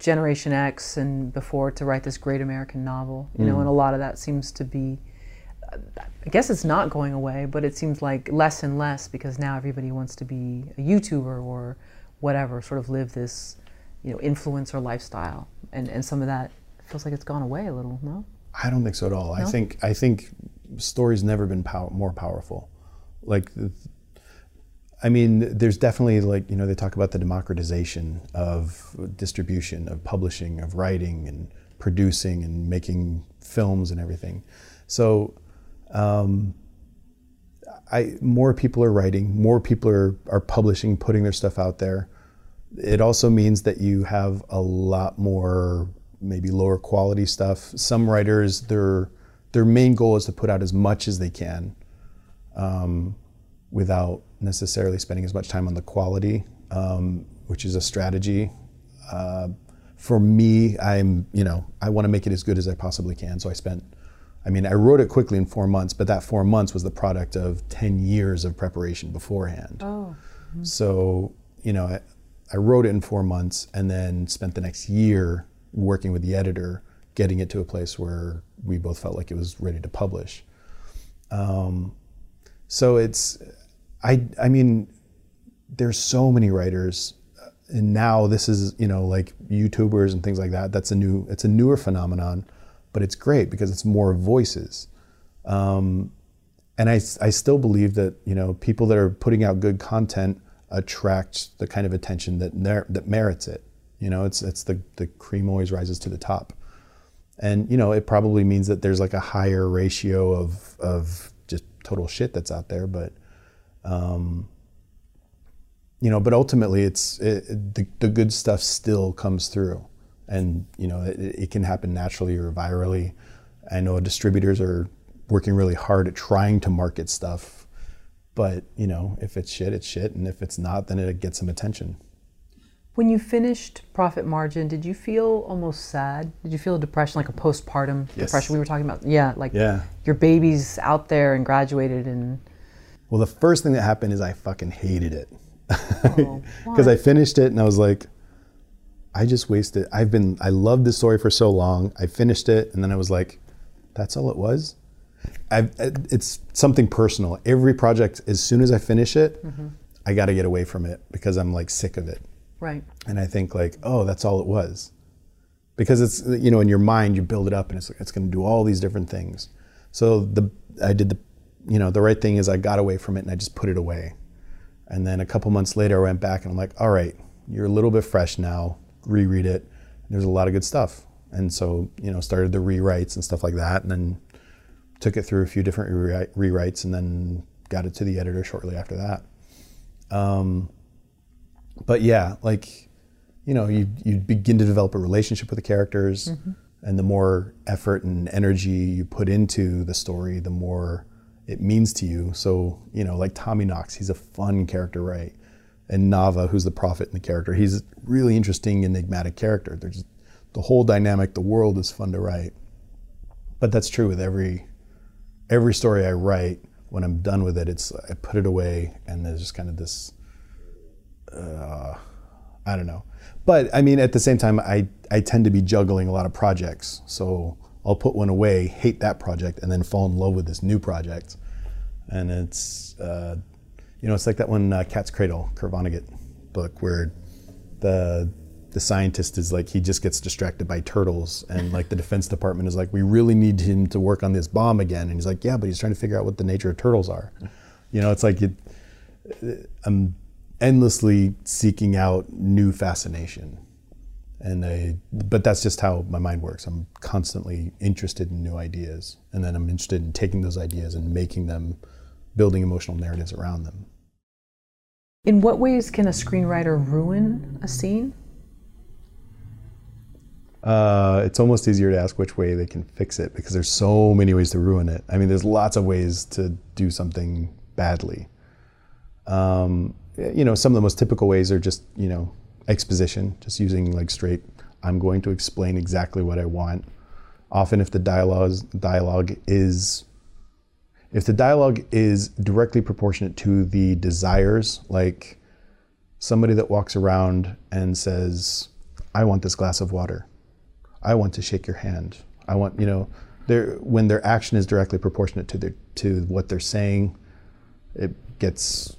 Generation X and before to write this great American novel. You mm. know, and a lot of that seems to be. I guess it's not going away, but it seems like less and less because now everybody wants to be a YouTuber or whatever, sort of live this, you know, influencer lifestyle, and and some of that feels like it's gone away a little. No. I don't think so at all. No? I think I think story's never been pow- more powerful. Like, I mean, there's definitely like you know they talk about the democratization of distribution, of publishing, of writing and producing and making films and everything. So, um, I more people are writing, more people are are publishing, putting their stuff out there. It also means that you have a lot more maybe lower quality stuff. Some writers, their their main goal is to put out as much as they can, um, without necessarily spending as much time on the quality, um, which is a strategy. Uh, for me, I'm you know I want to make it as good as I possibly can. So I spent, I mean, I wrote it quickly in four months, but that four months was the product of ten years of preparation beforehand. Oh. Mm-hmm. So you know, I, wrote it in four months, and then spent the next year working with the editor, getting it to a place where we both felt like it was ready to publish. Um, so it's, I, I mean, there's so many writers, uh, and now this is you know like YouTubers and things like that. That's a new, it's a newer phenomenon, but it's great because it's more voices. Um, and I, I still believe that you know people that are putting out good content attract the kind of attention that mer- that merits it. You know, it's it's the the cream always rises to the top, and you know it probably means that there's like a higher ratio of of just total shit that's out there. But um, you know, but ultimately, it's it, it- the, the good stuff still comes through, and you know, it, it can happen naturally or virally. I know distributors are working really hard at trying to market stuff, but you know, if it's shit, it's shit, and if it's not, then it gets some attention. When you finished Profit Margin, did you feel almost sad? Did you feel a depression, like a postpartum Yes. depression we were talking about? Yeah, like Yeah. your baby's out there and graduated and Well, the first thing that happened is I fucking hated it Oh, because I finished it and I was like, I just wasted. I've been. I loved this story for so long. I finished it and then I was like, that's all it was. I've, uh, it's something personal. Every project, as soon as I finish it, mm-hmm. I got to get away from it because I'm like sick of it. right. And I think like, oh, that's all it was, because it's you know in your mind you build it up and it's it's going to do all these different things. So the I did the you know the right thing is I got away from it and I just put it away. And then a couple months later I went back and I'm like, all right, you're a little bit fresh now. Reread it. There's a lot of good stuff. And so you know started the rewrites and stuff like that, and then took it through a few different rewrite, rewrites and then got it to the editor shortly after that. Um, but yeah, like you know, you you begin to develop a relationship with the characters, and the more effort and energy you put into the story, the more it means to you. So you know, like Tommy Knox, he's a fun character, right? And Nava, who's the prophet in the character, he's a really interesting, enigmatic character. There's the whole dynamic. The world is fun to write, but that's true with every every story I write. When I'm done with it, it's I put it away, and there's just kind of this I don't know. But I mean, at the same time, I, I tend to be juggling a lot of projects. So I'll put one away, hate that project, and then fall in love with this new project. And it's, uh, you know, it's like that one uh, Cat's Cradle, Kurt Vonnegut book, where the the scientist is like he just gets distracted by turtles, and like the Defense Department is like, we really need him to work on this bomb again, and he's like, yeah, but he's trying to figure out what the nature of turtles are. You know, it's like it, uh, I'm endlessly seeking out new fascination. And I, but that's just how my mind works. I'm constantly interested in new ideas, and then I'm interested in taking those ideas and making them, building emotional narratives around them. In what ways can a screenwriter ruin a scene? Uh, it's almost easier to ask which way they can fix it because there's so many ways to ruin it. I mean, there's lots of ways to do something badly. Um, you know, some of the most typical ways are just, you know, exposition, just using like straight, I'm going to explain exactly what I want. Often, if the dialogue dialogue is if the dialogue is directly proportionate to the desires, like somebody that walks around and says, I want this glass of water. I want to shake your hand. I want, you know, when their action is directly proportionate to their to what they're saying, it gets,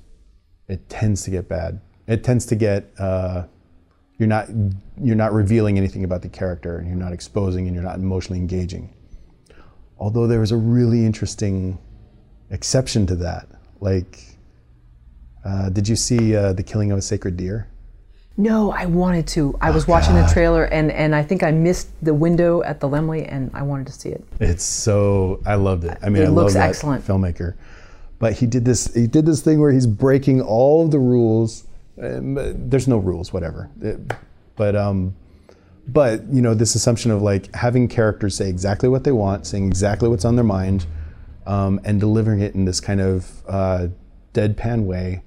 it tends to get bad. It tends to get, uh, you're not you're not revealing anything about the character, and you're not exposing, and you're not emotionally engaging. Although there was a really interesting exception to that, like, uh, did you see uh, the killing of a sacred deer? No, I wanted to. I was watching the trailer and, and I think I missed the window at the Laemmle and I wanted to see it. It's so I loved it. I mean, It I looks love excellent. filmmaker. But he did this. He did this thing where he's breaking all of the rules. Um, there's no rules, whatever. It- but um, but you know, this assumption of like having characters say exactly what they want, saying exactly what's on their mind, um, and delivering it in this kind of uh, deadpan way.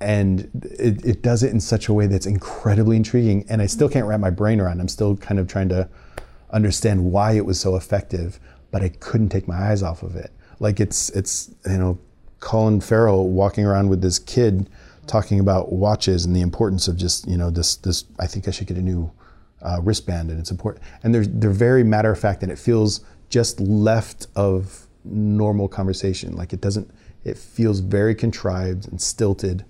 And it, it does it in such a way that's incredibly intriguing. And I still can't wrap my brain around. I'm still kind of trying to understand why it was so effective, but I couldn't take my eyes off of it. Like it's it's you know Colin Farrell walking around with this kid talking about watches and the importance of just you know this this I think I should get a new uh, wristband and it's important and they're they're very matter of fact and it feels just left of normal conversation like it doesn't it feels very contrived and stilted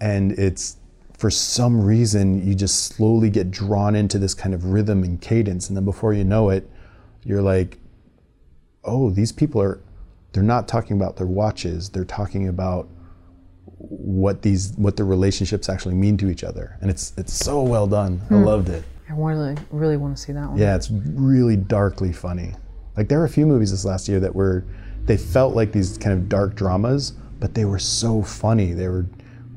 and it's for some reason you just slowly get drawn into this kind of rhythm and cadence and then before you know it you're like oh these people are they're not talking about their watches they're talking about what these what the relationships actually mean to each other and it's it's so well done. I hmm. loved it. I really, really want to see that one. yeah it's really darkly funny. Like there were a few movies this last year that were they felt like these kind of dark dramas but they were so funny. They were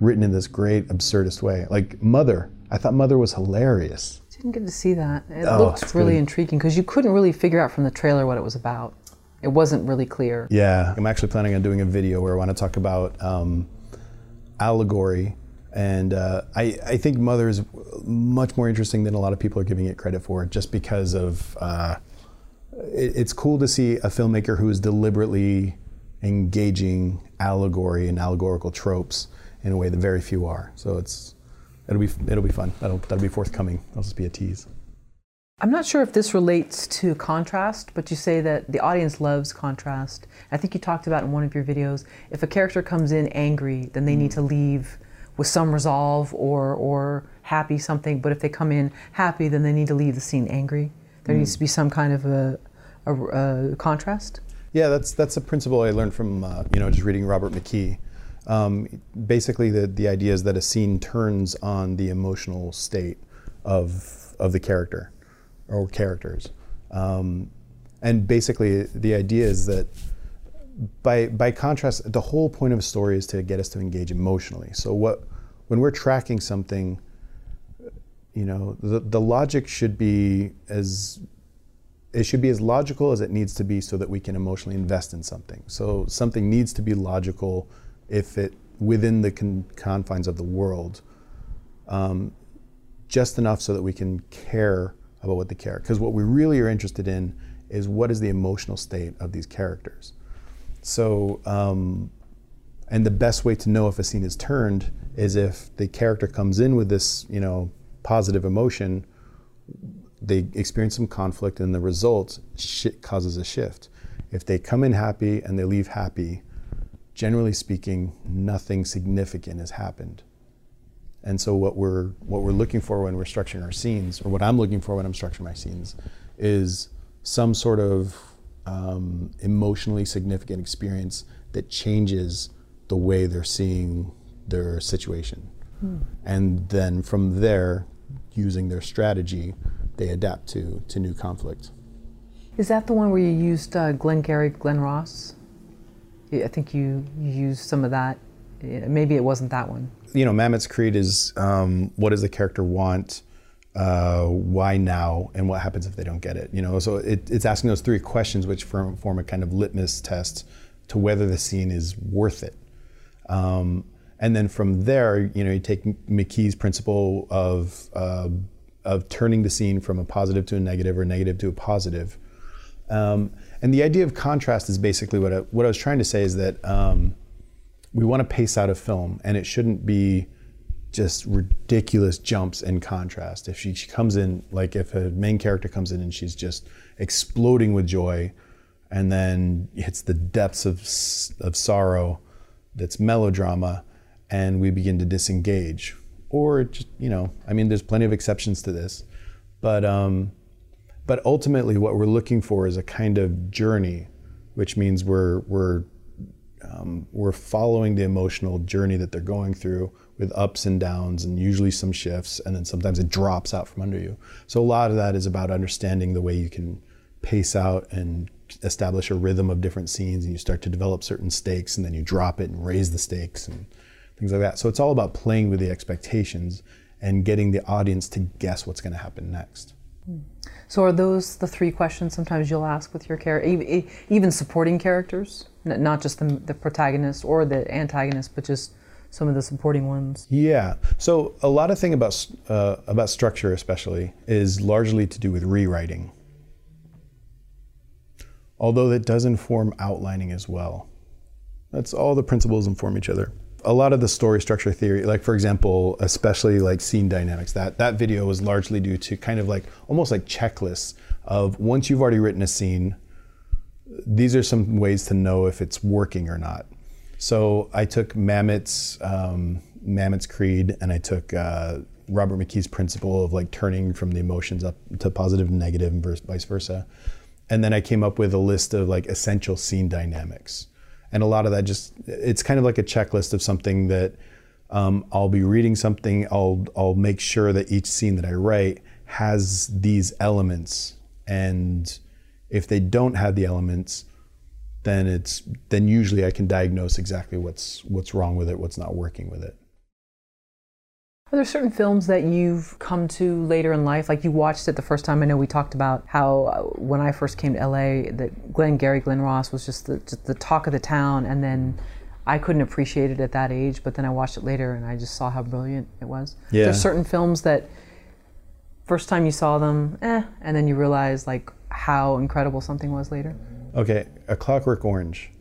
written in this great absurdist way. Like Mother, I thought Mother was hilarious. Didn't get to see that. It Oh, looked really good. intriguing because you couldn't really figure out from the trailer what it was about. It wasn't really clear. Yeah, I'm actually planning on doing a video where I want to talk about um, allegory, and uh, I, I think Mother is much more interesting than a lot of people are giving it credit for, just because of uh, it, it's cool to see a filmmaker who is deliberately engaging allegory and allegorical tropes in a way that very few are. So it's it'll be it'll be fun. That'll that'll be forthcoming. That'll just be a tease. I'm not sure if this relates to contrast, but you say that the audience loves contrast. I think you talked about in one of your videos if a character comes in angry, then they need to leave with some resolve or or happy something. But if they come in happy, then they need to leave the scene angry. There needs to be some kind of a, a, a contrast. Yeah, that's that's a principle I learned from uh, you know just reading Robert McKee. Um, basically, the the idea is that a scene turns on the emotional state of of the character or characters, um, and basically the idea is that by by contrast, the whole point of a story is to get us to engage emotionally. So what when we're tracking something, you know, the the logic should be as it should be as logical as it needs to be so that we can emotionally invest in something. So something needs to be logical if it within the con- confines of the world, um, just enough so that we can care about what they care. Because what we really are interested in is what is the emotional state of these characters. So, um, and the best way to know if a scene is turned is if the character comes in with this, you know, positive emotion they experience some conflict and the result shit causes a shift. If they come in happy and they leave happy, generally speaking, nothing significant has happened. And so what we're what we're looking for when we're structuring our scenes, or what I'm looking for when I'm structuring my scenes, is some sort of um, emotionally significant experience that changes the way they're seeing their situation. And then from there, using their strategy, they adapt to to new conflict. Is that the one where you used uh, Glengarry Glen Ross? I think you, you used some of that. Maybe it wasn't that one. You know, Mamet's creed is um, what does the character want, uh, why now, and what happens if they don't get it. You know, so it, it's asking those three questions, which form, form a kind of litmus test to whether the scene is worth it. Um, and then from there, you know, you take McKee's principle of uh, of turning the scene from a positive to a negative or negative to a positive. Um, and the idea of contrast is basically what I, what I was trying to say is that um, we want to pace out a film, and it shouldn't be just ridiculous jumps in contrast. If she, she comes in, like if a main character comes in and she's just exploding with joy, and then hits the depths of, of sorrow, that's melodrama, and we begin to disengage. Or just, you know, I mean, there's plenty of exceptions to this, but um, but ultimately, what we're looking for is a kind of journey, which means we're we're um, we're following the emotional journey that they're going through with ups and downs and usually some shifts and then sometimes it drops out from under you. So a lot of that is about understanding the way you can pace out and establish a rhythm of different scenes and you start to develop certain stakes and then you drop it and raise the stakes and things like that. So it's all about playing with the expectations and getting the audience to guess what's going to happen next So are those the three questions sometimes you'll ask with your character, even, even supporting characters, not just the, the protagonist or the antagonist, but just some of the supporting ones? Yeah. So a lot of thing about uh, about structure, especially, is largely to do with rewriting. Although that does inform outlining as well. That's all the principles inform each other. A lot of the story structure theory, like for example, especially like scene dynamics, that that video was largely due to kind of like almost like checklists of once you've already written a scene, these are some ways to know if it's working or not. So I took Mamet's um, Mamet's creed, and I took uh, Robert McKee's principle of like turning from the emotions up to positive and negative, and vice versa. And then I came up with a list of like essential scene dynamics, and a lot of that just it's kind of like a checklist of something that um, I'll be reading something. I'll I'll make sure that each scene that I write has these elements, and if they don't have the elements, then it's then usually I can diagnose exactly what's what's wrong with it, what's not working with it. Are there certain films that you've come to later in life? Like you watched it the first time. I know we talked about how uh, when I first came to LA, that Glengarry Glen Ross was just the, just the talk of the town, and then I couldn't appreciate it at that age. But then I watched it later, and I just saw how brilliant it was. Yeah. There's certain films that first time you saw them, eh, and then you realize like how incredible something was later. Okay, A Clockwork Orange.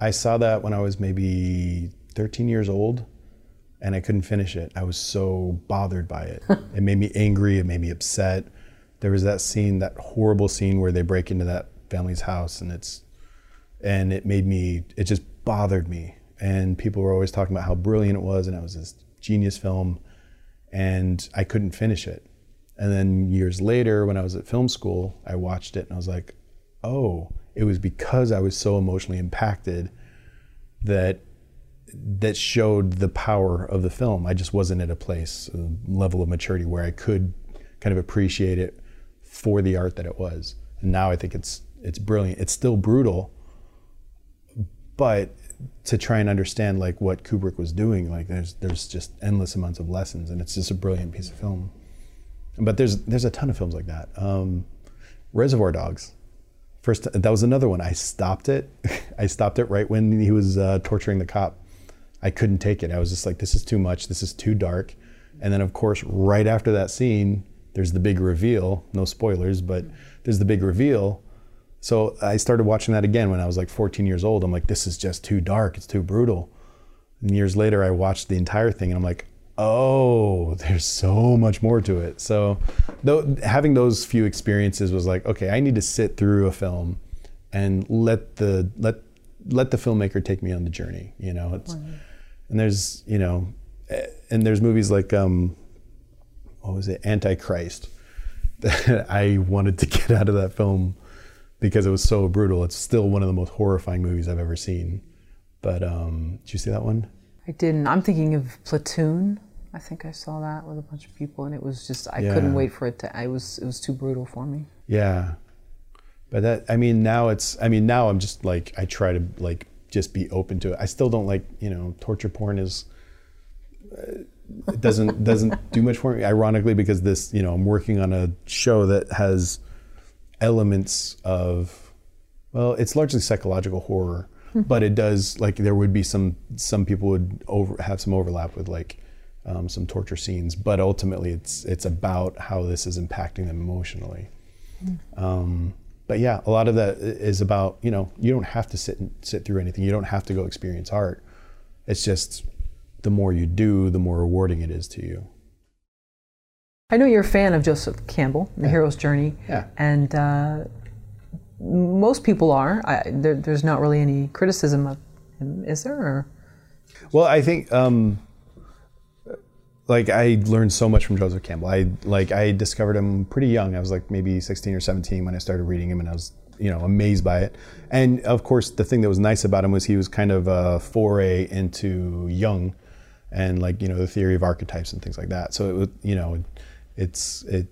I saw that when I was maybe 13 years old and I couldn't finish it. I was so bothered by it. it made me angry, it made me upset. There was that scene, that horrible scene where they break into that family's house and it's and it made me it just bothered me. And people were always talking about how brilliant it was and it was this genius film and I couldn't finish it. And then years later when I was at film school, I watched it and I was like, "Oh, it was because I was so emotionally impacted that that showed the power of the film. I just wasn't at a place, a level of maturity where I could kind of appreciate it for the art that it was. And now I think it's it's brilliant. It's still brutal, but to try and understand like what Kubrick was doing, like there's there's just endless amounts of lessons, and it's just a brilliant piece of film. But there's there's a ton of films like that. Um, Reservoir Dogs. First, that was another one. I stopped it. I stopped it right when he was uh, torturing the cop. I couldn't take it. I was just like, this is too much. This is too dark. And then, of course, right after that scene, there's the big reveal. No spoilers, but there's the big reveal. So I started watching that again when I was like 14 years old. I'm like, this is just too dark. It's too brutal. And years later, I watched the entire thing and I'm like, oh, there's so much more to it. So though, having those few experiences was like, okay, I need to sit through a film and let the let let the filmmaker take me on the journey. You know, it's and there's you know, eh, and there's movies like um, what was it, Antichrist, that I wanted to get out of that film because it was so brutal. It's still one of the most horrifying movies I've ever seen. But um, did you see that one? I didn't. I'm thinking of Platoon. I think I saw that with a bunch of people, and it was just I Yeah. couldn't wait for it to. I was it was too brutal for me. Yeah. But that I mean now it's I mean now I'm just like I try to like just be open to it. I still don't like, you know, torture porn is uh, it doesn't doesn't do much for me ironically because this, you know, I'm working on a show that has elements of well, it's largely psychological horror, but it does like there would be some some people would over have some overlap with like um, some torture scenes, but ultimately it's it's about how this is impacting them emotionally. Um, but yeah, a lot of that is about you know you don't have to sit and sit through anything. You don't have to go experience art. It's just the more you do, the more rewarding it is to you. I know you're a fan of Joseph Campbell, The Hero's Journey, Yeah. and uh, most people are. I, there, there's not really any criticism of him, is there? Or? Well, I think um, like I learned so much from Joseph Campbell. I like I discovered him pretty young. I was like maybe 16 or 17 when I started reading him, and I was you know amazed by it. And of course, the thing that was nice about him was he was kind of a foray into Jung and like you know the theory of archetypes and things like that. So it was you know it's it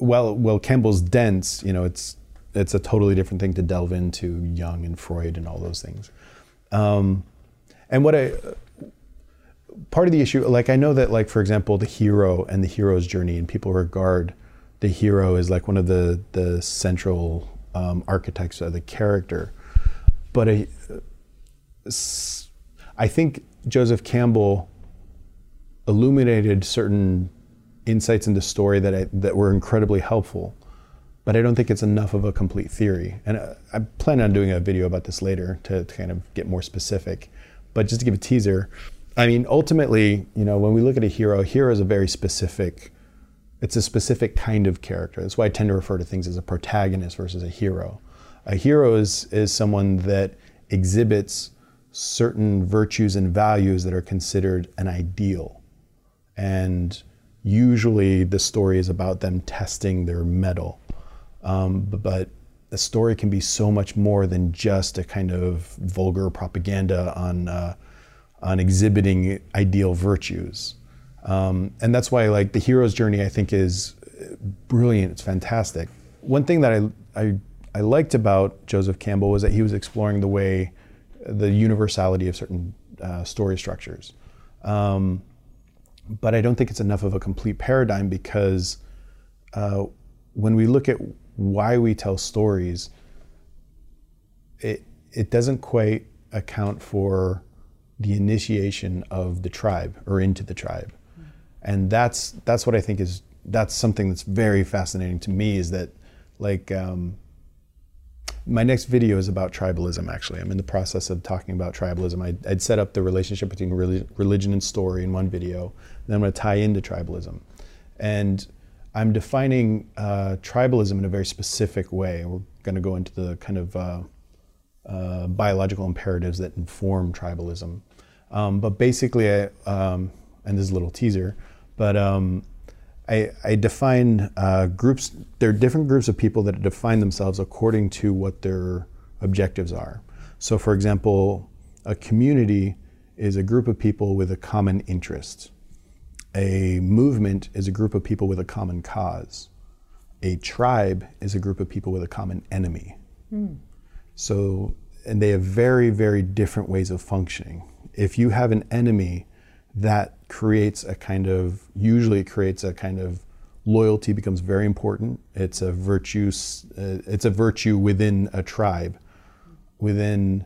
well well Campbell's dense. You know it's it's a totally different thing to delve into Jung and Freud and all those things. Um, and what I part of the issue, like I know that, like for example, the hero and the hero's journey, and people regard the hero as like one of the the central um, archetypes of the character. But I, s- I think Joseph Campbell illuminated certain insights into story that I, that were incredibly helpful. But I don't think it's enough of a complete theory. And uh, I plan on doing a video about this later to, to kind of get more specific. But just to give a teaser, I mean, ultimately, you know, when we look at a hero, a hero is a very specific, it's a specific kind of character. That's why I tend to refer to things as a protagonist versus a hero. A hero is, is someone that exhibits certain virtues and values that are considered an ideal. And usually the story is about them testing their mettle. Um, but a story can be so much more than just a kind of vulgar propaganda on uh, on exhibiting ideal virtues. Um, and that's why like the hero's journey I think is brilliant. It's fantastic. One thing that I, I I liked about Joseph Campbell was that he was exploring the way the universality of certain uh, story structures. Um, but I don't think it's enough of a complete paradigm because uh, when we look at why we tell stories, it it doesn't quite account for the initiation of the tribe or into the tribe, and that's that's what I think is that's something that's very fascinating to me is that like um, my next video is about tribalism actually. I'm in the process of talking about tribalism. I, would set up the relationship between religion and story in one video. Then i'm going to tie into tribalism. And i'm defining uh, tribalism in a very specific way. We're going to go into the kind of uh, uh, biological imperatives that inform tribalism um, but basically I, um, and this is a little teaser but um, I, I define uh, groups, there are different groups of people that define themselves according to what their objectives are. So, for example, a community is a group of people with a common interest. A movement is a group of people with a common cause. A tribe is a group of people with a common enemy. Mm. So, and they have very, very different ways of functioning. If you have an enemy that creates a kind of usually creates a kind of loyalty becomes very important. It's a virtue uh, it's a virtue within a tribe within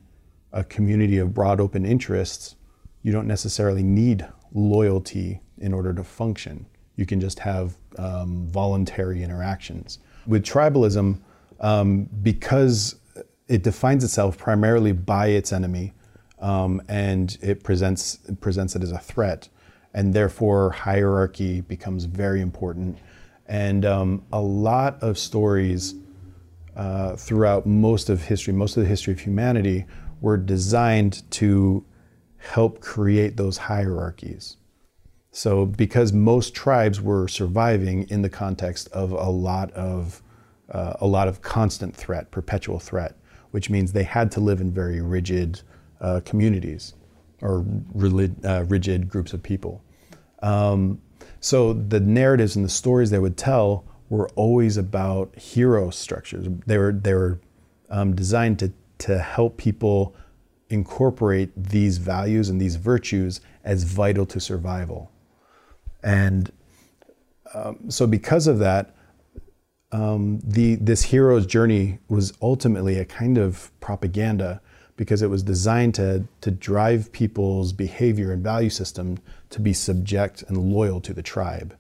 a community of broad open interests. You don't necessarily need loyalty in order to function. You can just have um, voluntary interactions. With tribalism um, because it defines itself primarily by its enemy um, and it presents it presents it as a threat, and therefore hierarchy becomes very important. And um, a lot of stories uh, throughout most of history, most of the history of humanity, were designed to help create those hierarchies. So, because most tribes were surviving in the context of a lot of uh, a lot of constant threat, perpetual threat, which means they had to live in very rigid uh, communities or uh, rigid groups of people. Um, so the narratives and the stories they would tell were always about hero structures. They were they were um, designed to to help people incorporate these values and these virtues as vital to survival. And um, so, because of that, um, the this hero's journey was ultimately a kind of propaganda because it was designed to, to drive people's behavior and value system to be subject and loyal to the tribe.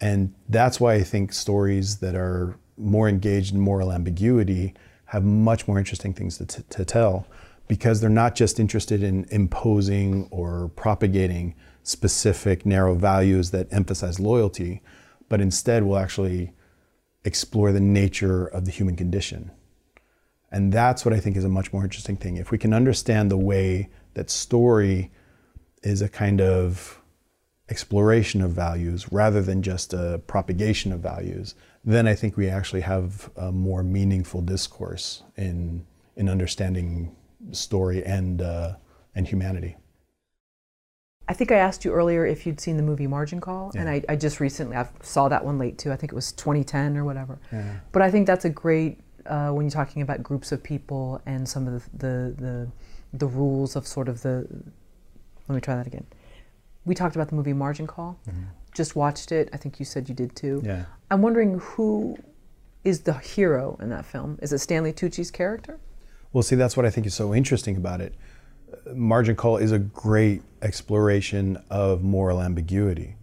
And that's why I think stories that are more engaged in moral ambiguity have much more interesting things to, t- to tell because they're not just interested in imposing or propagating specific narrow values that emphasize loyalty, but instead will actually explore the nature of the human condition and that's what I think is a much more interesting thing. If we can understand the way that story is a kind of exploration of values rather than just a propagation of values, then I think we actually have a more meaningful discourse in in understanding story and uh, and humanity. I think I asked you earlier if you'd seen the movie Margin Call, yeah. and I, I, just recently I saw that one late too. I think it was 2010 or whatever. Yeah. But I think that's a great uh, when you're talking about groups of people and some of the, the, the, the, rules of sort of the. Let me try that again. We talked about the movie Margin Call. Mm-hmm. Just watched it. I think you said you did too. Yeah. I'm wondering who is the hero in that film? Is it Stanley Tucci's character? Well, see, that's what I think is so interesting about it. Margin Call is a great exploration of moral ambiguity.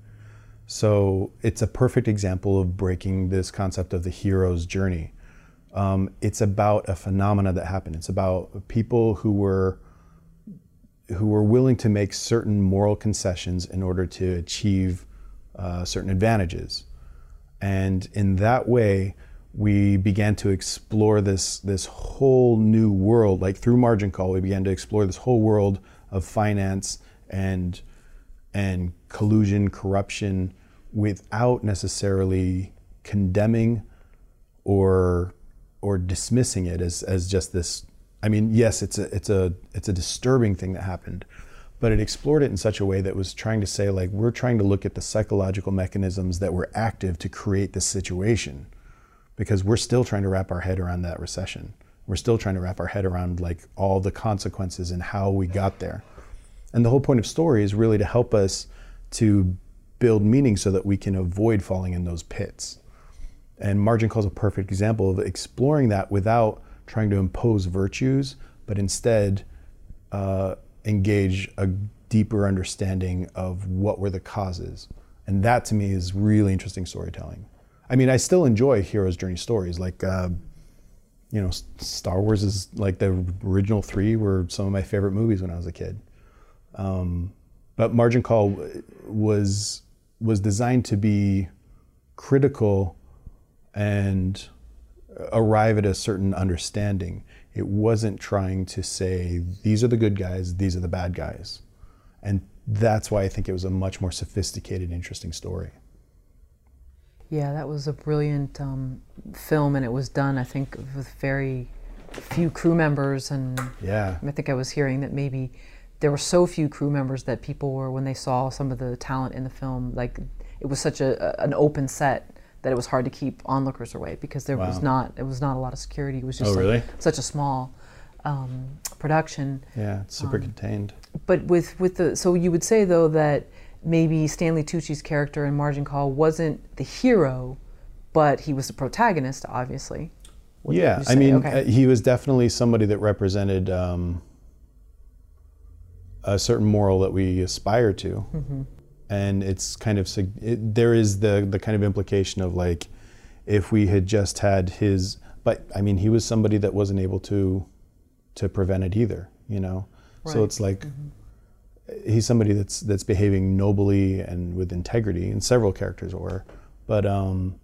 So it's a perfect example of breaking this concept of the hero's journey. Um, it's about a phenomena that happened. It's about people who were who were willing to make certain moral concessions in order to achieve uh, certain advantages, and in that way, we began to explore this this whole new world. Like through Margin Call, we began to explore this whole world of finance and and collusion, corruption, without necessarily condemning or or dismissing it as, as just this I mean, yes, it's a it's a it's a disturbing thing that happened, but it explored it in such a way that was trying to say like we're trying to look at the psychological mechanisms that were active to create this situation, because we're still trying to wrap our head around that recession. We're still trying to wrap our head around like all the consequences and how we got there. And the whole point of story is really to help us to build meaning so that we can avoid falling in those pits. And Margin Call is a perfect example of exploring that without trying to impose virtues, but instead uh, engage a deeper understanding of what were the causes. And that to me is really interesting storytelling. I mean, I still enjoy hero's journey stories. Like, uh, you know, Star Wars is like the original three were some of my favorite movies when I was a kid. Um, but Margin Call was was designed to be critical and arrive at a certain understanding. It wasn't trying to say these are the good guys, these are the bad guys, and that's why I think it was a much more sophisticated, interesting story. Yeah, that was a brilliant um, film, and it was done, I think, with very few crew members. And yeah, I think I was hearing that maybe there were so few crew members that people were, when they saw some of the talent in the film, like it was such a, an open set that it was hard to keep onlookers away because there wow. was not it was not a lot of security. It was just oh, like such a small um, production. Yeah, super um, contained. But with with the so you would say though that maybe Stanley Tucci's character in Margin Call wasn't the hero, but he was the protagonist, obviously. What yeah, I mean, okay. uh, he was definitely somebody that represented um, a certain moral that we aspire to, mm-hmm. And it's kind of it, there is the the kind of implication of like if we had just had his, but I mean, he was somebody that wasn't able to to prevent it either, you know. Right. So it's like. Mm-hmm he's somebody that's that's behaving nobly and with integrity, and several characters were, but um,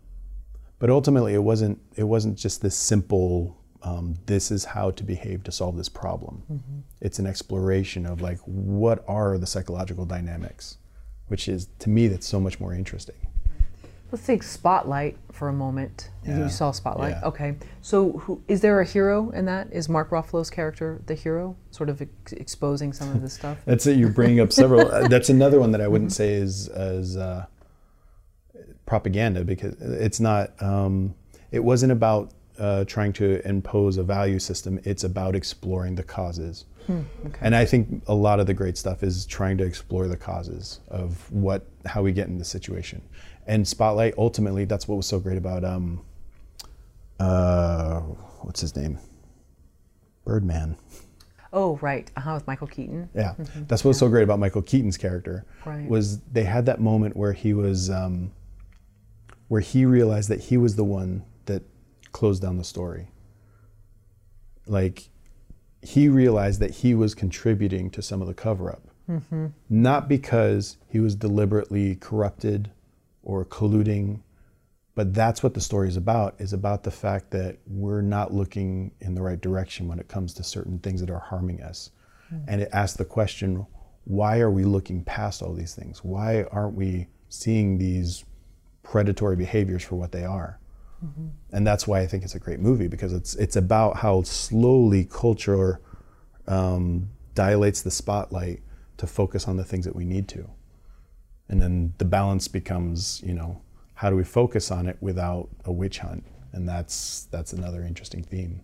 but ultimately it wasn't it wasn't just this simple. Um, this is how to behave to solve this problem. Mm-hmm. It's an exploration of like what are the psychological dynamics, which is to me that's so much more interesting. Let's take Spotlight for a moment. Yeah. You saw Spotlight. Yeah. Okay. So, who, is there a hero in that? Is Mark Ruffalo's character the hero, sort of ex- exposing some of this stuff? that's it. You're bringing up several. uh, that's another one that I wouldn't say is as uh, propaganda because it's not. Um, it wasn't about uh, trying to impose a value system. It's about exploring the causes. Hmm, okay. And I think a lot of the great stuff is trying to explore the causes of what how we get in this situation and Spotlight ultimately that's what was so great about um, uh, what's his name, Birdman. Oh right, uh-huh, with Michael Keaton. Yeah, mm-hmm. that's what was so great about Michael Keaton's character. Right. Was they had that moment where he was, um, where he realized that he was the one that closed down the story. Like, he realized that he was contributing to some of the cover up. Mm-hmm. Not because he was deliberately corrupted or colluding. But that's what the story is about, is about the fact that we're not looking in the right direction when it comes to certain things that are harming us. Mm-hmm. And it asks the question, why are we looking past all these things? Why aren't we seeing these predatory behaviors for what they are? Mm-hmm. And that's why I think it's a great movie because it's it's about how slowly culture um, dilates the spotlight to focus on the things that we need to and then the balance becomes you know how do we focus on it without a witch hunt and that's that's another interesting theme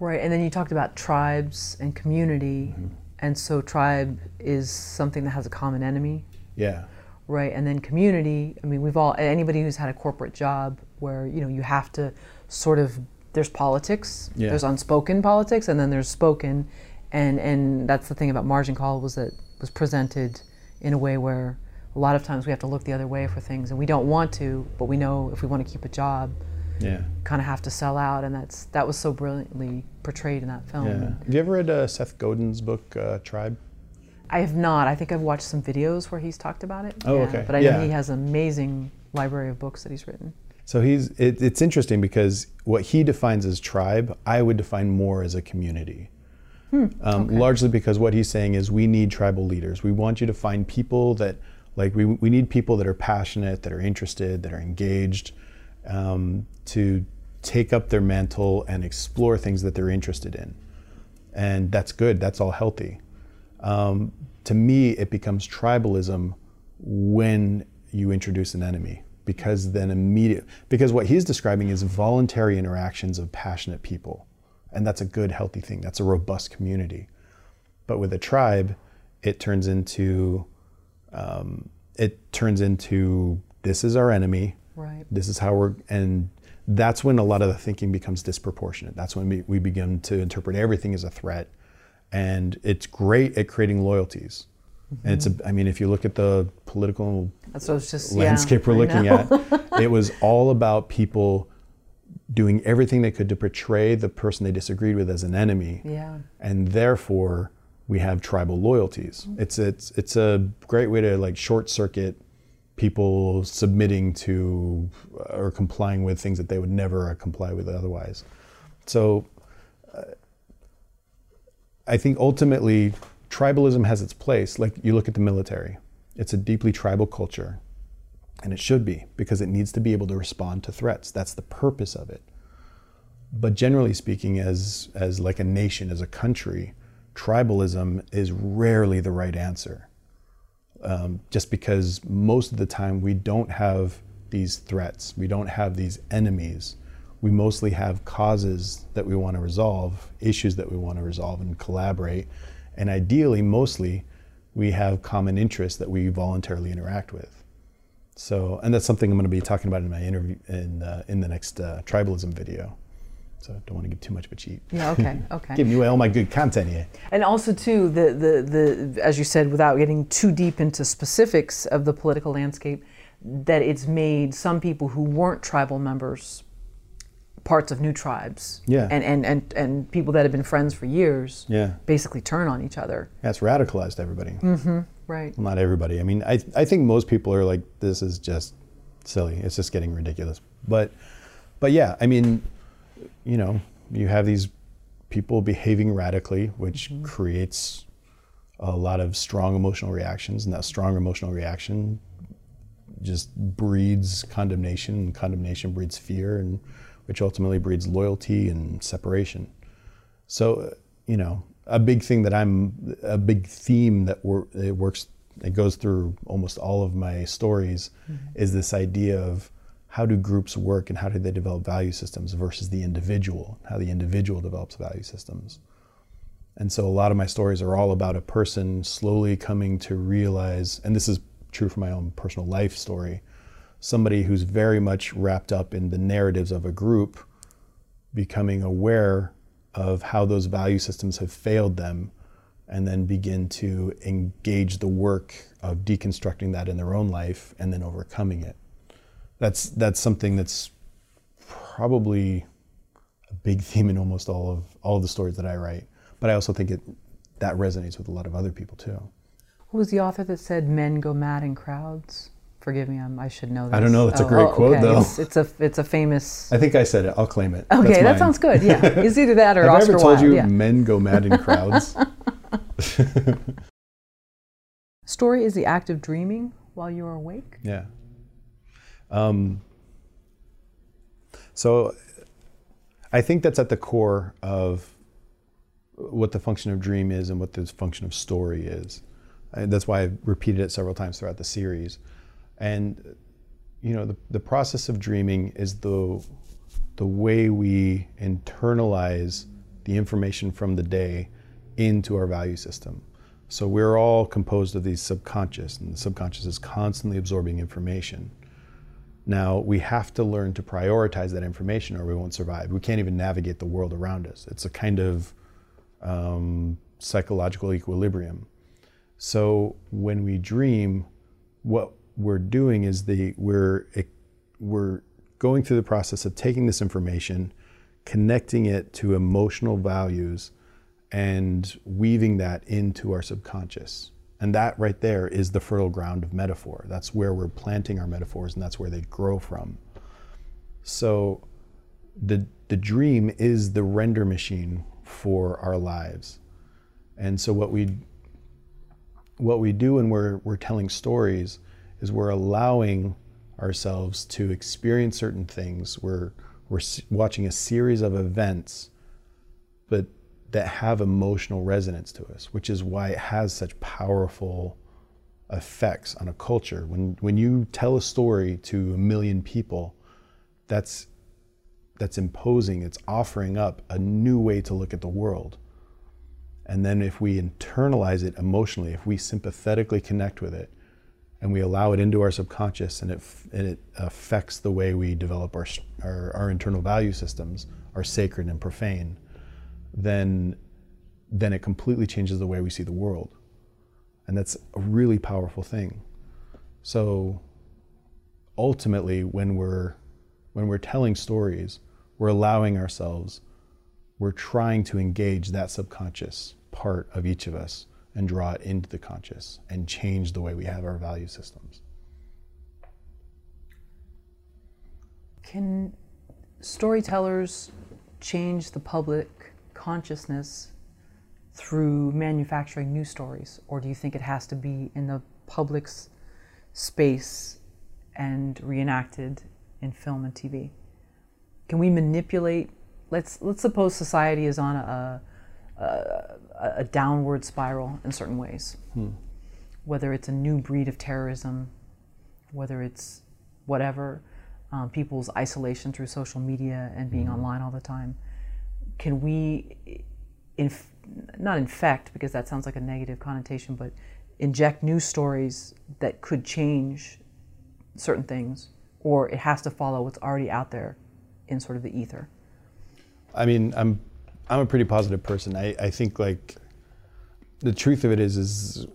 right and then you talked about tribes and community mm-hmm. and so tribe is something that has a common enemy yeah right and then community i mean we've all anybody who's had a corporate job where you know you have to sort of there's politics yeah. there's unspoken politics and then there's spoken and and that's the thing about margin call was that was presented in a way where a lot of times we have to look the other way for things and we don't want to but we know if we want to keep a job yeah kind of have to sell out and that's that was so brilliantly portrayed in that film yeah. have you ever read uh, seth godin's book uh, tribe i have not i think i've watched some videos where he's talked about it oh yeah. okay but i yeah. know he has an amazing library of books that he's written so he's it, it's interesting because what he defines as tribe i would define more as a community hmm. um, okay. largely because what he's saying is we need tribal leaders we want you to find people that like we, we need people that are passionate, that are interested, that are engaged, um, to take up their mantle and explore things that they're interested in. And that's good. That's all healthy. Um, to me, it becomes tribalism when you introduce an enemy because then immediate because what he's describing is voluntary interactions of passionate people and that's a good healthy thing that's a robust community but with a tribe it turns into um, it turns into this is our enemy. Right. This is how we're, and that's when a lot of the thinking becomes disproportionate. That's when we, we begin to interpret everything as a threat. And it's great at creating loyalties. And it's, a, I mean, if you look at the political just landscape yeah, we're looking at, it was all about people doing everything they could to portray the person they disagreed with as an enemy. Yeah. And therefore, we have tribal loyalties. It's it's it's a great way to like short circuit people submitting to or complying with things that they would never comply with otherwise. So uh, I think ultimately tribalism has its place. Like you look at the military, it's a deeply tribal culture. And it should be because it needs to be able to respond to threats. That's the purpose of it. But generally speaking, as, as like a nation, as a country, tribalism is rarely the right answer. Um, just because most of the time we don't have these threats, we don't have these enemies. We mostly have causes that we want to resolve, issues that we want to resolve and collaborate. And ideally, mostly, we have common interests that we voluntarily interact with. So, and that's something I'm going to be talking about in my interview in uh, in the next uh, tribalism video. So, I don't want to give too much of a cheat. Yeah. Okay. Okay. Giving away all my good content here. And also, too, the, the, the, as you said, without getting too deep into specifics of the political landscape, that it's made some people who weren't tribal members parts of new tribes. Yeah. And, and, and, and people that have been friends for years Yeah, basically turn on each other. that's radicalized everybody. Mm-hmm. Right. Well, not everybody. I mean, I I think most people are like, this is just silly. It's just getting ridiculous. But, but yeah, I mean, you know, you have these people behaving radically, which mm-hmm. creates a lot of strong emotional reactions, and that strong emotional reaction just breeds condemnation, and condemnation breeds fear, and which ultimately breeds loyalty and separation. So, you know, a big thing that I'm, a big theme that wor- it works, it goes through almost all of my stories, mm-hmm. is this idea of how do groups work and how do they develop value systems versus the individual, how the individual develops value systems. And so a lot of my stories are all about a person slowly coming to realize, and this is true for my own personal life story, somebody who's very much wrapped up in the narratives of a group becoming aware of how those value systems have failed them and then begin to engage the work of deconstructing that in their own life and then overcoming it. That's that's something that's probably a big theme in almost all of all of the stories that I write. But I also think it that resonates with a lot of other people too. Who was the author that said men go mad in crowds? Forgive me, I'm, I should know this. I don't know, that's a great quote, okay. though. It's, it's a it's a famous. I think I said it. I'll claim it. Okay, that sounds good. Yeah, it's either that or Have Oscar I ever told Wilde. you yeah. men go mad in crowds? Story is the act of dreaming while you are awake. Yeah. Um, so I think that's at the core of what the function of dream is and what the function of story is. And that's why I've repeated it several times throughout the series. And you know, the, the process of dreaming is the the way we internalize the information from the day into our value system. So we're all composed of these subconscious, and the subconscious is constantly absorbing information. Now we have to learn to prioritize that information, or we won't survive. We can't even navigate the world around us. It's a kind of um, psychological equilibrium. So when we dream, what we're doing is the we're eh, we're going through the process of taking this information, connecting it to emotional values, and weaving that into our subconscious. And that right there is the fertile ground of metaphor. That's where we're planting our metaphors, and that's where they grow from. So the the dream is the render machine for our lives. And so what we what we do when we're we're telling stories is we're allowing ourselves to experience certain things. We're we're watching a series of events, but that have emotional resonance to us, which is why it has such powerful effects on a culture. When when you tell a story to a million people, that's that's imposing, it's offering up a new way to look at the world. And then if we internalize it emotionally, if we sympathetically connect with it, and we allow it into our subconscious and it, and it affects the way we develop our, our, our internal value systems, are sacred and profane, then, then it completely changes the way we see the world. And that's a really powerful thing. So ultimately, when we're, when we're telling stories, we're allowing ourselves, we're trying to engage that subconscious part of each of us and draw it into the conscious and change the way we have our value systems. Can storytellers change the public consciousness through manufacturing new stories, or do you think it has to be in the public's space and reenacted in film and TV? Can we manipulate? Let's let's suppose society is on a, a, a downward spiral in certain ways. Hmm. Whether it's a new breed of terrorism, whether it's whatever, um, people's isolation through social media and being mm-hmm. online all the time. Can we, inf- not infect, because that sounds like a negative connotation, but inject new stories that could change certain things, or it has to follow what's already out there in sort of the ether? I mean, I'm I'm a pretty positive person. I, I think like the truth of it is is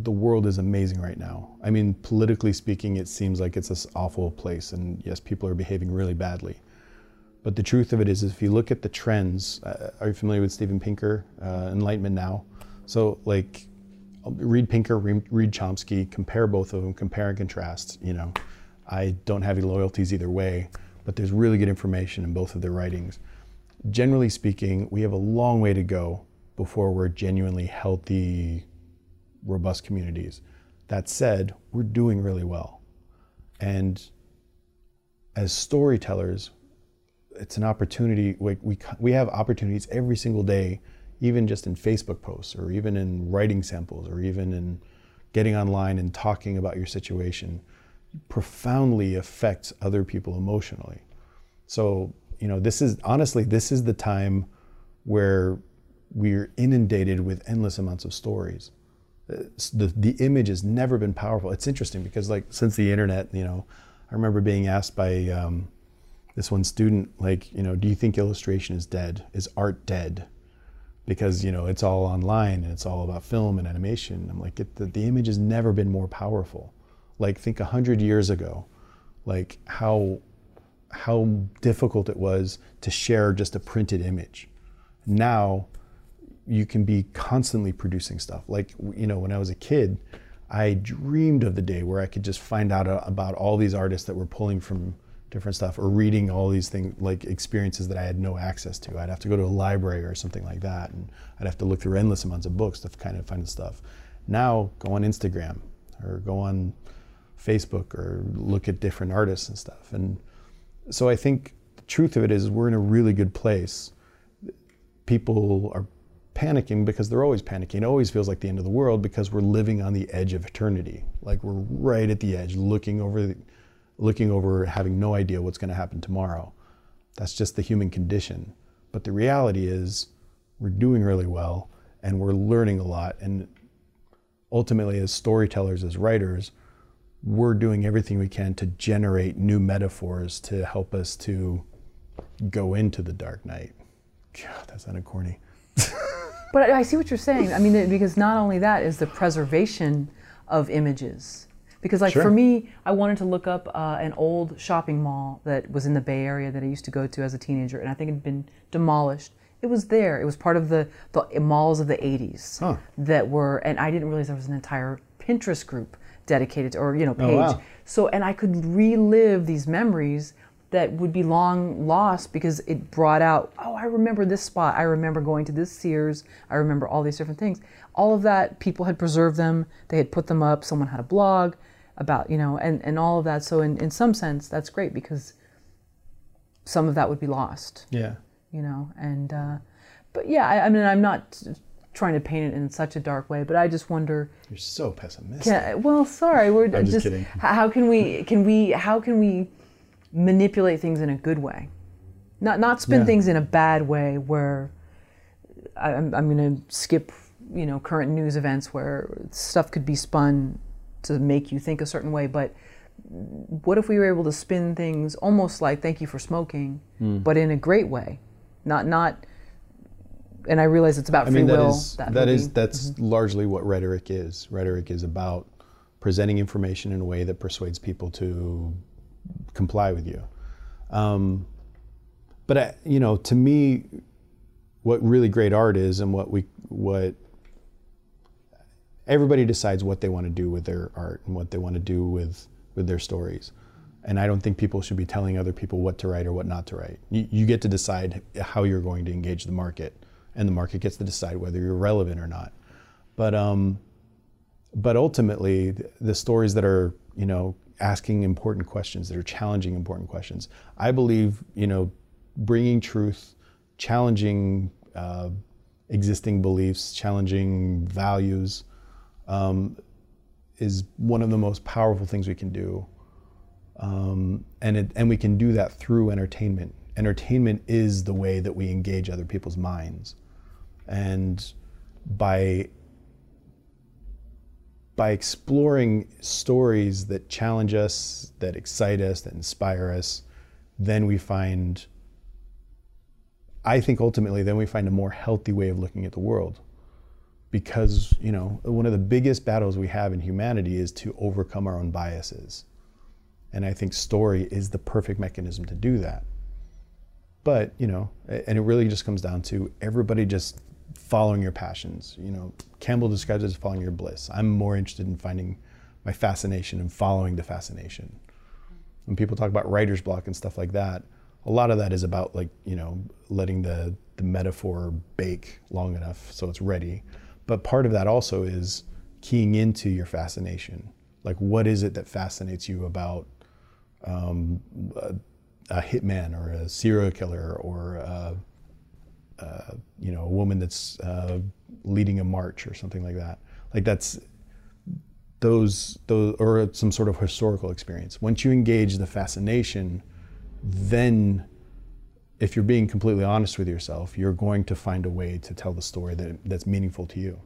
the world is amazing right now. I mean, politically speaking, it seems like it's this awful place, and yes, people are behaving really badly. But the truth of it is, if you look at the trends, uh, are you familiar with Steven Pinker, uh, Enlightenment Now? So, like, read Pinker, read Chomsky, compare both of them, compare and contrast. You know, I don't have any loyalties either way, but there's really good information in both of their writings. Generally speaking, we have a long way to go before we're genuinely healthy, robust communities. That said, we're doing really well. And as storytellers, it's an opportunity. We, we, have opportunities every single day, even just in Facebook posts, or even in writing samples, or even in getting online and talking about your situation, profoundly affects other people emotionally. So, you know, this is honestly, this is the time where we're inundated with endless amounts of stories. The, the image has never been powerful. It's interesting because like since the internet, you know, I remember being asked by um, this one student, like, you know, do you think illustration is dead? Is art dead? Because, you know, it's all online and it's all about film and animation. I'm like, it, the, the image has never been more powerful. Like think a hundred years ago, like how, how difficult it was to share just a printed image. Now you can be constantly producing stuff. Like, you know, when I was a kid, I dreamed of the day where I could just find out uh, about all these artists that were pulling from different stuff or reading all these things, like experiences that I had no access to. I'd have to go to a library or something like that, and I'd have to look through endless amounts of books to kind of find the stuff. Now, go on Instagram or go on Facebook or look at different artists and stuff. And so I think the truth of it is we're in a really good place. People are panicking because they're always panicking. It always feels like the end of the world because we're living on the edge of eternity. Like we're right at the edge, looking over, the, looking over, having no idea what's going to happen tomorrow. That's just the human condition. But the reality is, we're doing really well, and we're learning a lot. And ultimately, as storytellers, as writers, we're doing everything we can to generate new metaphors to help us to go into the dark night. God, that sounded corny. But I see what you're saying. I mean, because not only that is the preservation of images. Because, like, sure. for me, I wanted to look up uh, an old shopping mall that was in the Bay Area that I used to go to as a teenager, and I think it had been demolished. It was there. It was part of the, the malls of the 80s huh. that were, and I didn't realize there was an entire Pinterest group dedicated to, or, you know, page. Oh, wow. So, and I could relive these memories that would be long lost because it brought out, oh, I remember this spot. I remember going to this Sears. I remember all these different things. All of that, people had preserved them. They had put them up. Someone had a blog about, you know, and, and all of that. So in, in some sense, that's great because some of that would be lost. Yeah. You know, and, uh, but yeah, I, I mean, I'm not trying to paint it in such a dark way, but I just wonder. You're so pessimistic. Can, well, sorry, we're I'm just, just kidding. How can we? Can we? How can we manipulate things in a good way, not not spin yeah. things in a bad way where I'm, I'm going to skip you know current news events where stuff could be spun to make you think a certain way, but what if we were able to spin things almost like "Thank you for smoking," Hmm. but in a great way, not not. And I realize it's about I free mean, that will. is that that is that's largely what rhetoric is. Rhetoric is about presenting information in a way that persuades people to comply with you. Um, but I, you know, to me, what really great art is, and what we what everybody decides what they want to do with their art and what they want to do with with their stories. And I don't think people should be telling other people what to write or what not to write. You, you get to decide how you're going to engage the market, and the market gets to decide whether you're relevant or not. But um, but ultimately, the stories that are you know asking important questions, that are challenging important questions, I believe you know bringing truth, challenging uh, existing beliefs, challenging values, um, is one of the most powerful things we can do. Um, and it, and we can do that through entertainment. Entertainment is the way that we engage other people's minds, and by by exploring stories that challenge us, that excite us, that inspire us, then we find. I think ultimately, then we find a more healthy way of looking at the world because you know one of the biggest battles we have in humanity is to overcome our own biases and i think story is the perfect mechanism to do that but you know and it really just comes down to everybody just following your passions. You know campbell describes it as following your bliss. I'm more interested in finding my fascination and following the fascination. When people talk about writer's block and stuff like that a lot of that is about like you know letting the the metaphor bake long enough so it's ready. But part of that also is keying into your fascination. Like what is it that fascinates you about um, a, a hitman or a serial killer or a, uh, you know a woman that's uh, leading a march or something like that. Like that's those those or some sort of historical experience. Once you engage the fascination then if you're being completely honest with yourself you're going to find a way to tell the story that, that's meaningful to you